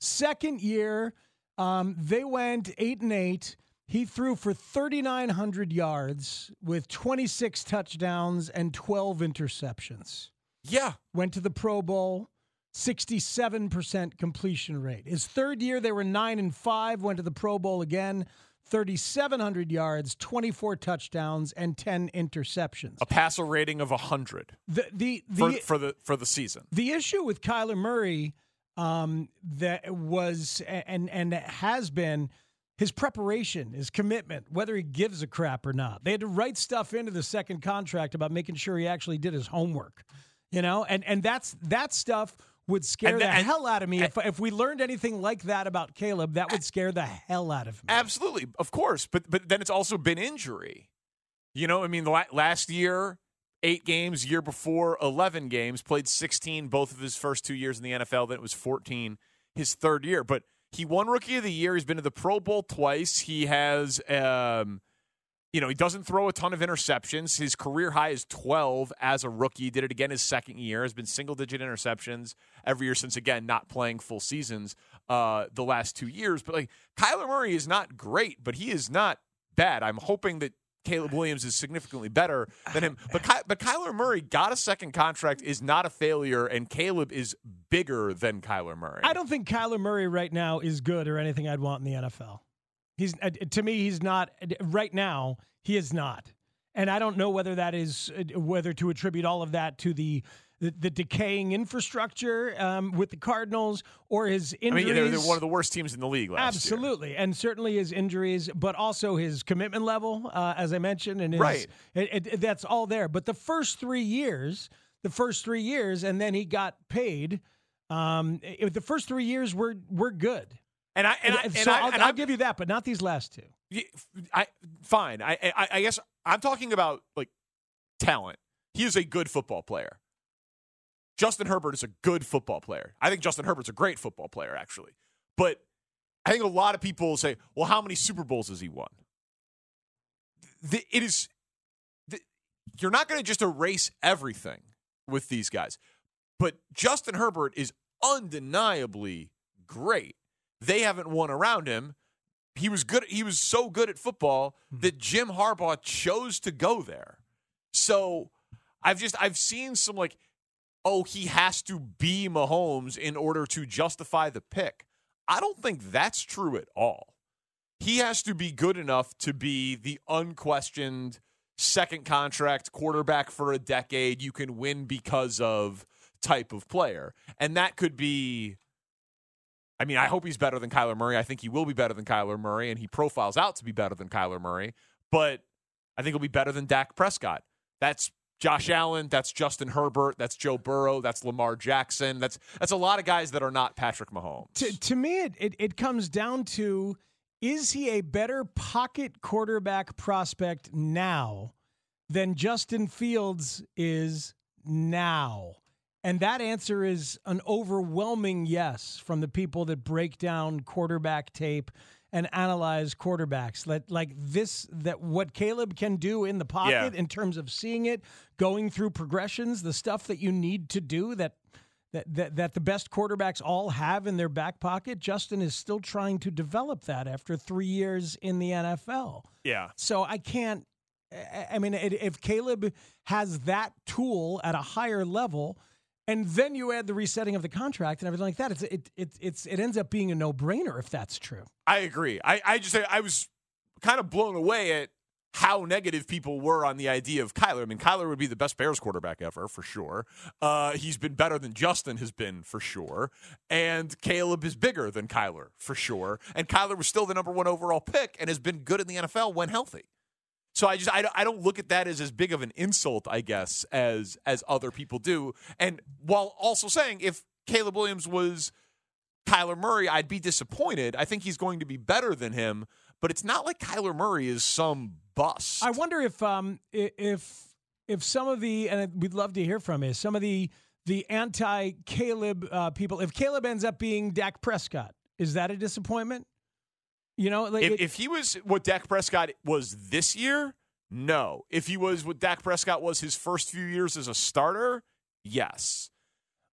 Second year, um, they went 8 and 8. He threw for 3,900 yards with 26 touchdowns and 12 interceptions. Yeah. Went to the Pro Bowl, 67% completion rate. His third year, they were 9 and 5, went to the Pro Bowl again, 3,700 yards, 24 touchdowns, and 10 interceptions. A passer rating of 100 The, the, the, for, for the for the season. the issue with Kyler Murray um, that was and and has been his preparation, his commitment, whether he gives a crap or not. They had to write stuff into the second contract about making sure he actually did his homework. You know, and and that's that stuff would scare And the the- and- hell out of me. if if we learned anything like that about Caleb, that would scare the hell out of me. Absolutely, of course, but but then it's also been injury. You know, I mean, last year, eight games. Year before, eleven games. Played sixteen both of his first two years in the NFL. Then it was fourteen his third year. But he won Rookie of the Year. He's been to the Pro Bowl twice. He has, um, you know, he doesn't throw a ton of interceptions. His career high is twelve as a rookie. Did it again his second year. Has been single digit interceptions every year since again not playing full seasons uh, the last two years. But like Kyler Murray is not great, but he is not bad. I'm hoping that Caleb Williams is significantly better than him. But Ky- but Kyler Murray got a second contract, is not a failure, and Caleb is bigger than Kyler Murray. I don't think Kyler Murray right now is good or anything I'd want in the NFL. He's uh, to me, he's not right now. He is not, and I don't know whether that is uh, whether to attribute all of that to the the, the decaying infrastructure um, with the Cardinals or his I injuries. mean, they're, they're one of the worst teams in the league last year. Absolutely, and certainly his injuries, but also his commitment level, uh, as I mentioned, and his, Right. It, it, that's all there. But the first three years, the first three years, and then he got paid. Um, it- the first three years were were good, and I and, I, and so I, I'll, and I'll give you that, but not these last two. I fine. I, I I guess I'm talking about like talent. He is a good football player. Justin Herbert is a good football player. I think Justin Herbert's a great football player, actually. But I think a lot of people say, "Well, how many Super Bowls has he won?" The, it is. The, you're not going to just erase everything with these guys, but Justin Herbert is undeniably great. They haven't won around him he was good he was so good at football mm-hmm. that Jim Harbaugh chose to go there. So I've just I've seen some like oh he has to be Mahomes in order to justify the pick. I don't think that's true at all. He has to be good enough to be the unquestioned second contract quarterback for a decade you can win because of type of player. And that could be I mean, I hope he's better than Kyler Murray. I think he will be better than Kyler Murray, and he profiles out to be better than Kyler Murray. But I think he'll be better than Dak Prescott. That's Josh Allen. That's Justin Herbert. That's Joe Burrow. That's Lamar Jackson. That's that's a lot of guys that are not Patrick Mahomes. To, to me, it, it, it comes down to is he a better pocket quarterback prospect now than Justin Fields is now? And that answer is an overwhelming yes from the people that break down quarterback tape and analyze quarterbacks. Like, like this, that what Caleb can do in the pocket Yeah. in terms of seeing it, going through progressions, the stuff that you need to do that that, that that the best quarterbacks all have in their back pocket. Justin is still trying to develop that after three years in the NFL. Yeah. So I can't. I mean, if Caleb has that tool at a higher level, and then you add the resetting of the contract and everything like that, it's it it it's it ends up being a no brainer if that's true. I agree. I, I just I was kind of blown away at how negative people were on the idea of Kyler. I mean, Kyler would be the best Bears quarterback ever for sure. Uh, he's been better than Justin has been for sure, and Caleb is bigger than Kyler for sure. And Kyler was still the number one overall pick and has been good in the NFL when healthy. So I just I, I don't look at that as as big of an insult, I guess, as as other people do. And while also saying if Caleb Williams was Kyler Murray, I'd be disappointed. I think he's going to be better than him, but it's not like Kyler Murray is some bust. I wonder if um if if some of the and we'd love to hear from you some of the the anti Caleb uh, people if Caleb ends up being Dak Prescott is that a disappointment? You know, like if, it- if he was what Dak Prescott was this year, no. If he was what Dak Prescott was his first few years as a starter, yes.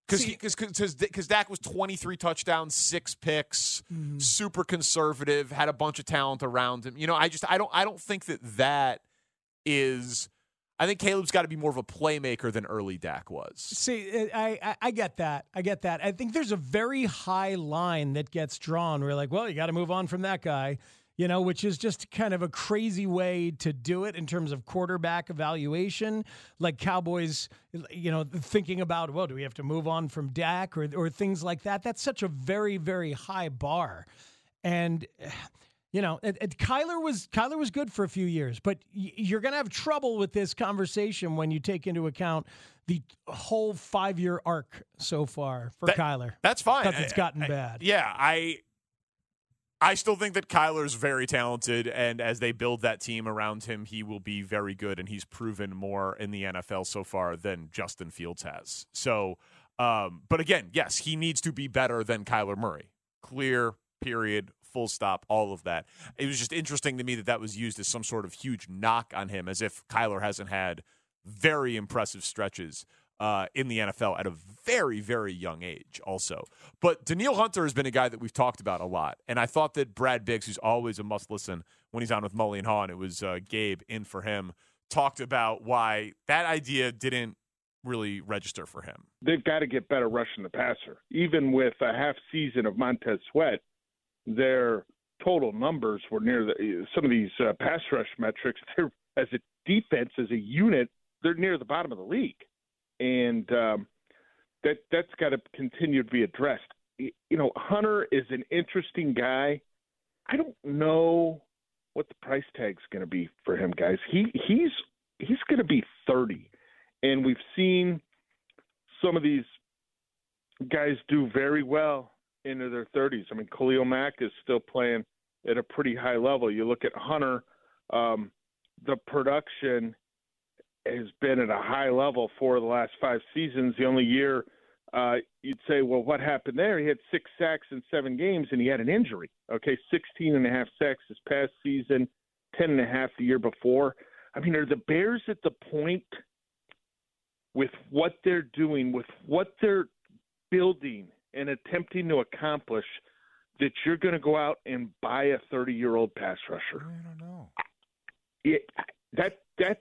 Because because Dak was 23 touchdowns, six picks, Mm-hmm. super conservative, had a bunch of talent around him. You know, I just I don't I don't think that that is. I think Caleb's got to be more of a playmaker than early Dak was. See, I, I I get that. I get that. I think there's a very high line that gets drawn. You're like, well, you got to move on from that guy, you know, which is just kind of a crazy way to do it in terms of quarterback evaluation. Like Cowboys, you know, thinking about, well, do we have to move on from Dak or or things like that? That's such a very very high bar, and. You know, it, it, Kyler was Kyler was good for a few years, but y- you're going to have trouble with this conversation when you take into account the whole five year arc so far for That- Kyler. That's fine. because it's gotten I- bad. Yeah, I I still think that Kyler's very talented, and as they build that team around him, he will be very good, and he's proven more in the NFL so far than Justin Fields has. So, um, but again, yes, he needs to be better than Kyler Murray. Clear, period, full stop, all of that. It was just interesting to me that that was used as some sort of huge knock on him, as if Kyler hasn't had very impressive stretches uh, in the NFL at a very, very young age, also. But Danielle Hunter has been a guy that we've talked about a lot. And I thought that Brad Biggs, who's always a must listen when he's on with Mully and Haugh, and it was uh, Gabe in for him, talked about why that idea didn't really register for him. they've got to get better rushing the passer. Even with a half season of Montez Sweat, their total numbers were near the some of these uh, pass rush metrics. They're as a defense, as a unit, they're near the bottom of the league. And um, that that's got to continue to be addressed. You know, Hunter is an interesting guy. I don't know what the price tag's going to be for him, guys. He he's he's going to be 30, and we've seen some of these guys do very well into their 30s. I mean, Khalil Mack is still playing at a pretty high level. You look at Hunter, um, the production has been at a high level for the last five seasons. The only year uh, you'd say, well, what happened there? He had six sacks in seven games, and he had an injury. Okay, 16 and a half sacks this past season, 10 and a half the year before. I mean, are the Bears at the point with what they're doing, with what they're building and attempting to accomplish, that you're going to go out and buy a 30 year old pass rusher? I don't know. it, that that's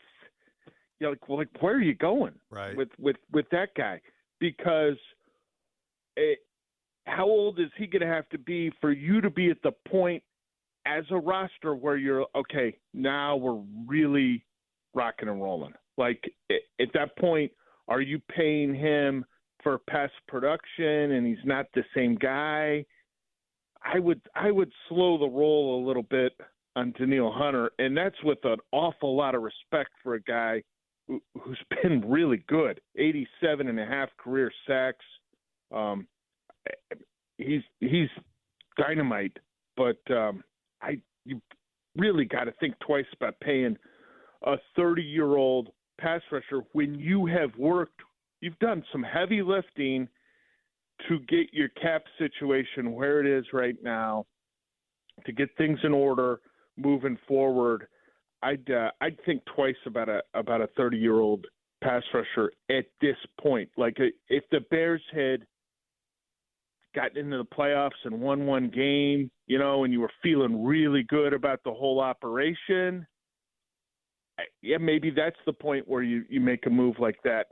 you know, like well, like where are you going Right. with with with that guy because it, how old is he going to have to be for you to be at the point as a roster where you're okay now we're really rocking and rolling like at, at that point are you paying him for past production and he's not the same guy I would I would slow the roll a little bit on Danielle Hunter, and that's with an awful lot of respect for a guy who, who's been really good. 87 and a half career sacks. Um, he's he's dynamite, but um, I you really got to think twice about paying a 30 year old pass rusher when you have worked. You've done some heavy lifting to get your cap situation where it is right now, to get things in order moving forward. I'd uh, I'd think twice about a about a 30 year old pass rusher at this point. Like if the Bears had gotten into the playoffs and won one game, you know, and you were feeling really good about the whole operation, yeah, maybe that's the point where you you make a move like that.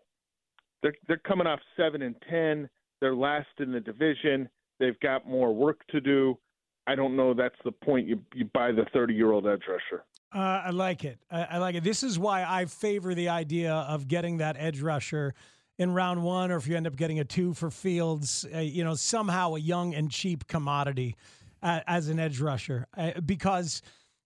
They're they're coming off seven and ten. They're last in the division. They've got more work to do. I don't know. That's the point. You you buy the thirty year old edge rusher. Uh, I like it. I, I like it. This is why I favor the idea of getting that edge rusher in round one, or if you end up getting a two for Fields, uh, you know, somehow a young and cheap commodity uh, as an edge rusher, uh, because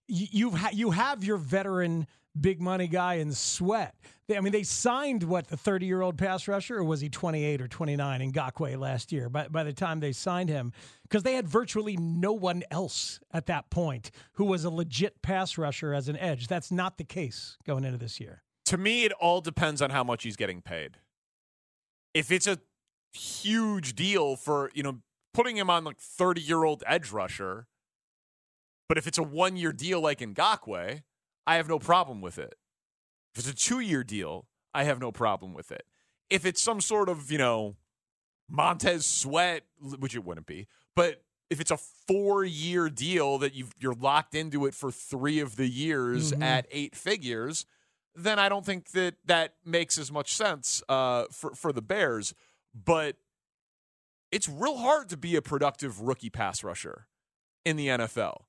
y- you've ha- you have your veteran big money guy in Sweat. They, I mean, they signed what the thirty year old pass rusher, or was he twenty eight or twenty nine Ngakoue last year? By by the time they signed him, because they had virtually no one else at that point who was a legit pass rusher as an edge. That's not the case going into this year. To me, it all depends on how much he's getting paid. If it's a huge deal for, you know, putting him on like 30 year old edge rusher, but if it's a one year deal like Ngakoue, I have no problem with it. If it's a two year deal, I have no problem with it. If it's some sort of, you know, Montez Sweat, which it wouldn't be, but if it's a four year deal that you you're locked into it for three of the years Mhm. at eight figures, then I don't think that that makes as much sense uh, for for the Bears. But it's real hard to be a productive rookie pass rusher in the NFL,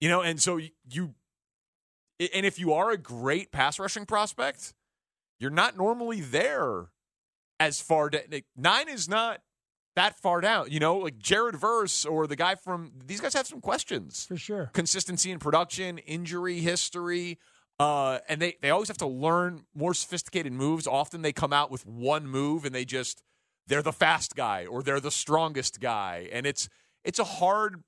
you know. And so you, and if you are a great pass rushing prospect, you're not normally there as far down. Nine is not that far down. You know, like Jared Verse or the guy from these guys have some questions for sure. Consistency in production, injury history, uh, and they they always have to learn more sophisticated moves. Often they come out with one move and they just they're the fast guy or they're the strongest guy, and it's it's a hard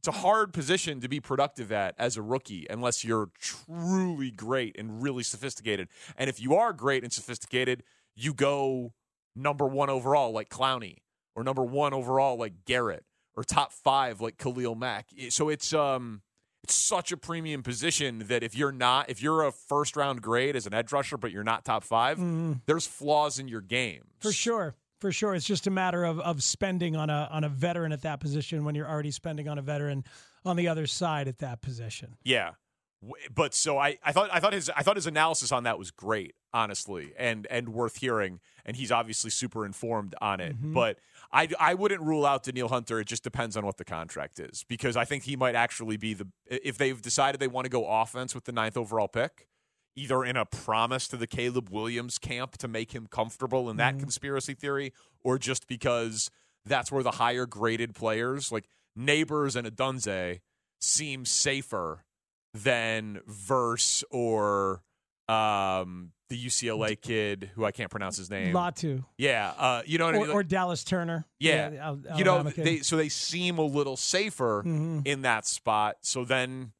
it's a hard position to be productive at as a rookie unless you're truly great and really sophisticated. And if you are great and sophisticated, you go number one overall like Clowney or number one overall like Garrett or top five like Khalil Mack. So it's um it's such a premium position that if you're not if you're a first round grade as an edge rusher but you're not top 5 Mhm. there's flaws in your game. For sure. For sure. It's just a matter of, of spending on a on a veteran at that position when you're already spending on a veteran on the other side at that position. Yeah. But so I, I thought I thought his I thought his analysis on that was great, honestly, and and worth hearing. And he's obviously super informed on it. Mhm. But I, I wouldn't rule out Danielle Hunter. It just depends on what the contract is because I think he might actually be the if they've decided they want to go offense with the ninth overall pick. Either in a promise to the Caleb Williams camp to make him comfortable in that conspiracy theory, or just because that's where the higher graded players like Nabers and Odunze seem safer than Verse or um, the UCLA kid who I can't pronounce his name. Latu. Yeah, uh, you know what or, I mean. or Dallas Turner. Yeah, you know they so they seem a little safer Mhm. in that spot. So then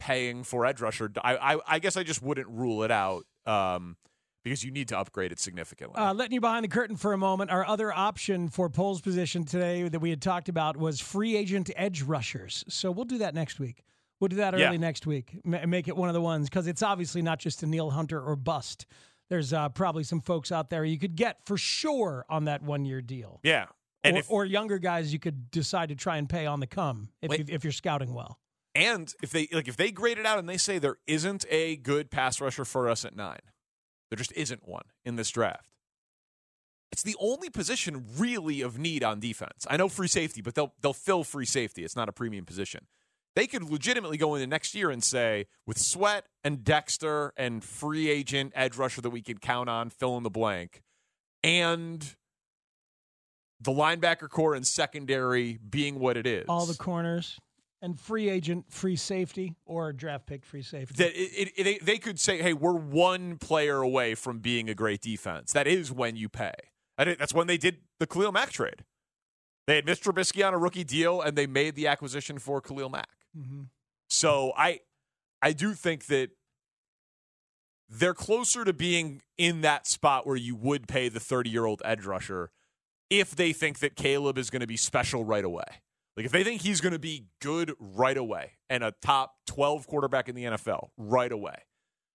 paying for edge rusher, I I, I guess I just wouldn't rule it out um, because you need to upgrade it significantly. Uh, letting you behind the curtain for a moment, our other option for Poles position today that we had talked about was free agent edge rushers. So we'll do that next week. We'll do that early Yeah. next week. Ma- make it one of the ones because it's obviously not just Danielle Hunter or bust. There's uh, probably some folks out there you could get for sure on that one year deal. yeah, and or, if or younger guys you could decide to try and pay on the come if, Wait. you, if you're scouting well. And if they like if they grade it out and they say there isn't a good pass rusher for us at nine, there just isn't one in this draft. It's the only position really of need on defense. I know free safety, but they'll they'll fill free safety. It's not a premium position. They could legitimately go into next year and say, with Sweat and Dexter and free agent edge rusher that we could count on, fill in the blank, and the linebacker core and secondary being what it is. All the corners and free agent, free safety, or draft pick free safety. that it, it, it, they could say, "Hey, we're one player away from being a great defense." That is when you pay. That's when they did the Khalil Mack trade. They had Mr. Trubisky on a rookie deal, and they made the acquisition for Khalil Mack. Mhm. So I, I do think that they're closer to being in that spot where you would pay the 30 year old edge rusher if they think that Caleb is going to be special right away. Like if they think he's going to be good right away and a top 12 quarterback in the NFL right away,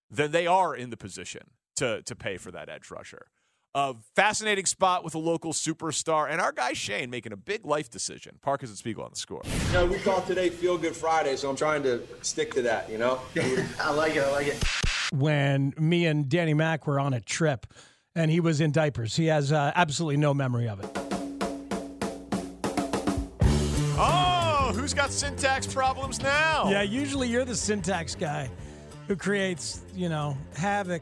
then they are in the position to to pay for that edge rusher. A fascinating spot with a local superstar and our guy Shane making a big life decision. Parkins and Spiegel on the score. You know, we call today Feel Good Friday, so I'm trying to stick to that, you know? I like it, I like it. when me and Danny Mack were on a trip and he was in diapers. He has uh, absolutely no memory of it. Who's got syntax problems now? Yeah, usually you're the syntax guy who creates, you know, havoc.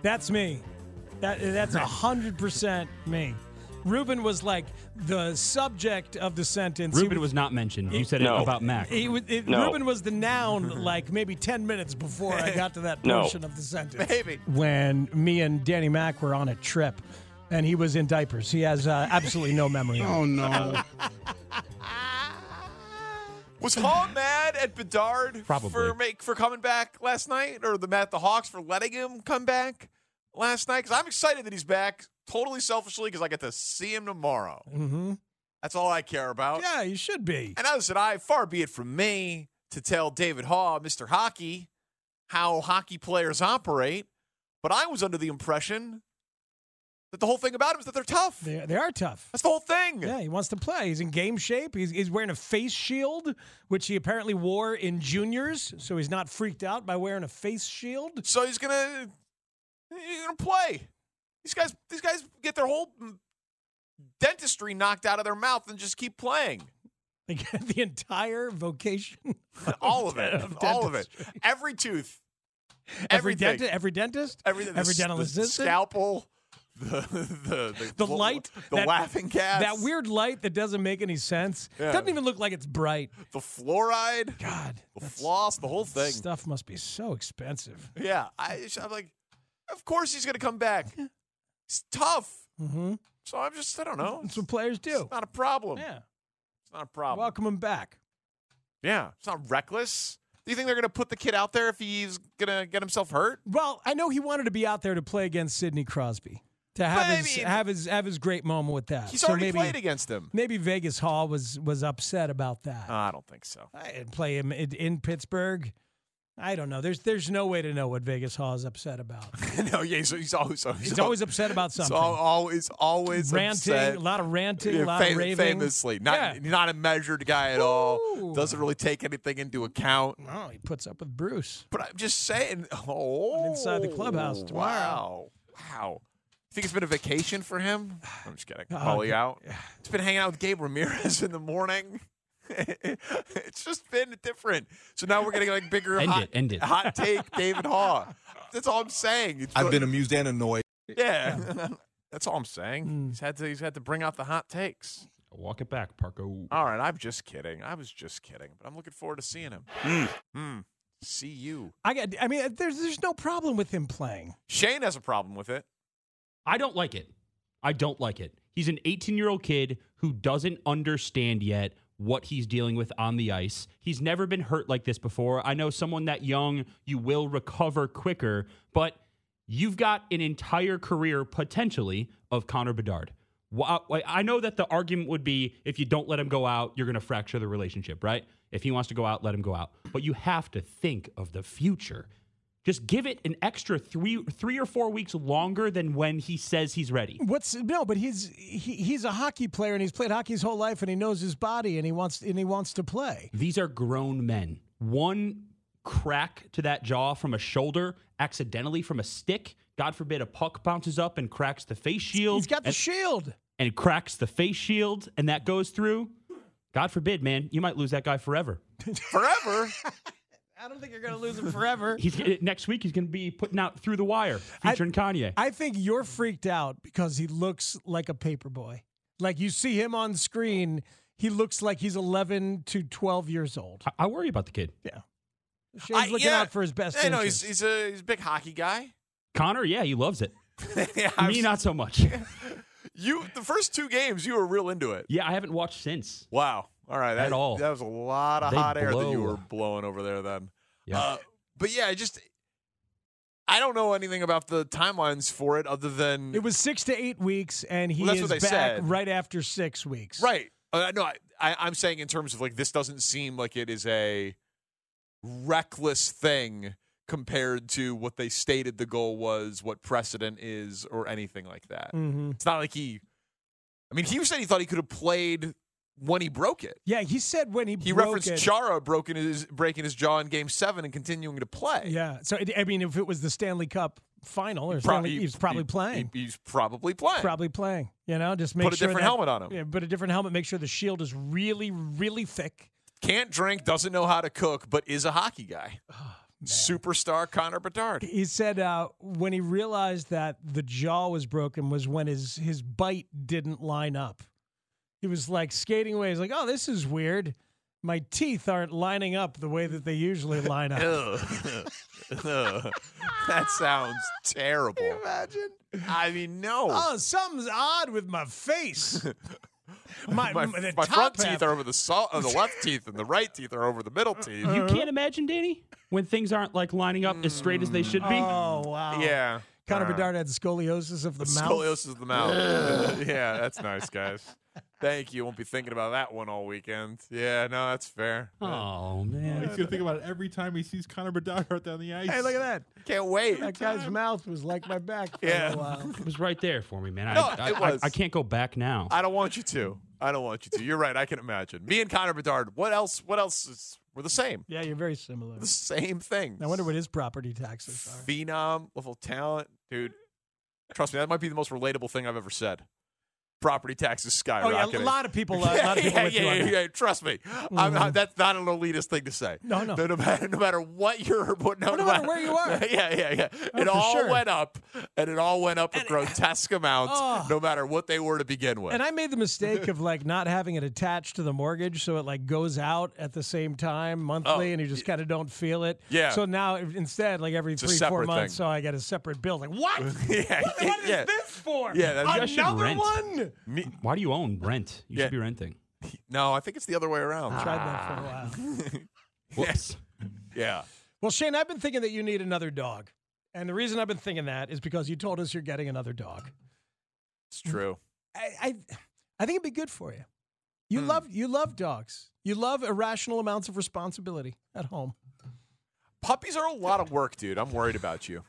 That's me. That that's a hundred percent me. Ruben was like the subject of the sentence. Ruben was not mentioned. You said No. it about Mac. He was, it, No. Ruben was the noun like maybe 10 minutes before I got to that No. portion of the sentence. Maybe. When me and Danny Mack were on a trip and he was in diapers, he has uh, absolutely no memory. Oh, no. Was Haugh mad at Bedard Probably. for make for coming back last night, or the Matt the Hawks for letting him come back last night? Because I'm excited that he's back, totally selfishly, because I get to see him tomorrow. Mm-hmm. That's all I care about. Yeah, you should be. And as I said, I far be it from me to tell David Haugh, Mr. Hockey, how hockey players operate, but I was under the impression that the whole thing about him is that they're tough. They, they are tough. That's the whole thing. Yeah, he wants to play. He's in game shape. He's, he's wearing a face shield, which he apparently wore in juniors, so he's not freaked out by wearing a face shield. So he's gonna he's gonna play. These guys these guys get their whole dentistry knocked out of their mouth and just keep playing. They get the entire vocation. All of it. of All of it. Every tooth. Every dentist, every dentist, Everything. every dental assistant, scalpel. The the the, the light, the that- laughing gas, that weird light that doesn't make any sense. Yeah. Doesn't even look like it's bright. the fluoride, God, the floss, the whole thing. stuff must be so expensive. Yeah, I, I'm like, of course he's gonna come back. It's tough. Mm-hmm. So I'm just, I don't know. That's what players do. It's not a problem. Yeah, It's not a problem. welcome him back. Yeah, it's not reckless. Do you think they're going to put the kid out there if he's going to get himself hurt? Well, I know he wanted to be out there to play against Sidney Crosby to have But, I his mean- have his have his great moment with that. He's So already maybe, played against him. Maybe Vegas Haugh was was upset about that. Uh, I don't think so. I play him in, in Pittsburgh. I don't know. There's there's no way to know what Vegas Haugh is upset about. no, yeah, he's, he's always He's always upset about something. al- always always ranting, upset. a lot of ranting, Yeah, a lot fam- of raving. famously, not Yeah. not a measured guy at all. Doesn't really take anything into account. Oh, he puts up with Bruce. But I'm just saying. Oh, inside the clubhouse tomorrow. Wow, wow. You think it's been a vacation for him? I'm just kidding. Oh, Call you God. out. It's been hanging out with Gabe Ramirez in the morning. it's just been different. So now we're getting like bigger End hot, it, end it. hot take David Haugh. that's all I'm saying. It's I've been amused and annoyed. Yeah, that's all I'm saying. Hmm. He's had to he's had to bring out the hot takes. Walk it back, Parko. All right, I'm just kidding. I was just kidding, but I'm looking forward to seeing him. Hmm. See you. I got. I mean, there's there's no problem with him playing. Shane has a problem with it. I don't like it. I don't like it. He's an 18 year old kid who doesn't understand yet what he's dealing with on the ice. He's never been hurt like this before. I know someone that young, you will recover quicker, but you've got an entire career potentially of Connor Bedard. I know that the argument would be if you don't let him go out, you're going to fracture the relationship, right? If he wants to go out, let him go out. But you have to think of the future. Just give it an extra three, three or four weeks longer than when he says he's ready. What's no? But he's he, he's a hockey player and he's played hockey his whole life and he knows his body and he wants and he wants to play. These are grown men. One crack to that jaw from a shoulder, accidentally from a stick. God forbid a puck bounces up and cracks the face shield. He's got the and, shield. And cracks the face shield, and that goes through. God forbid, man, you might lose that guy forever. Forever? I don't think you're going to lose him forever. He's eh, next week. He's going to be putting out through the wire featuring Kanye. I think you're freaked out because he looks like a paper boy. Like you see him on screen, he looks like he's 11 to 12 years old. I, I worry about the kid. Yeah. Shane's I- looking yeah. out for his best I know he's he's a he's a big hockey guy. Connor, yeah, he loves it. yeah, Me, not so much. You the first two games you were real into it. yeah, I haven't watched since. Wow. All right. That, At all. That was a lot of They hot air that you were blowing over there then. Yeah. Uh, but yeah, I just I don't know anything about the timelines for it other than It was six to eight weeks, and he Well, that's is what they back said. right after six weeks. right. Uh, no, I, I, I'm saying in terms of like this doesn't seem like it is a reckless thing compared to what they stated the goal was, what precedent is, or anything like that. Mhm. It's not like he. I mean, he said he thought he could have played when he broke it. Yeah, he said when he He broke referenced it, Chara broken his breaking his jaw in Game Seven and continuing to play. Yeah, so it, I mean, if it was the Stanley Cup final or Stanley, he's probably he- playing. he- he's probably playing. probably playing. You know, just make Put a sure different that- helmet on him. Yeah, put a different helmet. Make sure the shield is really, really thick. Can't drink, doesn't know how to cook, but is a hockey guy. Oh, Superstar Connor Bedard. He said uh, when he realized that the jaw was broken was when his his bite didn't line up. He was like skating away. He's like, "Oh, this is weird. My teeth aren't lining up the way that they usually line up." Ugh. Ugh. that sounds terrible. imagine? I mean, no. Oh, something's odd with my face. my my, the my top front teeth are over the salt, uh, the left teeth, and the right teeth are over the middle teeth. Uh-huh. You can't imagine, Danny, when things aren't like lining up as straight as they should be. Oh wow! Yeah. Connor All right. Bedard had scoliosis of the, mouth. Scoliosis of the mouth. yeah, that's nice, guys. Thank you. Won't be thinking about that one all weekend. Yeah, no, that's fair. Oh man, He's gonna think about it every time he sees Connor Bedard out down the ice. Hey, look at that! Can't wait. That guy's mouth was like my back. For Yeah. a while. It was right there for me, man. I, No, I, it I- was. I can't go back now. I don't want you to. I don't want you to. You're right. I can imagine. Me and Connor Bedard. What else? What else is? We're the same. Yeah, you're very similar. The same thing. I wonder what his property taxes are. Phenom level talent, dude. Trust me, that might be the most relatable thing I've ever said. Property taxes skyrocketing. Oh yeah, a lot of people. Uh, a lot of people yeah, with you yeah, on yeah, yeah, Trust me, I'm Mhm. not, that's not an elitist thing to say. No, no. No, matter, no matter what you're putting out, no matter where you are. yeah, yeah, yeah. Oh, it all sure. went up, and it all went up a grotesque amount, Oh. no matter what they were to begin with. And I made the mistake of like not having it attached to the mortgage, so it like goes out at the same time monthly, Oh, and you just kind of don't feel it. Yeah. So now instead, like every a three four months, thing. so I get a separate bill. Like what? yeah, what is yeah. this for? Yeah, that's- You another one. Me, Why do you own rent? You Yeah. should be renting. no, I think it's the other way around. Tried that for a while. Whoops. Yeah. Well, Shane, I've been thinking that you need another dog, and the reason I've been thinking that is because you told us you're getting another dog. It's true. I, I, I think it'd be good for you. You Hmm. love you love dogs. You love irrational amounts of responsibility at home. Puppies are a lot of work, dude. I'm worried about you.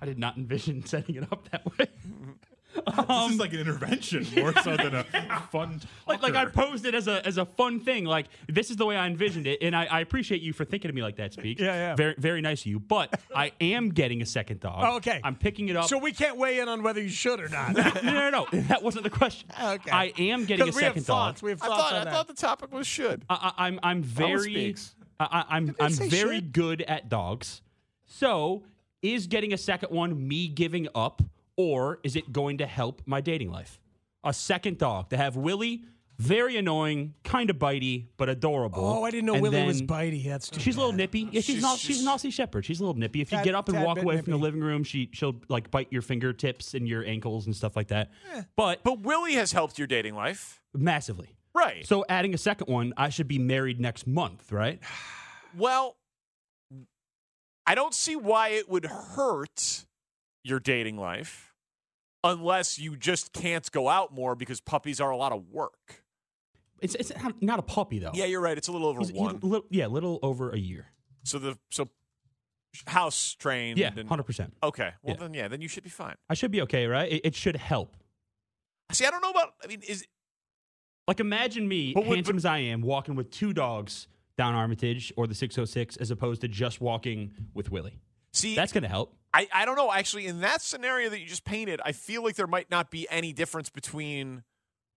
I did not envision setting it up that way. this is um, like an intervention more so than a fun. like, like I posed it as a as a fun thing. Like this is the way I envisioned it, and I, I appreciate you for thinking of me like that. Speak. Yeah, yeah. Very very nice of you. But I am getting a second dog. Oh, okay. I'm picking it up. So we can't weigh in on whether you should or not. no, no, no, no. That wasn't the question. Okay. I am getting a 'Cause we have second dog. thoughts. We have I thoughts thought on I that. thought the topic was should. I, I, I'm I'm very. I, I, I'm I'm very shit? good at dogs. So is getting a second one me giving up, or is it going to help my dating life? A second dog to have Willie, very annoying, kind of bitey, but adorable. Oh, I didn't know And Willie was bitey. That's too She's a little nippy. Yeah, she's, She's- not. She's an Aussie Shepherd. She's a little nippy. If you Tad- get up and tad walk bit away from the nippy. living room, she she'll like bite your fingertips and your ankles and stuff like that. Eh. But But Willie has helped your dating life. massively. Right. So adding a second one, I should be married next month, right? Well, I don't see why it would hurt your dating life unless you just can't go out more because puppies are a lot of work. It's it's not- a puppy though. Yeah, you're right. It's a little over He's- one. a little- yeah, a little over a year. So the so house trained. Yeah, hundred percent. Okay. Well Yeah. then, yeah, then you should be fine. I should be okay, right? It, it should help. See, I don't know about. I mean, is Like imagine me, But handsome as I am, walking with two dogs down Armitage or the 606, as opposed to just walking with Willie. see That's gonna help. I, I don't know. Actually, in that scenario that you just painted, I feel like there might not be any difference between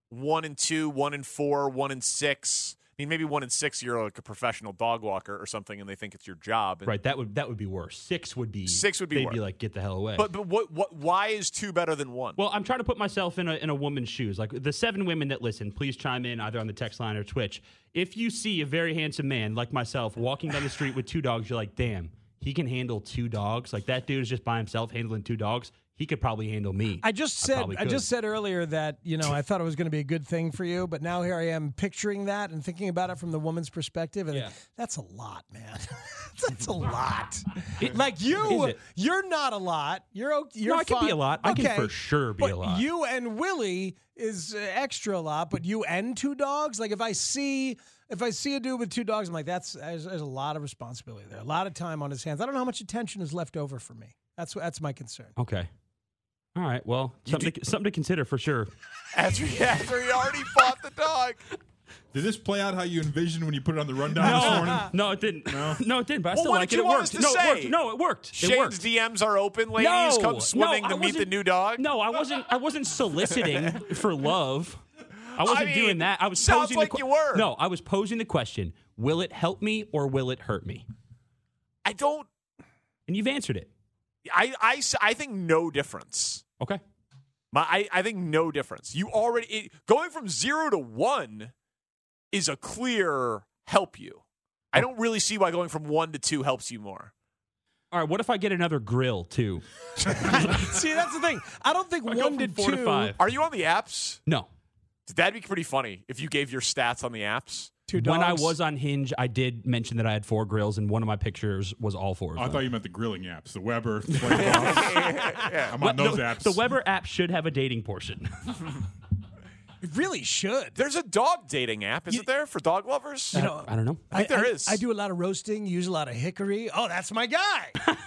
one and two, one and four, one and six. I mean, maybe one and six, you're like a professional dog walker or something, and they think it's your job. And- Right. That would that would be worse. Six would be Six would be they'd worse. be like get the hell away. But but what what? Why is two better than one? Well, I'm trying to put myself in a in a woman's shoes. Like the seven women that listen, please chime in either on the text line or Twitch. If you see a very handsome man like myself walking down the street with two dogs, you're like, damn, he can handle two dogs. Like that dude is just by himself handling two dogs. He could probably handle me. I just said probably I, just said earlier that you know I thought it was going to be a good thing for you, but now here I am picturing that and thinking about it from the woman's perspective, and Yeah. that's a lot, man. that's a lot. It- like you, you're not a lot. You're o- you're no, I could be a lot. I Okay, can for sure be but a lot. You and Willie is uh, extra a lot, but you and two dogs. Like if I see if I see a dude with two dogs, I'm like, that's there's, there's a lot of responsibility there, a lot of time on his hands. I don't know how much attention is left over for me. That's that's my concern. okay. All right. Well, something to, something to consider for sure. after after he already bought the dog. Did this play out how you envisioned when you put it on the rundown this morning? No, it didn't. No? no, it didn't. But I Well, still what like it. It worked. no, it worked. No, it worked. It Shane's worked. DMs are open, ladies. No, Come swimming no, to meet the new dog. No, I wasn't. I wasn't soliciting for love. I wasn't mean, doing that. I was sounds posing like the you were. No, I was posing the question: Will it help me or will it hurt me? I don't. And you've answered it. I I, I think no difference. Okay. My, I, I think no difference. You already it, going from zero to one is a clear help you. I oh. don't really see why going from one to two helps you more. All right. What if I get another grill too? See, that's the thing. I don't think I one to two. to five. Are you on the apps? No. That'd be pretty funny if you gave your stats on the apps. Two When I was on Hinge, I did mention that I had four grills, and one of my pictures was all four of I thought you meant the grilling apps, the Weber. the Playbox. I'm on Well, those the, apps. the Weber app should have a dating portion. It really should. There's a dog dating app, isn't there, for dog lovers? You know, I don't know. I think there is. I do a lot of roasting, use a lot of hickory. Oh, that's my guy.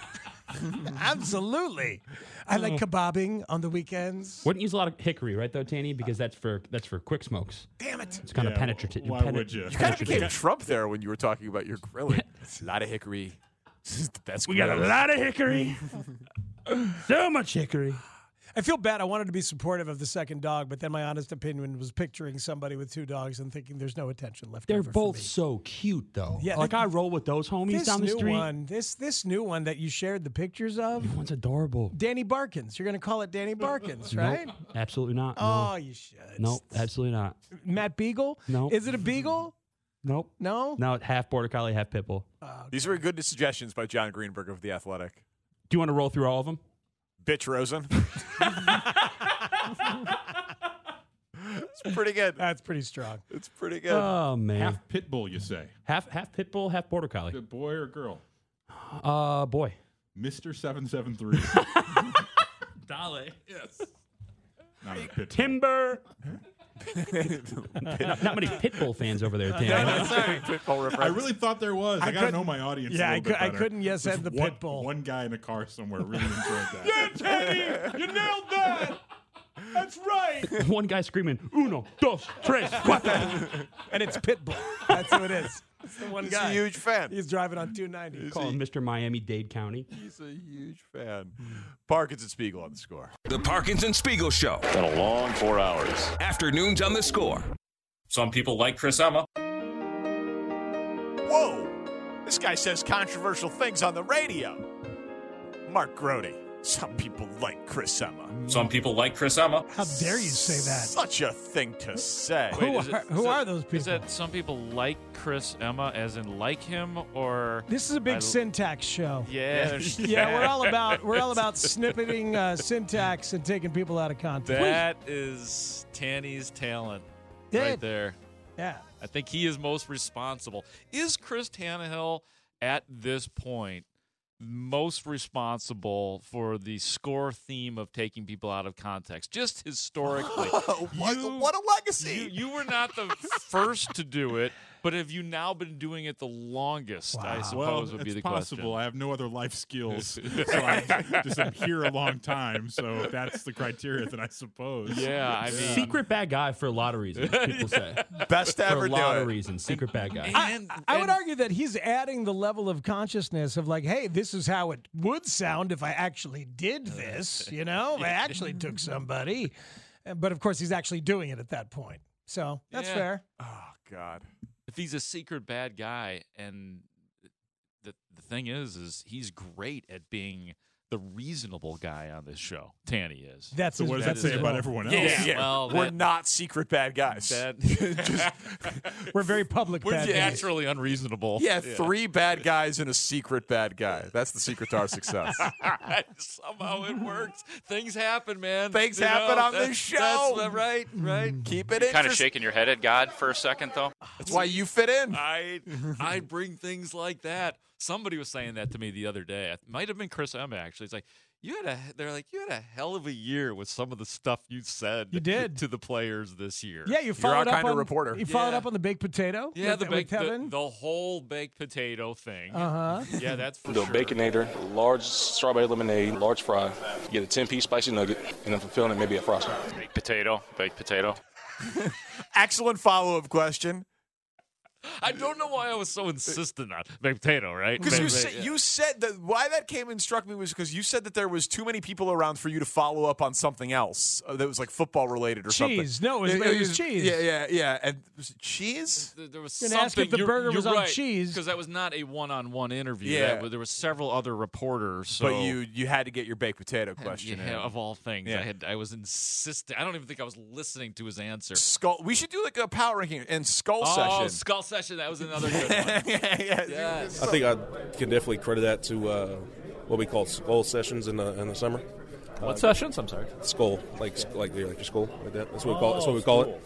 Absolutely. I like mm. kebabbing on the weekends. Wouldn't use a lot of hickory, right? Though, Tanny, because that's for that's for quick smokes. Damn it. It's kind of penetrative. why would you? You kind of became Trump there when you were talking about your grilling. a lot of hickory. This is the best. We got a grill. lot of hickory. so much hickory. I feel bad. I wanted to be supportive of the second dog, but then my honest opinion was picturing somebody with two dogs and thinking there's no attention left They're over for both me. so cute, though. Yeah, like they- I roll with those homies This down the new street. one, this this new one that you shared the pictures of, One's adorable. Danny Barkins. You're going to call it Danny Barkins, right? Nope, absolutely not. Oh, No. you should. Nope, absolutely not. Matt Beagle? No. Is it a Beagle? Nope. No. No, half border collie, half pit bull. Oh, These were good suggestions by Jon Greenberg of The Athletic. Do you want to roll through all of them? Bitch Rosen. it's pretty good. That's pretty strong. It's pretty good. Oh man, half Half pit bull, you say? half, half pit bull, half border collie. Is it boy or girl? Uh, boy. Mister Seven Seven Three. Dolly. Yes. Not a pit. bull. Timber. Not, not many pit bull fans over there, Dan. Pitbull reference. I really thought there was. I, I gotta know my audience. Yeah, a I little cou- bit I couldn't yes There's and the one, pit bull. One guy in a car somewhere really enjoyed that. Yeah, Teddy, you nailed that. That's right. One guy screaming, uno, dos, tres, cuatro. And it's Pitbull. That's who it is. It's the one He's guy. a huge fan. He's driving on 290. Call him Mr. Miami-Dade County. He's a huge fan. Parkins and Spiegel on the score. The Parkins and Spiegel Show. Been a long four hours. Afternoons on the score. Some people like Chris Emma. Whoa! This guy says controversial things on the radio. Mark Grote. Some people like Chris Emma. Some people like Chris Emma. How dare you say that? Such a thing to say. Who Wait, is are- it- who is are it- those people? Is people? that some people like Chris Emma, as in like him, or This is a big I- syntax show. Yeah, there's Yeah, we're all about we're all about snippeting uh, syntax and taking people out of context. That is Tanny's talent Did. right there. Yeah. I think he is most responsible. Is Chris Tannehill at this point most responsible for the score theme of taking people out of context? Just historically. what, what a legacy. You, you were not the first to do it, but have you now been doing it the longest? I suppose well, would be it's the possible. question. I have no other life skills, so I just am here a long time. So that's the criteria, then I suppose. Yeah, I mean, Secret bad guy for a lot of reasons. People say Best to for ever a do lot it. of reasons. Secret bad guy. and, I would and- argue that he's adding the level of consciousness of like, hey, this is how it would sound if I actually did this. You know, I actually took somebody. Uh, But of course, he's actually doing it at that point. So that's Yeah. fair. Oh, God. If he's a secret bad guy and eh, the the thing is is he's great at being the reasonable guy on this show. Tanny is. That's So his what does that's that say about role. everyone else? Yeah, Yeah, well, we're that- not secret bad guys. That We're very public we're bad guys. naturally unreasonable. yeah, three bad guys and a secret bad guy. That's the secret to our success. Somehow it works. Things happen, man. Things You happen know, on that- this show. That's the- right, right. Mm. Keep it Kind of shaking your head at God for a second, though. That's why you fit in. I I bring things like that. Somebody was saying that to me the other day. It might have been Chris Emma actually. It's like you had a they're like you had a hell of a year with some of the stuff you said You did. to the players this year. Yeah, you followed our up kind of on reporter. You followed Yeah. up on the baked potato. Yeah, with, the baked the, Kevin. the whole baked potato thing. Uh huh. Yeah, that's for The sure. Baconator, large strawberry lemonade, large fry. You get a 10 piece spicy nugget, and then for filling it, maybe a frosting. Baked potato, baked potato. Excellent follow up question. I don't know why I was so insistent on baked potato, right? Because you, Baked- said yeah. you said that why that came and struck me was because you said that there was too many people around for you to follow up on something else uh, that was like football related or something. Cheese. No, it was- it was cheese. Yeah, yeah, yeah. And was it cheese? There- There was You're something. ask if the you're, burger you're was on cheese. because that was not a one-on-one interview. Yeah. That was- there were several other reporters. So but you you had to get your baked potato question. yeah, of all things, Yeah. I had I was insisting. I don't even think I was listening to his answer. Skull. We should do like a power ranking and skull oh, session. skull session. That was another good one. yeah, yeah. Yes. I think I can definitely credit that to uh, what we call skull sessions in the in the summer. What sessions? I'm sorry. Skull, like like yeah, like your skull, like that. That's what we Oh, call. That's what we call it.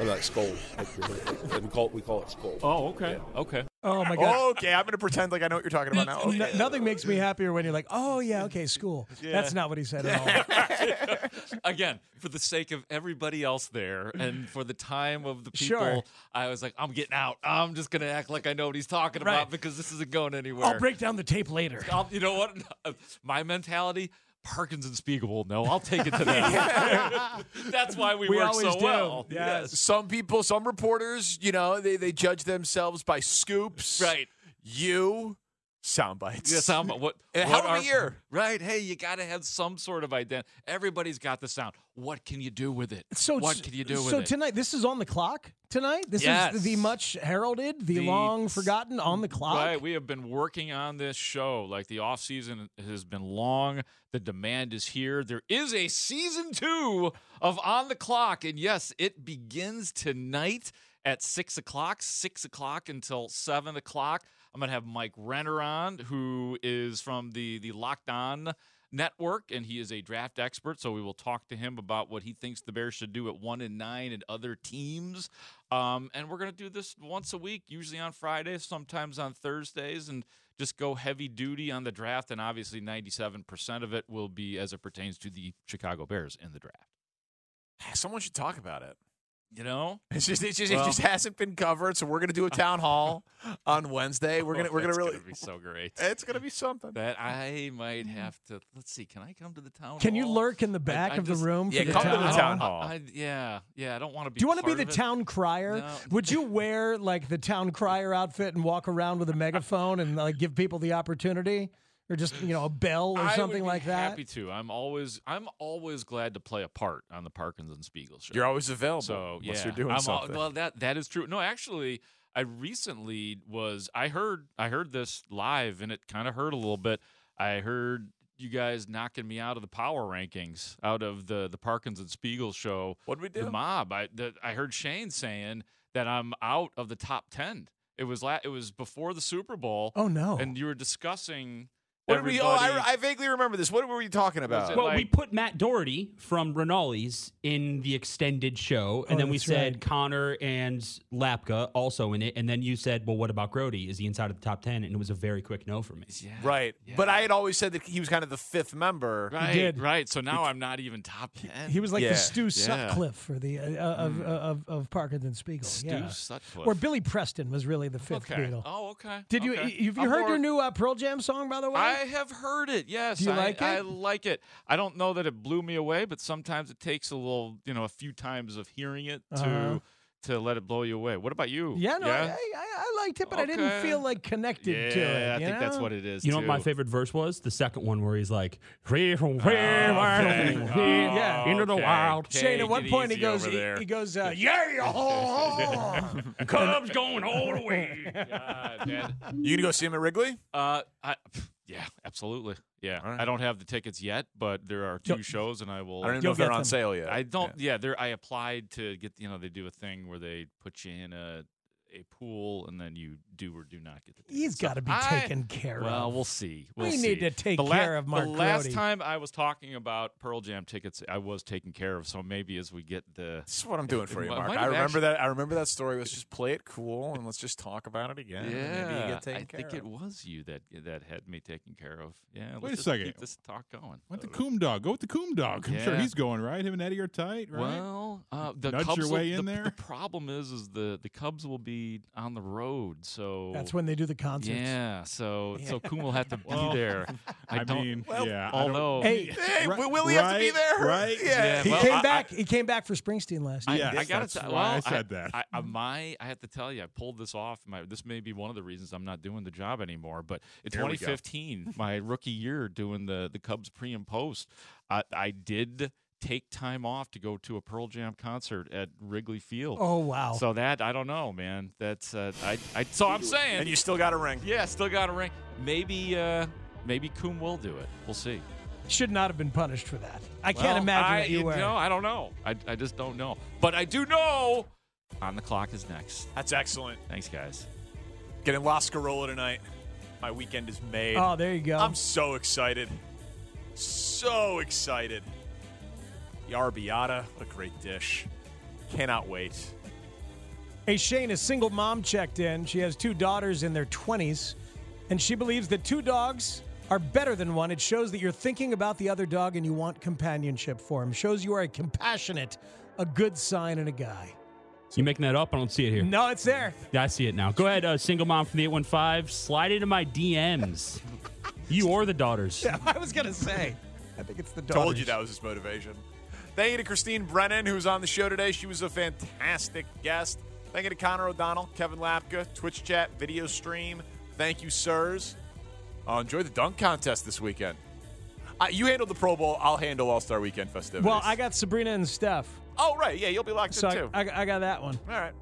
I'm like skull. Like, we call it, we call it skull. Oh, okay, okay. Oh my god. okay, I'm going to pretend like I know what you're talking about now. No- nothing makes me happier when you're like, oh yeah, okay, school. That's not what he said at all. Again, for the sake of everybody else there, and for the time of the people, Sure. I was like, I'm getting out. I'm just gonna act like I know what he's talking Right. about because this isn't going anywhere. I'll break down the tape later. I'll- you know what? My mentality. Parkins will know. I'll take it to them. That's why we, We work so do. well. Yes. Some people, some reporters, you know, they, they judge themselves by scoops. Right. You, sound bites. Yeah, sound, what, what hell of a year. Right. Hey, you got to have some sort of identity. Everybody's got the sound. What can you do with it? So what can you do with it? so it? tonight, this is on the clock tonight. This Yes. is the much heralded, the, The- long forgotten on the clock. Right. We have been working on this show. Like the off season has been long. The demand is here. There is a season two of On the Clock. And yes, it begins tonight at six o'clock, six o'clock until seven o'clock. I'm gonna have Mike Renner on, who is from the the Locked On network, and he is a draft expert. So we will talk to him about what he thinks the Bears should do at one and nine and other teams. Um, and we're gonna do this once a week, usually on Fridays, sometimes on Thursdays, and just go heavy duty on the draft. And obviously, 97% of it will be as it pertains to the Chicago Bears in the draft. Someone should talk about it. You know, It's just, it's just, Well- it just hasn't been covered. So we're gonna do a town hall on Wednesday. We're gonna, Oh, we're gonna that's really, gonna be so great. it's gonna be something. That I might have to. Let's see. Can I come to the town? Hall? Can you lurk in the back I of the just- room for Yeah, the come to the town hall. I, I- yeah, yeah. I don't want to be. Do you want to be the town crier? No. Would you wear like the town crier outfit and walk around with a megaphone and like give people the opportunity, or just you know a bell or I something would be like that? Happy to. I'm always I'm always glad to play a part on the Parkins and Spiegel show. You're always available. So yeah, unless you're doing I'm all- something. well, that that is true. No, actually, I recently was. I heard I heard this live, and it kind of hurt a little bit. I heard you guys knocking me out of the power rankings, out of the the Parkins and Spiegel show. What did we do? The mob. I the, I heard Shane saying that I'm out of the top ten. It was la- it was before the Super Bowl. Oh no! And you were discussing. What did we? Oh, I, I vaguely remember this. What were we talking about? it Well, we put Matt Doherty from Renali's in the extended show, and Oh, then we said right. Connor and Lapka also in it, and then you said, "Well, what about Grote? Is he inside of the top 10? And it was a very quick no for me. Right. But I had always said that he was kind of the fifth member. Right, did. right. So now I'm not even top ten. He was like Yeah. the Stu Yeah. Sutcliffe for the uh, of, Mm. of of Parkins and Spiegel. Stu yeah. Sutcliffe. Or Billy Preston was really the fifth Okay. Beatle. Oh, okay. Did you? Have you I'm heard more- your new uh, Pearl Jam song, by the way? I have heard it. Yes. Do you I, like it? I like it. I don't know that it blew me away, but sometimes it takes a little, you know, a few times of hearing it to Uh-huh. to let it blow you away. What about you? yeah, no, I, yeah? I, I liked it, but I didn't feel like connected yeah, to it. I you think that's what it is. You know what my favorite verse was? The second one where he's like, "Free from free, okay. Yeah. into the Okay. wild." Okay, Shane, at one point he goes, over he, he goes, uh, yeah, Cubs going all the way. God, man. You gonna go see him at Wrigley? Uh, I, yeah, absolutely. Yeah, All right. I don't have the tickets yet, but there are 2 shows, and I will. I don't even know if they're on them. sale yet. I don't. Yeah, there. I applied to get. You know, they do a thing where they put you in a a pool, and then you do or do not get the. Tickets. He's So got to be I- taken care Well, of. we'll see. We'll We see. need to take the care of Mark The last Grody. time I was talking about Pearl Jam tickets, I was taken care of. So maybe as we get the. This is what I'm doing for you, Mark. I remember actually- that. I remember that story. Let's just play it cool and let's just talk about it again. Yeah, maybe you get taken I care think of. it was you that that had me taken care of. Yeah, Wait let's a just second. Keep this talk going. Went the Coom Dog. Go with the Coom Dog. I'm sure he's going right. Him and Eddie are tight, right? Well, uh, the Nudge Cubs your will- way in the, there? The problem is, is the the Cubs will be on the road, so That's when they do the concerts. Yeah, so so Kuhn will have to be Well, there. I, I don't, mean, yeah, I don't- although Hey, Hey, Right- will will he have to be there? right? Yeah. he well, came I- back. he came back for Springsteen last I, year. I gotta that's tell. why I well, said that. I, I, my, I have to tell you, I pulled this off. My, this may be one of the reasons I'm not doing the job anymore. But in There 2015, my rookie year doing the the Cubs pre and post, I, I did take time off to go to a Pearl Jam concert at Wrigley Field. Oh wow! So that I don't know, man. That's uh, I, I. So I'm saying, And you still got a ring. yeah, still got a ring. Maybe, uh, maybe Coom will do it. We'll see. Should not have been punished for that. I can't imagine I, that you were. know, I don't know. I, I just don't know. But I do know. On the clock is next. That's excellent. Thanks, guys. Getting La Scarola tonight. My weekend is made. oh, there you go. I'm so excited. So excited. The arrabbiata, what a great dish. Cannot wait. Hey, Shane, a single mom checked in. She has two daughters in their 20s, and she believes that two dogs are better than one. It shows that you're thinking about the other dog and you want companionship for him. Shows you are a compassionate, a good sign in a guy. You making that up? I don't see it here. No, it's there. Yeah, I see it now. Go ahead, uh, single mom from the 815. Slide into my DMs. you or the daughters. Yeah, I was going to say. I think it's the daughters. Told you that was his motivation. Thank you to Christine Brennan, who was on the show today. She was a fantastic guest. Thank you to Connor O'Donnell, Kevin Lapka, Twitch chat, video stream. Thank you, sirs. Uh, enjoy the dunk contest this weekend. Uh, you handled the Pro Bowl. I'll handle All Star Weekend festivities. Well, I got Sabrina and Steph. Oh, right. Yeah, you'll be locked So in, I, too. I, I got that one. All right.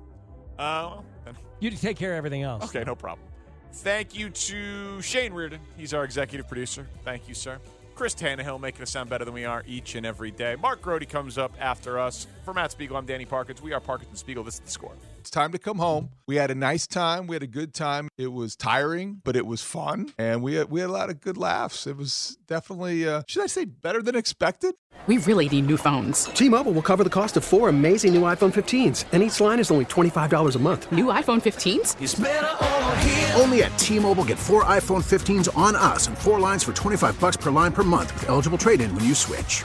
Uh, well, then. You take care of everything else. Okay, no problem. Thank you to Shane Reardon. He's our executive producer. Thank you, sir. Chris Tannehill making us sound better than we are each and every day. Mark Grote comes up after us. For Matt Spiegel, I'm Danny Parkins. We are Parkins and Spiegel. This is the score. It's time to come home. We had a nice time. We had a good time. It was tiring, but it was fun, and we had, we had a lot of good laughs. It was definitely, uh, should I say, better than expected. We really need new phones. T-Mobile will cover the cost of four amazing new iPhone 15s, and each line is only $25 a month. New iPhone 15s? Only at T-Mobile get four iPhone 15s on us and four lines for 25 bucks per line per month with eligible trade-in when you switch.